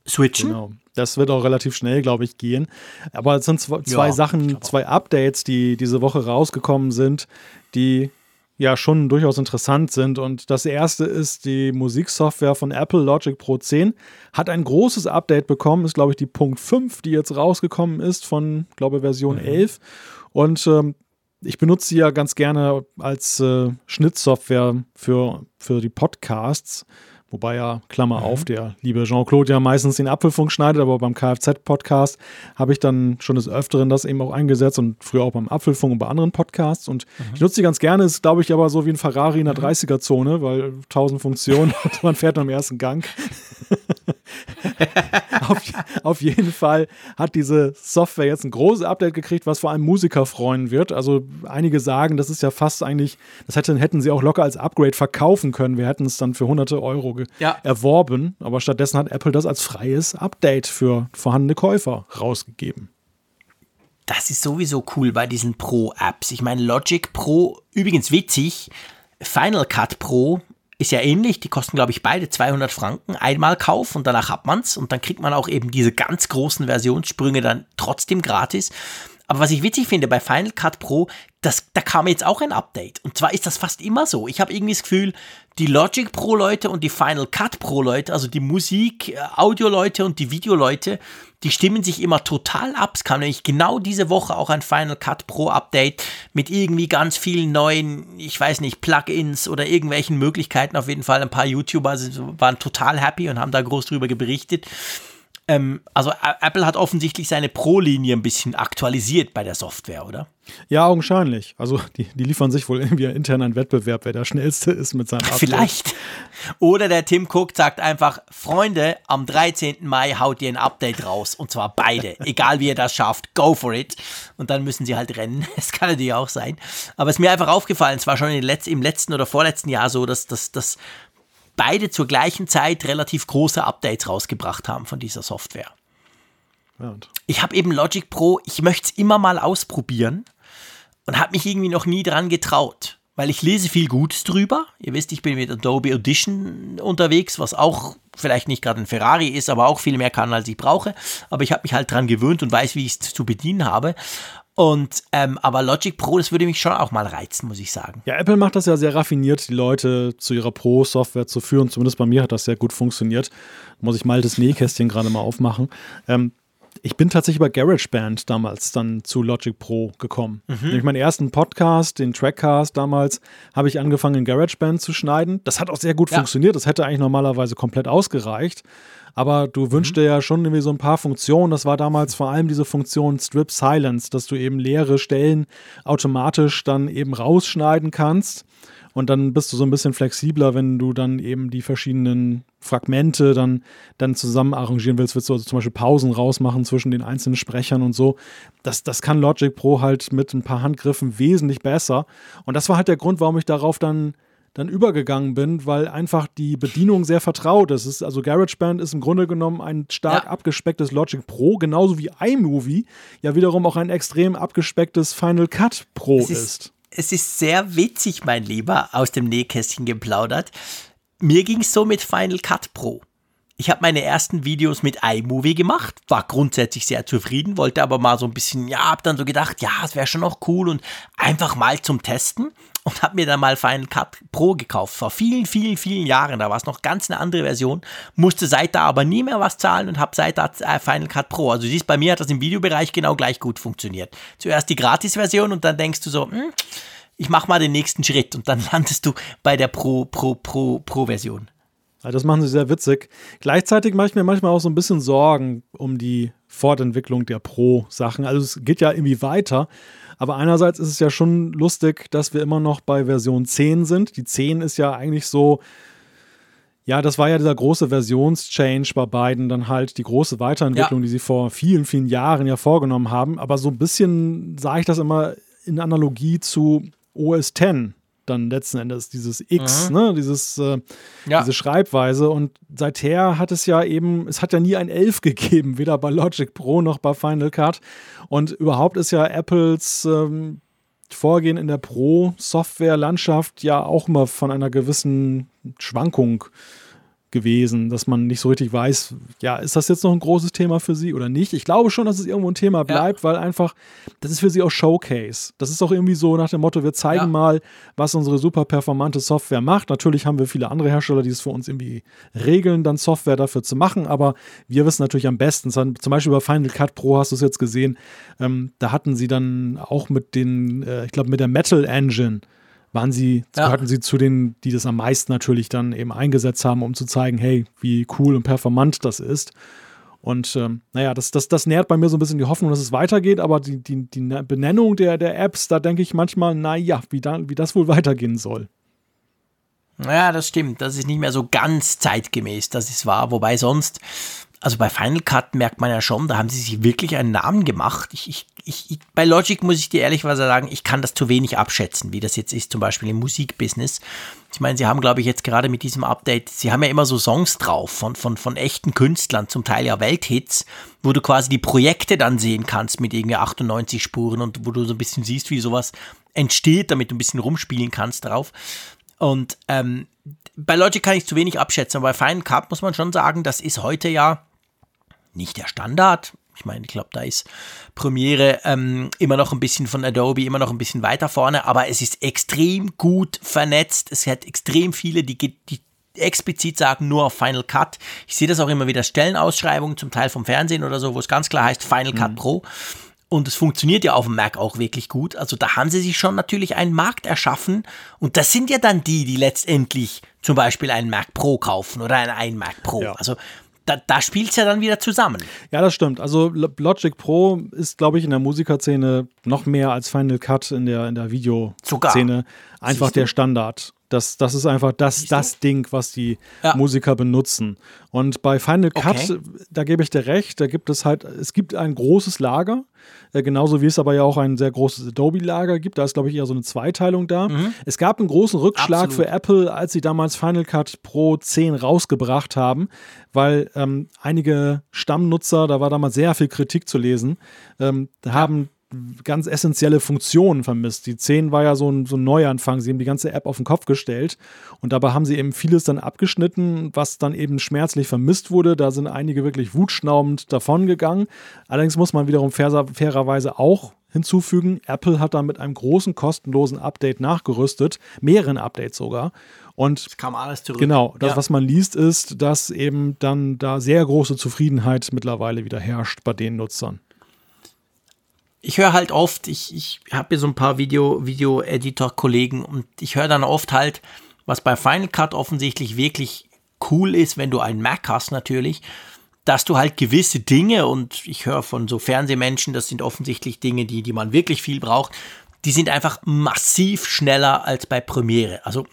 switchen? Genau. Das wird auch relativ schnell, glaube ich, gehen. Aber es sind zwei, Ja, Sachen, zwei Updates, die diese Woche rausgekommen sind, die ja schon durchaus interessant sind. Und das erste ist die Musiksoftware von Apple Logic Pro 10. Hat ein großes Update bekommen, ist, glaube ich, die Punkt 5, die jetzt rausgekommen ist von, glaube ich, Version Mhm. 11. Und ähm, ich benutze sie ja ganz gerne als äh, Schnittsoftware für, für die Podcasts. Wobei ja, Klammer auf, der liebe Jean-Claude ja meistens den Apfelfunk schneidet, aber beim Kfz-Podcast habe ich dann schon des Öfteren das eben auch eingesetzt und früher auch beim Apfelfunk und bei anderen Podcasts. Und ich nutze die ganz gerne, ist glaube ich aber so wie ein Ferrari in der 30er-Zone, weil 1000 Funktionen (laughs) und man fährt nur im ersten Gang. (laughs) auf, auf jeden Fall hat diese Software jetzt ein großes Update gekriegt, was vor allem Musiker freuen wird. Also einige sagen, das ist ja fast eigentlich, das hätten, hätten sie auch locker als Upgrade verkaufen können. Wir hätten es dann für hunderte Euro Ja. erworben, aber stattdessen hat Apple das als freies Update für vorhandene Käufer rausgegeben. Das ist sowieso cool bei diesen Pro-Apps. Ich meine, Logic Pro, übrigens witzig, Final Cut Pro ist ja ähnlich. Die kosten, glaube ich, beide 200 Franken. Einmal Kauf und danach hat man's. Und dann kriegt man auch eben diese ganz großen Versionssprünge dann trotzdem gratis. Aber was ich witzig finde bei Final Cut Pro, das, da kam jetzt auch ein Update. Und zwar ist das fast immer so. Ich habe irgendwie das Gefühl, die Logic Pro Leute und die Final Cut Pro Leute, also die Musik, äh, Audio Leute und die Video Leute, die stimmen sich immer total ab. Es kam nämlich genau diese Woche auch ein Final Cut Pro Update mit irgendwie ganz vielen neuen, ich weiß nicht, Plugins oder irgendwelchen Möglichkeiten. Auf jeden Fall ein paar YouTuber waren total happy und haben da groß drüber berichtet. Ähm, also Apple hat offensichtlich seine Pro-Linie ein bisschen aktualisiert bei der Software, oder? Ja, augenscheinlich. Also die, die liefern sich wohl irgendwie intern einen Wettbewerb, wer der schnellste ist mit seinem Update. Vielleicht. Oder der Tim Cook sagt einfach, Freunde, am 13. Mai haut ihr ein Update raus. Und zwar beide. (laughs) Egal wie ihr das schafft, go for it. Und dann müssen sie halt rennen. (laughs) Das kann natürlich auch sein. Aber es ist mir einfach aufgefallen, es war schon Letz-, im letzten oder vorletzten Jahr so, dass, dass, dass beide zur gleichen Zeit relativ große Updates rausgebracht haben von dieser Software. Ja, ich habe eben Logic Pro, ich möchte es immer mal ausprobieren und habe mich irgendwie noch nie dran getraut, weil ich lese viel Gutes drüber. Ihr wisst, ich bin mit Adobe Audition unterwegs, was auch vielleicht nicht gerade ein Ferrari ist, aber auch viel mehr kann, als ich brauche. Aber ich habe mich halt dran gewöhnt und weiß, wie ich es zu bedienen habe. Und ähm, aber Logic Pro, das würde mich schon auch mal reizen, muss ich sagen. Ja, Apple macht das ja sehr raffiniert, die Leute zu ihrer Pro-Software zu führen. Zumindest bei mir hat das sehr gut funktioniert. Muss ich mal das Nähkästchen gerade mal aufmachen. Ähm, ich bin tatsächlich bei GarageBand damals dann zu Logic Pro gekommen. Mhm. Nämlich meinen ersten Podcast, den Trackcast damals, habe ich angefangen in GarageBand zu schneiden. Das hat auch sehr gut ja. funktioniert. Das hätte eigentlich normalerweise komplett ausgereicht. Aber du wünschst dir ja schon irgendwie so ein paar Funktionen. Das war damals vor allem diese Funktion Strip Silence, dass du eben leere Stellen automatisch dann eben rausschneiden kannst. Und dann bist du so ein bisschen flexibler, wenn du dann eben die verschiedenen Fragmente dann, dann zusammen arrangieren willst. Willst du also zum Beispiel Pausen rausmachen zwischen den einzelnen Sprechern und so. Das, das kann Logic Pro halt mit ein paar Handgriffen wesentlich besser. Und das war halt der Grund, warum ich darauf dann dann übergegangen bin, weil einfach die Bedienung sehr vertraut ist. ist also GarageBand ist im Grunde genommen ein stark ja. abgespecktes Logic Pro, genauso wie iMovie ja wiederum auch ein extrem abgespecktes Final Cut Pro ist. ist. Es ist sehr witzig, mein Lieber, aus dem Nähkästchen geplaudert. Mir ging es so mit Final Cut Pro. Ich habe meine ersten Videos mit iMovie gemacht, war grundsätzlich sehr zufrieden, wollte aber mal so ein bisschen, ja, hab dann so gedacht, ja, es wäre schon noch cool und einfach mal zum Testen und habe mir dann mal Final Cut Pro gekauft. Vor vielen, vielen, vielen Jahren. Da war es noch ganz eine andere Version. Musste seit da aber nie mehr was zahlen und habe seit da äh, Final Cut Pro. Also siehst, bei mir hat das im Videobereich genau gleich gut funktioniert. Zuerst die Gratis-Version und dann denkst du so, hm, ich mache mal den nächsten Schritt und dann (laughs) landest du bei der Pro, Pro, Pro, Pro-Version. Das machen sie sehr witzig. Gleichzeitig mache ich mir manchmal auch so ein bisschen Sorgen um die Fortentwicklung der Pro-Sachen. Also es geht ja irgendwie weiter. Aber einerseits ist es ja schon lustig, dass wir immer noch bei Version 10 sind. Die 10 ist ja eigentlich so, ja, das war ja dieser große Versionschange bei beiden, dann halt die große Weiterentwicklung, ja. die sie vor vielen, vielen Jahren ja vorgenommen haben. Aber so ein bisschen sah ich das immer in Analogie zu OS 10 dann letzten Endes dieses X, mhm. ne, dieses, äh, ja. diese Schreibweise. Und seither hat es ja eben, es hat ja nie ein 11 (laughs) gegeben, weder bei Logic Pro noch bei Final Cut. Und überhaupt ist ja Apples ähm, Vorgehen in der Pro-Software-Landschaft ja auch immer von einer gewissen Schwankung äh, gewesen, dass man nicht so richtig weiß, ja, ist das jetzt noch ein großes Thema für sie oder nicht? Ich glaube schon, dass es irgendwo ein Thema bleibt, ja. weil einfach, das ist für sie auch Showcase. Das ist auch irgendwie so nach dem Motto, wir zeigen ja. mal, was unsere super performante Software macht. Natürlich haben wir viele andere Hersteller, die es für uns irgendwie regeln, dann Software dafür zu machen, aber wir wissen natürlich am besten, zum Beispiel bei Final Cut Pro hast du es jetzt gesehen, ähm, da hatten sie dann auch mit den, äh, ich glaube, mit der Metal Engine, waren sie, ja. gehörten sie zu denen, die das am meisten natürlich dann eben eingesetzt haben, um zu zeigen, hey, wie cool und performant das ist. Und ähm, naja, das, das, das nährt bei mir so ein bisschen die Hoffnung, dass es weitergeht, aber die, die, die Benennung der, der Apps, da denke ich manchmal, naja, wie, wie das wohl weitergehen soll. Ja, das stimmt. Das ist nicht mehr so ganz zeitgemäß, das ist wahr. Wobei sonst, also bei Final Cut merkt man ja schon, da haben sie sich wirklich einen Namen gemacht. Ich, ich, ich, bei Logic muss ich dir ehrlicherweise sagen, ich kann das zu wenig abschätzen, wie das jetzt ist, zum Beispiel im Musikbusiness. Ich meine, sie haben, glaube ich, jetzt gerade mit diesem Update, sie haben ja immer so Songs drauf von, von, von echten Künstlern, zum Teil ja Welthits, wo du quasi die Projekte dann sehen kannst mit irgendwie 98 Spuren und wo du so ein bisschen siehst, wie sowas entsteht, damit du ein bisschen rumspielen kannst drauf. Und ähm, bei Logic kann ich zu wenig abschätzen, aber bei Final Cut muss man schon sagen, das ist heute ja nicht der Standard. Ich meine, ich glaube, da ist Premiere ähm, immer noch ein bisschen von Adobe, immer noch ein bisschen weiter vorne, aber es ist extrem gut vernetzt. Es hat extrem viele, die, die explizit sagen, nur auf Final Cut. Ich sehe das auch immer wieder Stellenausschreibungen, zum Teil vom Fernsehen oder so, wo es ganz klar heißt Final Cut mhm. Pro. Und es funktioniert ja auf dem Mac auch wirklich gut. Also da haben sie sich schon natürlich einen Markt erschaffen. Und das sind ja dann die, die letztendlich zum Beispiel einen Mac Pro kaufen oder einen iMac Pro. Ja. Also da, da spielt es ja dann wieder zusammen. Ja, das stimmt. Also Logic Pro ist, glaube ich, in der Musikerszene noch mehr als Final Cut in der, in der Videoszene einfach der Standard. Das, das ist einfach das, das Ding, was die ja. Musiker benutzen. Und bei Final Cut, okay. da gebe ich dir recht, da gibt es halt, es gibt ein großes Lager, äh, genauso wie es aber ja auch ein sehr großes Adobe-Lager gibt. Da ist, glaube ich, eher so eine Zweiteilung da. Mhm. Es gab einen großen Rückschlag Absolut. für Apple, als sie damals Final Cut Pro 10 rausgebracht haben, weil ähm, einige Stammnutzer, da war damals sehr viel Kritik zu lesen, ähm, haben ganz essentielle Funktionen vermisst. Die 10 war ja so ein, so ein Neuanfang. Sie haben die ganze App auf den Kopf gestellt und dabei haben sie eben vieles dann abgeschnitten, was dann eben schmerzlich vermisst wurde. Da sind einige wirklich wutschnaubend davongegangen. Allerdings muss man wiederum fair, fairerweise auch hinzufügen, Apple hat dann mit einem großen kostenlosen Update nachgerüstet, mehreren Updates sogar. Und es kam alles zurück. Genau, das, ja. was man liest, ist, dass eben dann da sehr große Zufriedenheit mittlerweile wieder herrscht bei den Nutzern ich höre halt oft, ich, ich habe hier so ein paar Video, Video-Editor-Kollegen und ich höre dann oft halt, was bei Final Cut offensichtlich wirklich cool ist, wenn du einen Mac hast natürlich, dass du halt gewisse Dinge und ich höre von so Fernsehmenschen, das sind offensichtlich Dinge, die, die man wirklich viel braucht, die sind einfach massiv schneller als bei Premiere. Also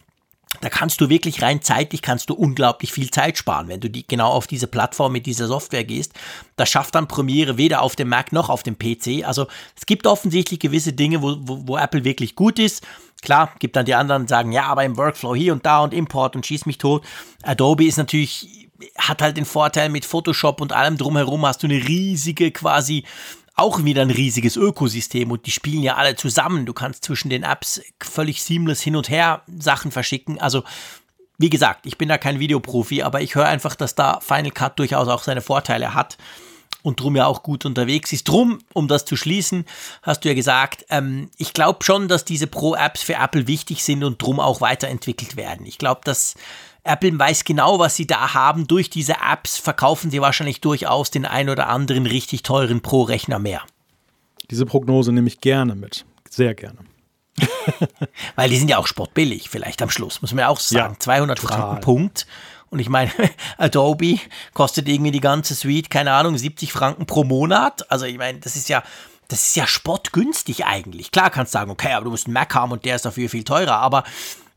da kannst du wirklich rein zeitlich kannst du unglaublich viel Zeit sparen, wenn du die genau auf diese Plattform mit dieser Software gehst. Das schafft dann Premiere weder auf dem Mac noch auf dem PC. Also es gibt offensichtlich gewisse Dinge, wo, wo, wo Apple wirklich gut ist. Klar, gibt dann die anderen, sagen, ja, aber im Workflow hier und da und Import und schieß mich tot. Adobe ist natürlich, hat halt den Vorteil mit Photoshop und allem drumherum hast du eine riesige quasi auch wieder ein riesiges Ökosystem und die spielen ja alle zusammen. Du kannst zwischen den Apps völlig seamless hin und her Sachen verschicken. Also, wie gesagt, ich bin da kein Videoprofi, aber ich höre einfach, dass da Final Cut durchaus auch seine Vorteile hat und drum ja auch gut unterwegs ist. Drum, um das zu schließen, hast du ja gesagt, ähm, ich glaube schon, dass diese Pro-Apps für Apple wichtig sind und drum auch weiterentwickelt werden. Ich glaube, dass Apple weiß genau, was sie da haben. Durch diese Apps verkaufen sie wahrscheinlich durchaus den ein oder anderen richtig teuren Pro-Rechner mehr. Diese Prognose nehme ich gerne mit. Sehr gerne. (laughs) Weil die sind ja auch sportbillig, vielleicht am Schluss, muss man ja auch sagen. Ja, 200 total. Franken Punkt. Und ich meine, (laughs) Adobe kostet irgendwie die ganze Suite, keine Ahnung, 70 Franken pro Monat. Also ich meine, das ist ja, das ist ja sportgünstig eigentlich. Klar kannst du sagen, okay, aber du musst einen Mac haben und der ist dafür viel teurer. Aber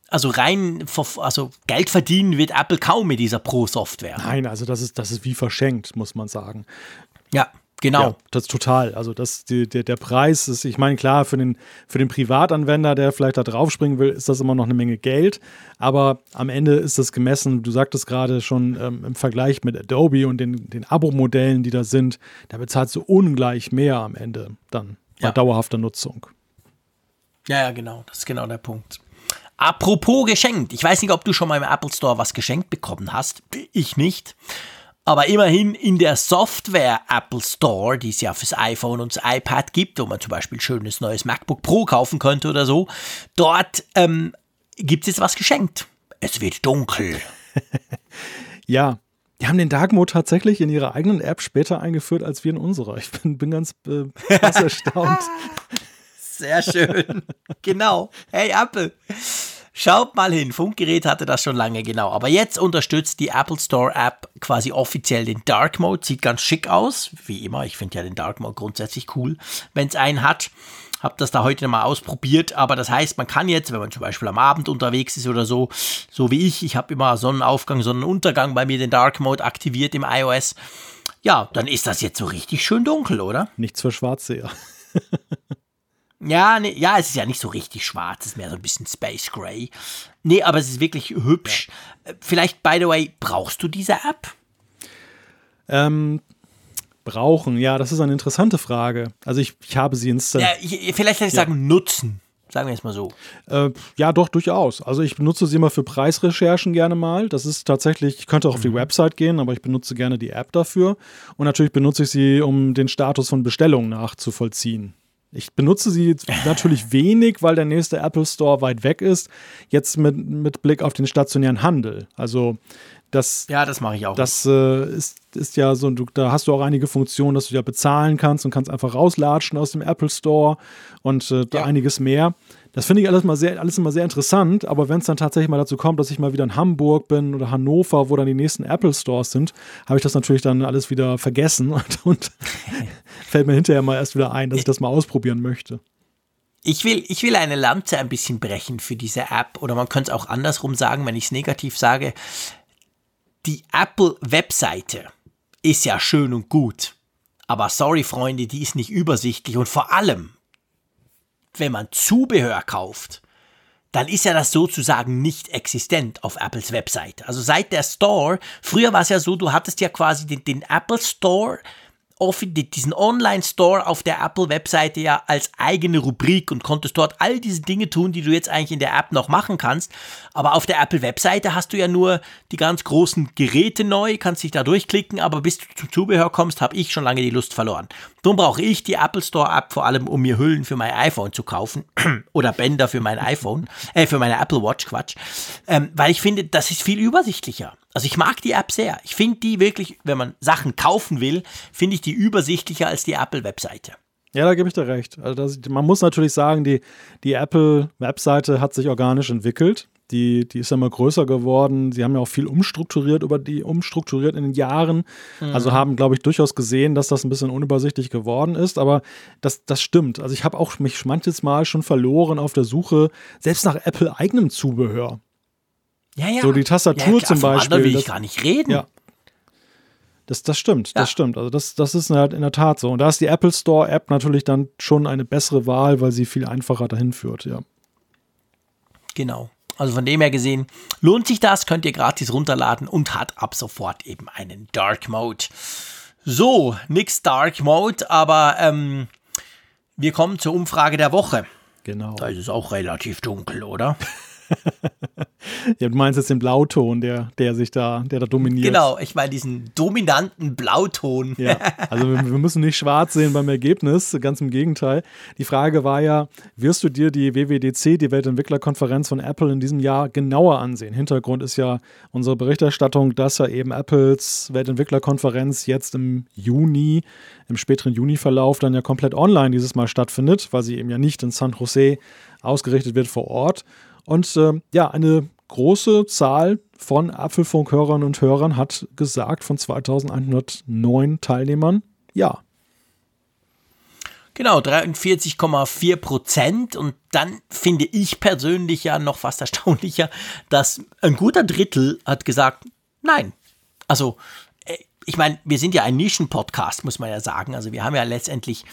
also rein, also Geld verdienen wird Apple kaum mit dieser Pro-Software. Nein, also das ist, das ist wie verschenkt, muss man sagen. Ja, genau. Ja, das ist total. Also das, die, der, der Preis ist, ich meine, klar, für den, für den Privatanwender, der vielleicht da draufspringen will, ist das immer noch eine Menge Geld. Aber am Ende ist das gemessen, du sagtest gerade schon ähm, im Vergleich mit Adobe und den, den Abo-Modellen, die da sind, da bezahlst du ungleich mehr am Ende dann bei ja. dauerhafter Nutzung. Ja, ja, genau. Das ist genau der Punkt. Apropos geschenkt. Ich weiß nicht, ob du schon mal im Apple Store was geschenkt bekommen hast. Ich nicht. Aber immerhin in der Software Apple Store, die es ja fürs iPhone und das iPad gibt, wo man zum Beispiel ein schönes neues MacBook Pro kaufen könnte oder so, dort ähm, gibt es jetzt was geschenkt. Es wird dunkel. (laughs) ja, die haben den Dark Mode tatsächlich in ihrer eigenen App später eingeführt als wir in unserer. Ich bin, bin ganz äh, (laughs) erstaunt. Sehr schön. genau. Hey Apple. Schaut mal hin, Funkgerät hatte das schon lange, genau. Aber jetzt unterstützt die Apple Store App quasi offiziell den Dark Mode. Sieht ganz schick aus, wie immer. Ich finde ja den Dark Mode grundsätzlich cool, wenn es einen hat. Hab das da heute mal ausprobiert, aber das heißt, man kann jetzt, wenn man zum Beispiel am Abend unterwegs ist oder so, so wie ich, ich habe immer Sonnenaufgang, Sonnenuntergang bei mir den Dark Mode aktiviert im iOS. Ja, dann ist das jetzt so richtig schön dunkel, oder? Nichts für Schwarzseher. Ja, (laughs) nee, ja, es ist ja nicht so richtig schwarz, es ist mehr so ein bisschen Space Gray. Nee, aber es ist wirklich hübsch. Ja. Äh, vielleicht, by the way, brauchst du diese App? Ähm, brauchen, ja, das ist eine interessante Frage. Also ich, ich habe sie installiert. Ja, vielleicht hätte ich ja. sagen, nutzen. Sagen wir es mal so. Äh, ja, doch, durchaus. Also ich benutze sie immer für Preisrecherchen gerne mal. Das ist tatsächlich, ich könnte auch auf die mhm. Website gehen, aber ich benutze gerne die App dafür. Und natürlich benutze ich sie, um den Status von Bestellungen nachzuvollziehen. Ich benutze sie natürlich (laughs) wenig, weil der nächste Apple Store weit weg ist. Jetzt mit, mit Blick auf den stationären Handel. Also das, ja, das mache ich auch. Das äh, ist, ist ja so, du, da hast du auch einige Funktionen, dass du ja bezahlen kannst und kannst einfach rauslatschen aus dem Apple Store und äh, ja. einiges mehr. Das finde ich alles, mal sehr, alles immer sehr interessant, aber wenn es dann tatsächlich mal dazu kommt, dass ich mal wieder in Hamburg bin oder Hannover, wo dann die nächsten Apple Stores sind, habe ich das natürlich dann alles wieder vergessen (laughs) und, und (laughs) fällt mir hinterher mal erst wieder ein, dass ich das mal ausprobieren möchte. ich will, ich will eine Lanze ein bisschen brechen für diese App oder man könnte es auch andersrum sagen, wenn ich es negativ sage. Die Apple-Webseite ist ja schön und gut, aber sorry Freunde, die ist nicht übersichtlich und vor allem, wenn man Zubehör kauft, dann ist ja das sozusagen nicht existent auf Apples Webseite. Also seit der Store, früher war es ja so, du hattest ja quasi den, den Apple Store diesen Online-Store auf der Apple-Webseite ja als eigene Rubrik und konntest dort all diese Dinge tun, die du jetzt eigentlich in der App noch machen kannst. Aber auf der Apple-Webseite hast du ja nur die ganz großen Geräte neu, kannst dich da durchklicken, aber bis du zum Zubehör kommst, habe ich schon lange die Lust verloren. Darum brauche ich die Apple Store-App vor allem, um mir Hüllen für mein iPhone zu kaufen (clears throat) oder Bänder für mein iPhone, äh, für meine Apple Watch, Quatsch, ähm, weil ich finde, das ist viel übersichtlicher. Also ich mag die App sehr. Ich finde die wirklich, wenn man Sachen kaufen will, finde ich die übersichtlicher als die Apple-Webseite. Ja, da gebe ich dir recht. Also das, man muss natürlich sagen, die, die Apple-Webseite hat sich organisch entwickelt. Die, die ist ja immer größer geworden. Sie haben ja auch viel umstrukturiert über die umstrukturiert in den Jahren. Mhm. Also haben, glaube ich, durchaus gesehen, dass das ein bisschen unübersichtlich geworden ist. Aber das, das stimmt. Also ich habe auch mich manches Mal schon verloren auf der Suche, selbst nach Apple eigenem Zubehör. Ja, ja. So die Tastatur ja, zum Beispiel. Da will ich das, gar nicht reden. Ja. Das, das stimmt, ja. das stimmt. Also das, das ist halt in der Tat so. Und da ist die Apple Store App natürlich dann schon eine bessere Wahl, weil sie viel einfacher dahin führt, ja. Genau. Also von dem her gesehen, lohnt sich das, könnt ihr gratis runterladen und hat ab sofort eben einen Dark Mode. So, nix Dark Mode, aber ähm, wir kommen zur Umfrage der Woche. Genau. Da ist es auch relativ dunkel, oder? (laughs) ja, du meinst jetzt den Blauton, der, der sich da, der da dominiert. Genau, ich meine diesen dominanten Blauton. ja, (laughs) also wir, wir, müssen nicht schwarz sehen beim Ergebnis, ganz im Gegenteil. Die Frage war ja, wirst du dir die WWDC, die Weltentwicklerkonferenz von Apple in diesem Jahr genauer ansehen? Hintergrund ist ja unsere Berichterstattung, dass ja eben Apples Weltentwicklerkonferenz jetzt im Juni, im späteren Juni-Verlauf dann ja komplett online dieses Mal stattfindet, weil sie eben ja nicht in San Jose ausgerichtet wird vor Ort. Und äh, ja, eine große Zahl von Apfelfunk-Hörern und Hörern hat gesagt, von 2109 Teilnehmern, ja. Genau, 43,4 Prozent. Und dann finde ich persönlich ja noch fast erstaunlicher, dass ein guter Drittel hat gesagt, nein. Also, äh, ich meine, wir sind ja ein Nischen-Podcast, muss man ja sagen. Also, wir haben ja letztendlich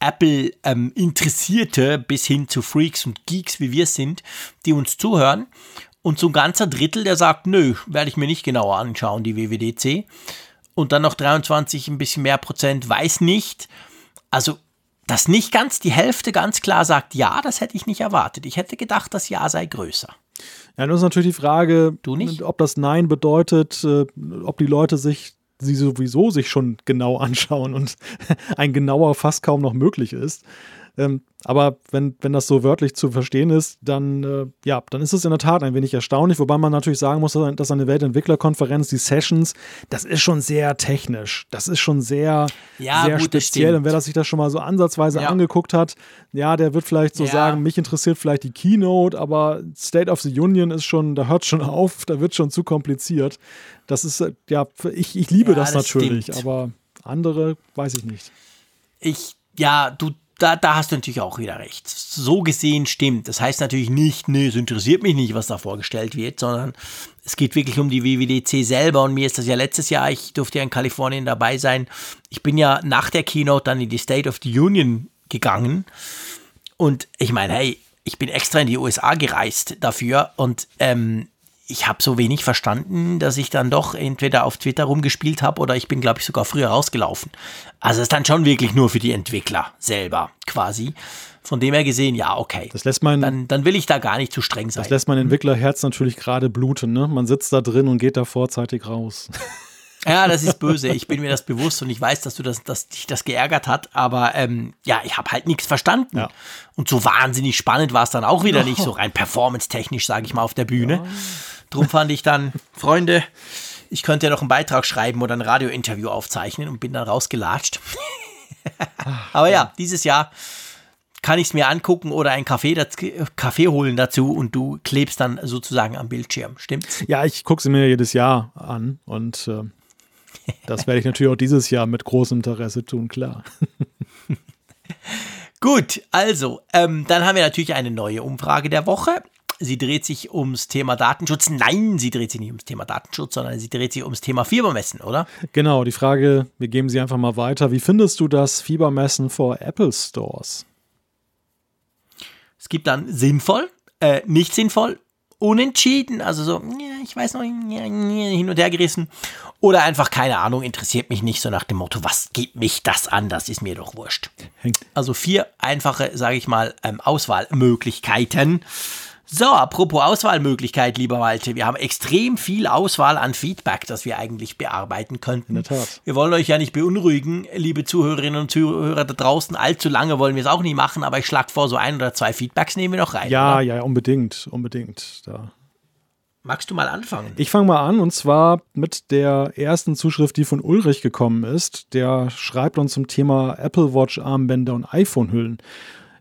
Apple-Interessierte ähm, bis hin zu Freaks und Geeks, wie wir sind, die uns zuhören. Und so ein ganzer Drittel, der sagt, nö, werde ich mir nicht genauer anschauen, die WWDC. Und dann noch 23, ein bisschen mehr Prozent, weiß nicht. Also, dass nicht ganz die Hälfte ganz klar sagt, ja, das hätte ich nicht erwartet. Ich hätte gedacht, das Ja sei größer. Ja, nun ist natürlich die Frage, ob das Nein bedeutet, äh, ob die Leute sich sie sowieso sich schon genau (laughs) anschauen und ein genauer fast kaum noch möglich ist. Ähm, aber wenn, wenn das so wörtlich zu verstehen ist, dann, äh, ja, dann ist es in der Tat ein wenig erstaunlich, wobei man natürlich sagen muss, dass eine Weltentwicklerkonferenz, die Sessions, das ist schon sehr technisch. Das ist schon sehr, ja, sehr gut, speziell. Und wer das sich das schon mal so ansatzweise ja. angeguckt hat, ja, der wird vielleicht so ja. sagen, mich interessiert vielleicht die Keynote, aber State of the Union ist schon, da hört schon (laughs) auf, da wird schon zu kompliziert. Das ist, äh, ja, ich, ich liebe das, das natürlich, stimmt. aber andere weiß ich nicht. Ich, ja, du, da, da hast du natürlich auch wieder recht. So gesehen stimmt. Das heißt natürlich nicht, nee, es interessiert mich nicht, was da vorgestellt wird, sondern es geht wirklich um die WWDC selber. Und mir ist das ja letztes Jahr, ich durfte ja in Kalifornien dabei sein. Ich bin ja nach der Keynote dann in die State of the Union gegangen. Und ich meine, hey, ich bin extra in die USA gereist dafür und ähm, ich habe so wenig verstanden, dass ich dann doch entweder auf Twitter rumgespielt habe oder ich bin, glaube ich, sogar früher rausgelaufen. Also es ist dann schon wirklich nur für die Entwickler selber quasi. Von dem her gesehen, ja, okay. Das lässt man, dann, dann will ich da gar nicht zu streng sein. Das lässt mein Entwicklerherz natürlich gerade bluten. Ne? Man sitzt da drin und geht da vorzeitig raus. (laughs) Ja, das ist böse. Ich bin mir das bewusst und ich weiß, dass du das, dass dich das geärgert hat. Aber ähm, ja, ich habe halt nichts verstanden. Ja. Und so wahnsinnig spannend war es dann auch wieder oh. (laughs) nicht, so rein performance-technisch, sage ich mal, auf der Bühne. Ja. Drum fand ich dann, Freunde, ich könnte ja noch einen Beitrag schreiben oder ein Radiointerview aufzeichnen und bin dann rausgelatscht. Aber ja, dieses Jahr kann ich es mir angucken oder einen Kaffee, Kaffee holen dazu und du klebst dann sozusagen am Bildschirm, stimmt's? Ja, ich gucke sie mir jedes Jahr an und äh, das werde ich natürlich auch dieses Jahr mit großem Interesse tun, klar. (laughs) Gut, also, ähm, dann haben wir natürlich eine neue Umfrage der Woche. Sie dreht sich ums Thema Datenschutz. Nein, sie dreht sich nicht ums Thema Datenschutz, sondern sie dreht sich ums Thema Fiebermessen, oder? Genau, die Frage, wir geben sie einfach mal weiter. Wie findest du das Fiebermessen vor Apple Stores? Es gibt dann sinnvoll, äh, nicht sinnvoll, unentschieden, also so, ich weiß noch, hin und her gerissen. Oder einfach, keine Ahnung, interessiert mich nicht, so nach dem Motto, was geht mich das an, das ist mir doch wurscht. Also vier einfache, sage ich mal, ähm, Auswahlmöglichkeiten. So, apropos Auswahlmöglichkeit, lieber Malte, wir haben extrem viel Auswahl an Feedback, das wir eigentlich bearbeiten könnten. In der Tat. Wir wollen euch ja nicht beunruhigen, liebe Zuhörerinnen und Zuhörer da draußen. Allzu lange wollen wir es auch nicht machen, aber ich schlage vor, so ein oder zwei Feedbacks nehmen wir noch rein. Ja, oder? ja, unbedingt, unbedingt. Da. Magst du mal anfangen? Ich fange mal an und zwar mit der ersten Zuschrift, die von Ulrich gekommen ist. Der schreibt uns zum Thema Apple Watch Armbänder und iPhone-Hüllen.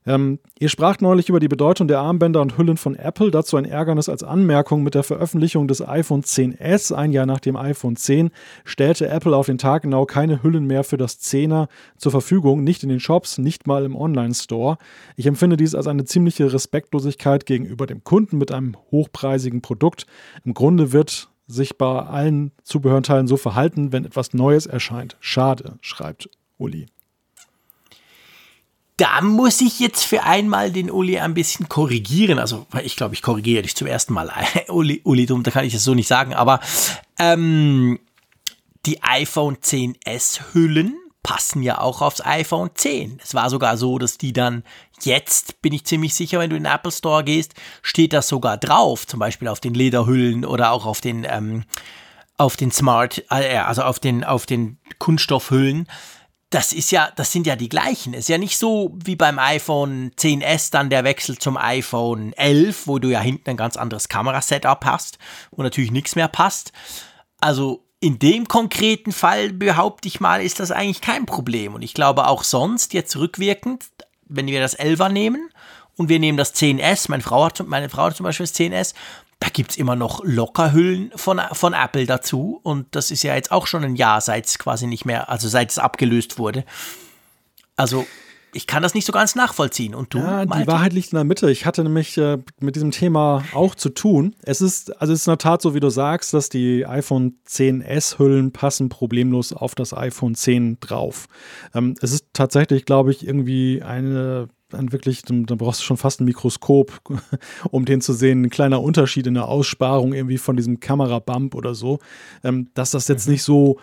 Ähm, ihr spracht neulich über die Bedeutung der Armbänder und Hüllen von Apple, dazu ein Ärgernis als Anmerkung mit der Veröffentlichung des iPhone 10s, ein Jahr nach dem iPhone 10, stellte Apple auf den Tag genau keine Hüllen mehr für das 10er zur Verfügung, nicht in den Shops, nicht mal im Online-Store. Ich empfinde dies als eine ziemliche Respektlosigkeit gegenüber dem Kunden mit einem hochpreisigen Produkt. Im Grunde wird sich bei allen Zubehörteilen so verhalten, wenn etwas Neues erscheint. Schade, schreibt Uli da muss ich jetzt für einmal den Uli ein bisschen korrigieren. Also, ich glaube, ich korrigiere dich zum ersten Mal. (laughs) Uli, Uli, dumm, da kann ich das so nicht sagen. Aber ähm, die iPhone 10s Hüllen passen ja auch aufs iPhone 10. Es war sogar so, dass die dann jetzt, bin ich ziemlich sicher, wenn du in den Apple Store gehst, steht das sogar drauf. Zum Beispiel auf den Lederhüllen oder auch auf den, ähm, auf den Smart, äh, also auf den, auf den Kunststoffhüllen das ist ja, das sind ja die gleichen. Ist ja nicht so wie beim iPhone 10s dann der Wechsel zum iPhone 11, wo du ja hinten ein ganz anderes Kamerasetup hast, wo natürlich nichts mehr passt. Also in dem konkreten Fall behaupte ich mal, ist das eigentlich kein Problem. Und ich glaube auch sonst, jetzt rückwirkend, wenn wir das 11er nehmen und wir nehmen das 10S, meine Frau hat, meine Frau hat zum Beispiel das 10S, da gibt es immer noch Lockerhüllen von, von Apple dazu. Und das ist ja jetzt auch schon ein Jahr, seit es quasi nicht mehr, also seit es abgelöst wurde. Also ich kann das nicht so ganz nachvollziehen. Und du? Ja, die Wahrheit liegt in der Mitte. Ich hatte nämlich äh, mit diesem Thema auch zu tun. Es ist, also es ist in der Tat so, wie du sagst, dass die iPhone 10S-Hüllen passen problemlos auf das iPhone 10 drauf. Ähm, es ist tatsächlich, glaube ich, irgendwie eine dann wirklich, dann, dann, brauchst du schon fast ein Mikroskop, (laughs) um den zu sehen. Ein kleiner Unterschied in der Aussparung irgendwie von diesem Kamerabump oder so. Ähm, dass das jetzt mhm. nicht so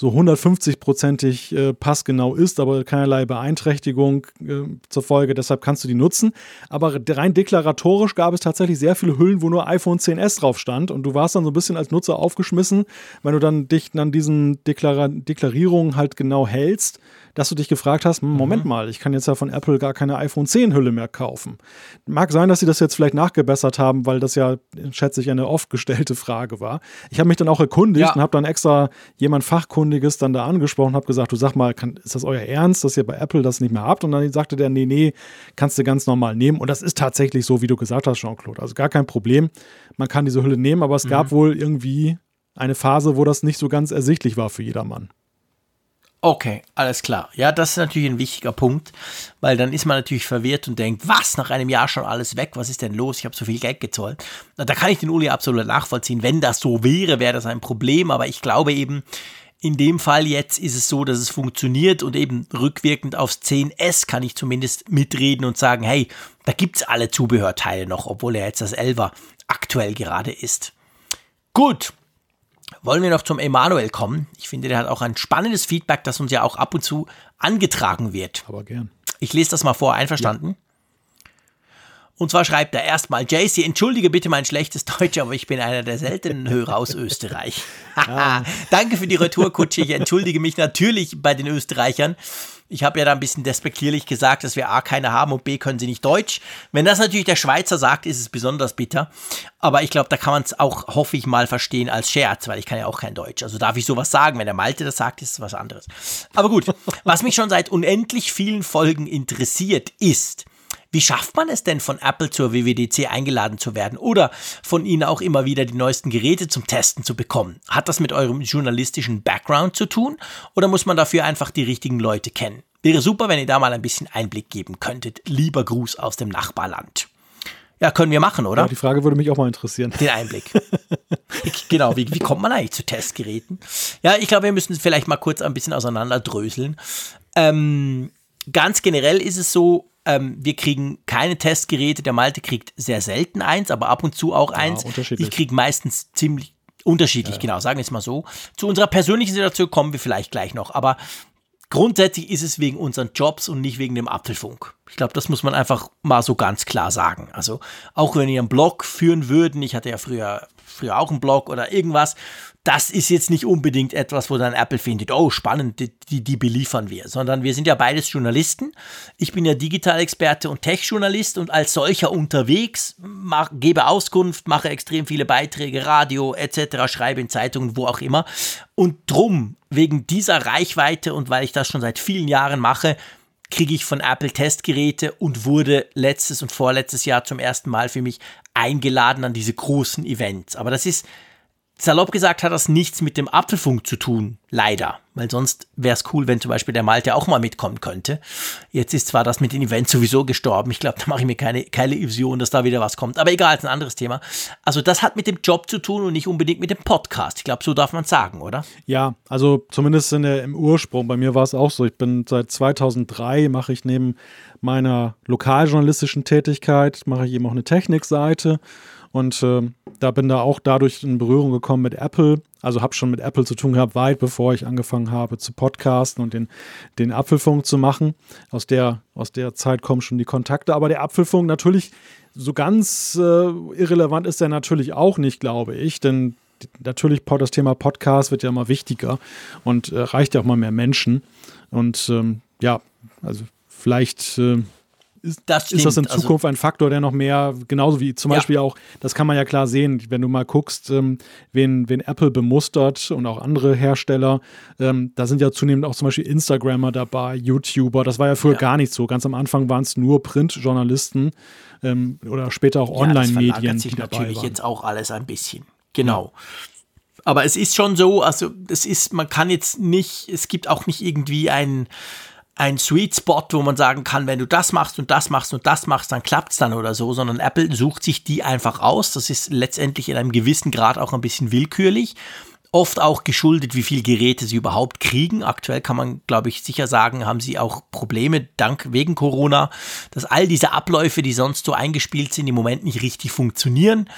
so 150-prozentig äh, passgenau ist, aber keinerlei Beeinträchtigung äh, zur Folge. Deshalb kannst du die nutzen. Aber rein deklaratorisch gab es tatsächlich sehr viele Hüllen, wo nur iPhone 10s drauf stand. Und du warst dann so ein bisschen als Nutzer aufgeschmissen, wenn du dann dich an diesen Deklar Deklarierungen halt genau hältst dass du dich gefragt hast, hm, Moment mhm. mal, ich kann jetzt ja von Apple gar keine iPhone 10 Hülle mehr kaufen. Mag sein, dass sie das jetzt vielleicht nachgebessert haben, weil das ja, schätze ich, eine oft gestellte Frage war. Ich habe mich dann auch erkundigt ja. und habe dann extra jemand Fachkundiges dann da angesprochen, habe gesagt, du sag mal, kann, ist das euer Ernst, dass ihr bei Apple das nicht mehr habt? Und dann sagte der, nee, nee, kannst du ganz normal nehmen. Und das ist tatsächlich so, wie du gesagt hast, Jean-Claude. Also gar kein Problem. Man kann diese Hülle nehmen, aber es mhm. gab wohl irgendwie eine Phase, wo das nicht so ganz ersichtlich war für jedermann. Okay, alles klar. Ja, das ist natürlich ein wichtiger Punkt, weil dann ist man natürlich verwirrt und denkt, was, nach einem Jahr schon alles weg, was ist denn los? Ich habe so viel Geld gezahlt. Da kann ich den Uli absolut nachvollziehen. Wenn das so wäre, wäre das ein Problem, aber ich glaube eben, in dem Fall jetzt ist es so, dass es funktioniert und eben rückwirkend aufs 10S kann ich zumindest mitreden und sagen, hey, da gibt es alle Zubehörteile noch, obwohl er jetzt das 11er aktuell gerade ist. Gut, wollen wir noch zum Emanuel kommen. Ich finde, der hat auch ein spannendes Feedback, das uns ja auch ab und zu angetragen wird. Aber gern. Ich lese das mal vor, einverstanden? Ja. Und zwar schreibt er erstmal, JC, entschuldige bitte mein schlechtes Deutsch, aber ich bin einer der seltenen Hörer aus (laughs) Österreich. ja. (laughs) Danke für die Retourkutsche. Ich entschuldige mich natürlich bei den Österreichern. Ich habe ja da ein bisschen despektierlich gesagt, dass wir A keine haben und B können sie nicht Deutsch. Wenn das natürlich der Schweizer sagt, ist es besonders bitter. Aber ich glaube, da kann man es auch, hoffe ich mal, verstehen als Scherz, weil ich kann ja auch kein Deutsch. Also darf ich sowas sagen. Wenn der Malte das sagt, ist es was anderes. Aber gut, (laughs) was mich schon seit unendlich vielen Folgen interessiert, ist, wie schafft man es denn, von Apple zur WWDC eingeladen zu werden oder von ihnen auch immer wieder die neuesten Geräte zum Testen zu bekommen? Hat das mit eurem journalistischen Background zu tun oder muss man dafür einfach die richtigen Leute kennen? Wäre super, wenn ihr da mal ein bisschen Einblick geben könntet. Lieber Gruß aus dem Nachbarland. Ja, können wir machen, oder? Ja, die Frage würde mich auch mal interessieren. Den Einblick. genau, wie, wie kommt man eigentlich zu Testgeräten? Ja, ich glaube, wir müssen es vielleicht mal kurz ein bisschen auseinanderdröseln. Ähm, ganz generell ist es so, ähm, wir kriegen keine Testgeräte. Der Malte kriegt sehr selten eins, aber ab und zu auch eins. Ja, ich kriege meistens ziemlich unterschiedlich, ja. genau, sagen wir es mal so. Zu unserer persönlichen Situation kommen wir vielleicht gleich noch, aber grundsätzlich ist es wegen unseren Jobs und nicht wegen dem Apfelfunk. Ich glaube, das muss man einfach mal so ganz klar sagen. Also auch wenn ihr einen Blog führen würden, ich hatte ja früher, früher auch einen Blog oder irgendwas, das ist jetzt nicht unbedingt etwas, wo dann Apple findet, oh spannend, die, die, die beliefern wir, sondern wir sind ja beides Journalisten. Ich bin ja Digitalexperte und Tech-Journalist und als solcher unterwegs, mach, gebe Auskunft, mache extrem viele Beiträge, Radio etc., schreibe in Zeitungen, wo auch immer. Und drum, wegen dieser Reichweite und weil ich das schon seit vielen Jahren mache, kriege ich von Apple Testgeräte und wurde letztes und vorletztes Jahr zum ersten Mal für mich eingeladen an diese großen Events. Aber das ist Salopp gesagt hat das nichts mit dem Apfelfunk zu tun, leider. Weil sonst wäre es cool, wenn zum Beispiel der Malte auch mal mitkommen könnte. Jetzt ist zwar das mit den Events sowieso gestorben. Ich glaube, da mache ich mir keine, keine Illusion, dass da wieder was kommt. Aber egal, ist ein anderes Thema. Also das hat mit dem Job zu tun und nicht unbedingt mit dem Podcast. Ich glaube, so darf man sagen, oder? Ja, also zumindest in der, im Ursprung. Bei mir war es auch so. Ich bin seit 2003, mache ich neben meiner lokaljournalistischen Tätigkeit, mache ich eben auch eine Technikseite. Und äh, da bin da auch dadurch in Berührung gekommen mit Apple. Also habe schon mit Apple zu tun gehabt, weit bevor ich angefangen habe zu podcasten und den, den Apfelfunk zu machen. Aus der, aus der Zeit kommen schon die Kontakte. Aber der Apfelfunk natürlich, so ganz äh, irrelevant ist er natürlich auch nicht, glaube ich. Denn natürlich das Thema Podcast wird ja immer wichtiger und äh, reicht ja auch mal mehr Menschen. Und ähm, ja, also vielleicht äh, ist das, ist das in also Zukunft also, ein Faktor, der noch mehr, genauso wie zum ja. Beispiel auch, das kann man ja klar sehen, wenn du mal guckst, ähm, wen, wen Apple bemustert und auch andere Hersteller, ähm, da sind ja zunehmend auch zum Beispiel Instagrammer dabei, YouTuber, das war ja früher ja. gar nicht so. Ganz am Anfang waren es nur Printjournalisten ähm, oder später auch Online-Medien. Ja, das sich natürlich waren. jetzt auch alles ein bisschen. Genau. Aber es ist schon so, also es ist, man kann jetzt nicht, es gibt auch nicht irgendwie ein ein Sweet Spot, wo man sagen kann, wenn du das machst und das machst und das machst, dann klappt es dann oder so, sondern Apple sucht sich die einfach aus. Das ist letztendlich in einem gewissen Grad auch ein bisschen willkürlich. Oft auch geschuldet, wie viele Geräte sie überhaupt kriegen. Aktuell kann man, glaube ich, sicher sagen, haben sie auch Probleme, dank wegen Corona, dass all diese Abläufe, die sonst so eingespielt sind, im Moment nicht richtig funktionieren.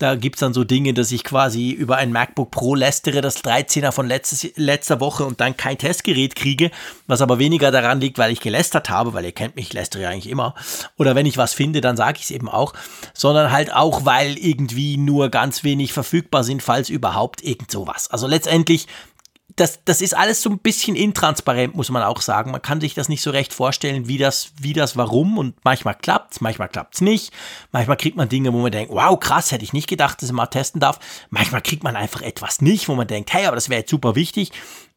Da gibt es dann so Dinge, dass ich quasi über ein MacBook Pro lästere, das 13er von letztes, letzter Woche und dann kein Testgerät kriege, was aber weniger daran liegt, weil ich gelästert habe, weil ihr kennt mich, ich lästere ja eigentlich immer. Oder wenn ich was finde, dann sage ich es eben auch, sondern halt auch, weil irgendwie nur ganz wenig verfügbar sind, falls überhaupt irgend sowas. Also letztendlich das, das ist alles so ein bisschen intransparent, muss man auch sagen. Man kann sich das nicht so recht vorstellen, wie das, wie das, warum. Und manchmal klappt es, manchmal klappt es nicht. Manchmal kriegt man Dinge, wo man denkt, wow, krass, hätte ich nicht gedacht, dass ich mal testen darf. Manchmal kriegt man einfach etwas nicht, wo man denkt, hey, aber das wäre jetzt super wichtig.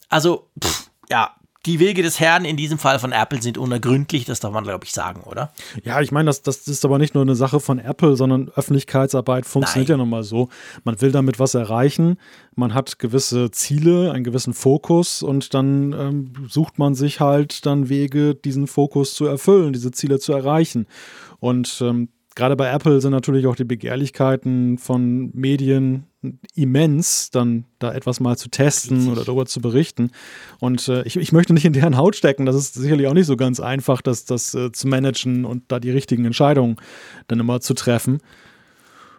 Also, pff, ja, die Wege des Herrn in diesem Fall von Apple sind unergründlich, das darf man, glaube ich, sagen, oder? Ja, ich meine, das, das ist aber nicht nur eine Sache von Apple, sondern Öffentlichkeitsarbeit funktioniert Nein. ja nun mal so. Man will damit was erreichen, man hat gewisse Ziele, einen gewissen Fokus und dann ähm, sucht man sich halt dann Wege, diesen Fokus zu erfüllen, diese Ziele zu erreichen. Und ähm, gerade bei Apple sind natürlich auch die Begehrlichkeiten von Medien immens, dann da etwas mal zu testen oder darüber zu berichten. Und äh, ich, ich möchte nicht in deren Haut stecken. Das ist sicherlich auch nicht so ganz einfach, das, das äh, zu managen und da die richtigen Entscheidungen dann immer zu treffen.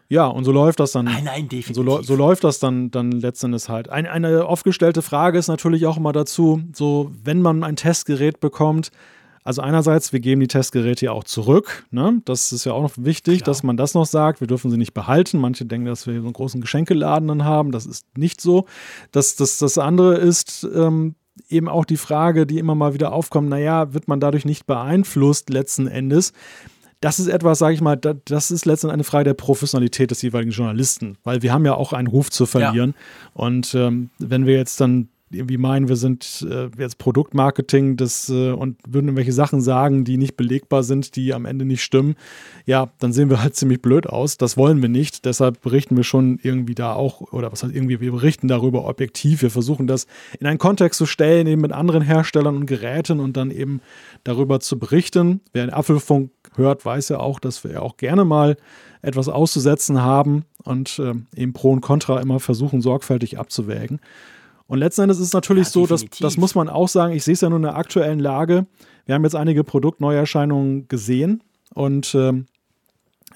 Ja, und so läuft das dann. Nein, nein, definitiv. So, so läuft das dann, dann letztendlich halt. Ein, eine oft gestellte Frage ist natürlich auch immer dazu, so, wenn man ein Testgerät bekommt, also einerseits, wir geben die Testgeräte ja auch zurück. Ne? Das ist ja auch noch wichtig, Klar. dass man das noch sagt. Wir dürfen sie nicht behalten. Manche denken, dass wir so einen großen Geschenkeladen dann haben. Das ist nicht so. Das, das, das andere ist ähm, eben auch die Frage, die immer mal wieder aufkommt, naja, wird man dadurch nicht beeinflusst letzten Endes? das ist etwas, sage ich mal, das ist letztendlich eine Frage der Professionalität des jeweiligen Journalisten, weil wir haben ja auch einen Ruf zu verlieren. Ja. Und ähm, wenn wir jetzt dann irgendwie meinen, wir sind äh, jetzt Produktmarketing das, äh, und würden irgendwelche Sachen sagen, die nicht belegbar sind, die am Ende nicht stimmen, ja, dann sehen wir halt ziemlich blöd aus. Das wollen wir nicht. Deshalb berichten wir schon irgendwie da auch, oder was heißt irgendwie, wir berichten darüber objektiv. Wir versuchen das in einen Kontext zu stellen, eben mit anderen Herstellern und Geräten und dann eben darüber zu berichten. Wer den Apfelfunk hört, weiß ja auch, dass wir auch gerne mal etwas auszusetzen haben und äh, eben Pro und Contra immer versuchen, sorgfältig abzuwägen. Und letzten Endes ist es natürlich ja, so, dass das muss man auch sagen, ich sehe es ja nur in der aktuellen Lage. Wir haben jetzt einige Produktneuerscheinungen gesehen und ähm,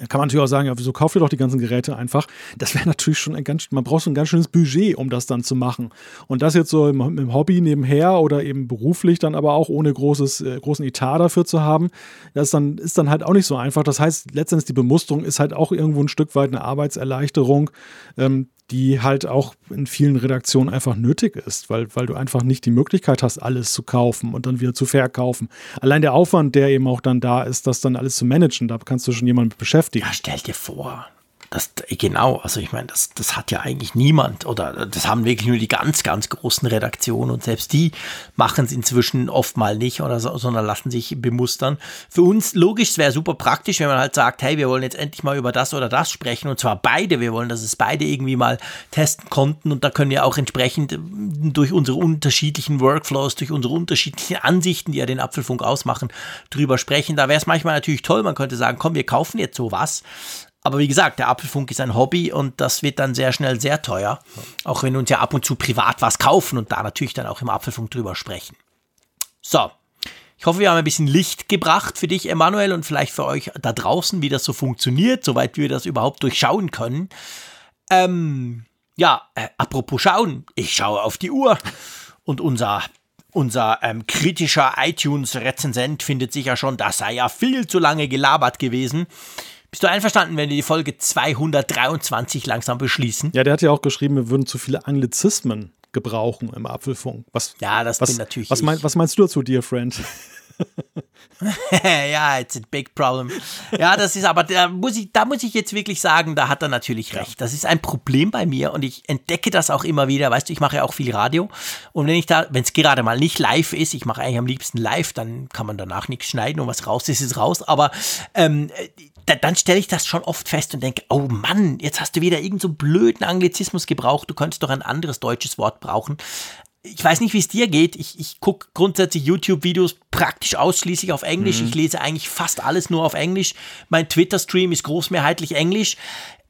kann man natürlich auch sagen, ja, wieso kauft ihr doch die ganzen Geräte einfach? Das wäre (laughs) natürlich schon ein ganz, man braucht so ein ganz schönes Budget, um das dann zu machen. Und das jetzt so im, im Hobby nebenher oder eben beruflich dann aber auch ohne großes, äh, großen Etat dafür zu haben, das dann, ist dann halt auch nicht so einfach. Das heißt, letztendlich die Bemusterung ist halt auch irgendwo ein Stück weit eine Arbeitserleichterung, ähm, die halt auch in vielen Redaktionen einfach nötig ist, weil, weil du einfach nicht die Möglichkeit hast, alles zu kaufen und dann wieder zu verkaufen. Allein der Aufwand, der eben auch dann da ist, das dann alles zu managen, da kannst du schon jemanden beschäftigen. Ja, stell dir vor, das, genau, also ich meine, das, das hat ja eigentlich niemand oder das haben wirklich nur die ganz, ganz großen Redaktionen und selbst die machen es inzwischen oft mal nicht oder so, sondern lassen sich bemustern. Für uns logisch, es wäre super praktisch, wenn man halt sagt, hey, wir wollen jetzt endlich mal über das oder das sprechen und zwar beide, wir wollen, dass es beide irgendwie mal testen konnten und da können wir auch entsprechend durch unsere unterschiedlichen Workflows, durch unsere unterschiedlichen Ansichten, die ja den Apfelfunk ausmachen, drüber sprechen. Da wäre es manchmal natürlich toll, man könnte sagen, komm, wir kaufen jetzt sowas aber wie gesagt, der Apfelfunk ist ein Hobby und das wird dann sehr schnell sehr teuer. Auch wenn wir uns ja ab und zu privat was kaufen und da natürlich dann auch im Apfelfunk drüber sprechen. So. Ich hoffe, wir haben ein bisschen Licht gebracht für dich, Emanuel, und vielleicht für euch da draußen, wie das so funktioniert, soweit wir das überhaupt durchschauen können. Ähm, ja, äh, apropos schauen, ich schaue auf die Uhr und unser unser ähm, kritischer iTunes-Rezensent findet sicher schon, das sei ja viel zu lange gelabert gewesen. Bist du einverstanden, wenn wir die Folge 223 langsam beschließen? Ja, der hat ja auch geschrieben, wir würden zu viele Anglizismen gebrauchen im Apfelfunk. Was, ja, das was, bin natürlich was, mein, was meinst du dazu, dear friend? (laughs) ja, it's a big problem. Ja, das ist aber, da muss, ich, da muss ich jetzt wirklich sagen, da hat er natürlich recht. Das ist ein Problem bei mir und ich entdecke das auch immer wieder. Weißt du, ich mache ja auch viel Radio und wenn ich da, wenn es gerade mal nicht live ist, ich mache eigentlich am liebsten live, dann kann man danach nichts schneiden und was raus ist, ist raus. Aber ähm, da, dann stelle ich das schon oft fest und denke, oh Mann, jetzt hast du wieder irgendeinen so blöden Anglizismus gebraucht, du könntest doch ein anderes deutsches Wort brauchen. Ich weiß nicht, wie es dir geht. Ich, ich gucke grundsätzlich YouTube-Videos praktisch ausschließlich auf Englisch. Mhm. Ich lese eigentlich fast alles nur auf Englisch. Mein Twitter-Stream ist großmehrheitlich Englisch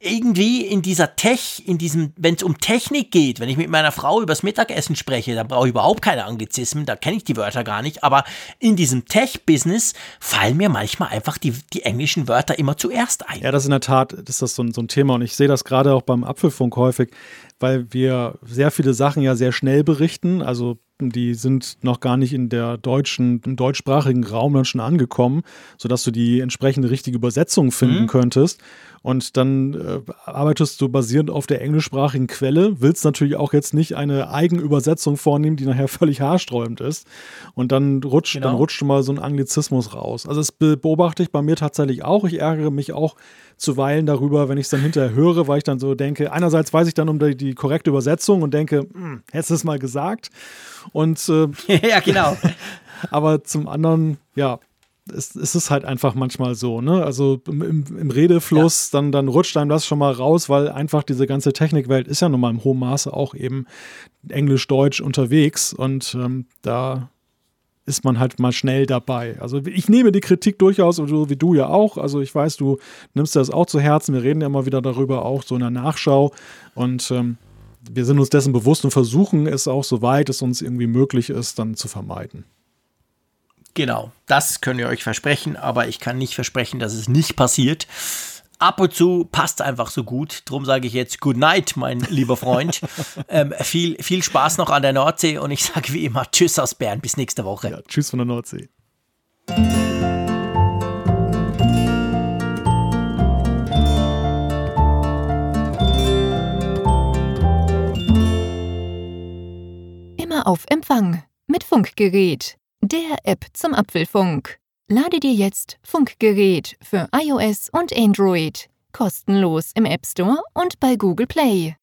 irgendwie in dieser Tech, in diesem, wenn es um Technik geht, wenn ich mit meiner Frau übers Mittagessen spreche, dann brauche ich überhaupt keine Anglizismen, da kenne ich die Wörter gar nicht, aber in diesem Tech-Business fallen mir manchmal einfach die, die englischen Wörter immer zuerst ein. Ja, das ist in der Tat, ist das so ein, so ein Thema und ich sehe das gerade auch beim Apfelfunk häufig, weil wir sehr viele Sachen ja sehr schnell berichten, also die sind noch gar nicht in der deutschen, im deutschsprachigen Raum dann schon angekommen, sodass du die entsprechende richtige Übersetzung finden mhm. könntest. Und dann äh, arbeitest du basierend auf der englischsprachigen Quelle, willst natürlich auch jetzt nicht eine Eigenübersetzung vornehmen, die nachher (laughs) völlig haarsträubend ist. Und dann rutscht, genau. dann rutscht mal so ein Anglizismus raus. Also das beobachte ich bei mir tatsächlich auch. Ich ärgere mich auch zuweilen darüber, wenn ich es dann hinterher höre, weil ich dann so denke, einerseits weiß ich dann um die, die korrekte Übersetzung und denke, hm, hättest du es mal gesagt. Und äh, (laughs) ja, genau. (laughs) aber zum anderen, ja, es, es ist halt einfach manchmal so, ne? Also im, im Redefluss, ja. dann, dann rutscht einem das schon mal raus, weil einfach diese ganze Technikwelt ist ja nun mal im hohen Maße auch eben Englisch-Deutsch unterwegs und ähm, da ist man halt mal schnell dabei. Also ich nehme die Kritik durchaus, so wie du ja auch. Also ich weiß, du nimmst das auch zu Herzen. Wir reden ja immer wieder darüber, auch so in der Nachschau. Und ähm, wir sind uns dessen bewusst und versuchen es auch, soweit es uns irgendwie möglich ist, dann zu vermeiden. Genau, das können wir euch versprechen, aber ich kann nicht versprechen, dass es nicht passiert. Ab und zu passt einfach so gut. Drum sage ich jetzt Good Night, mein lieber Freund. (laughs) ähm, viel, viel Spaß noch an der Nordsee und ich sage wie immer Tschüss aus Bern. Bis nächste Woche. Ja, tschüss von der Nordsee. Immer auf Empfang mit Funkgerät, der App zum Apfelfunk. Lade dir jetzt Funkgerät für iOS und Android kostenlos im App Store und bei Google Play.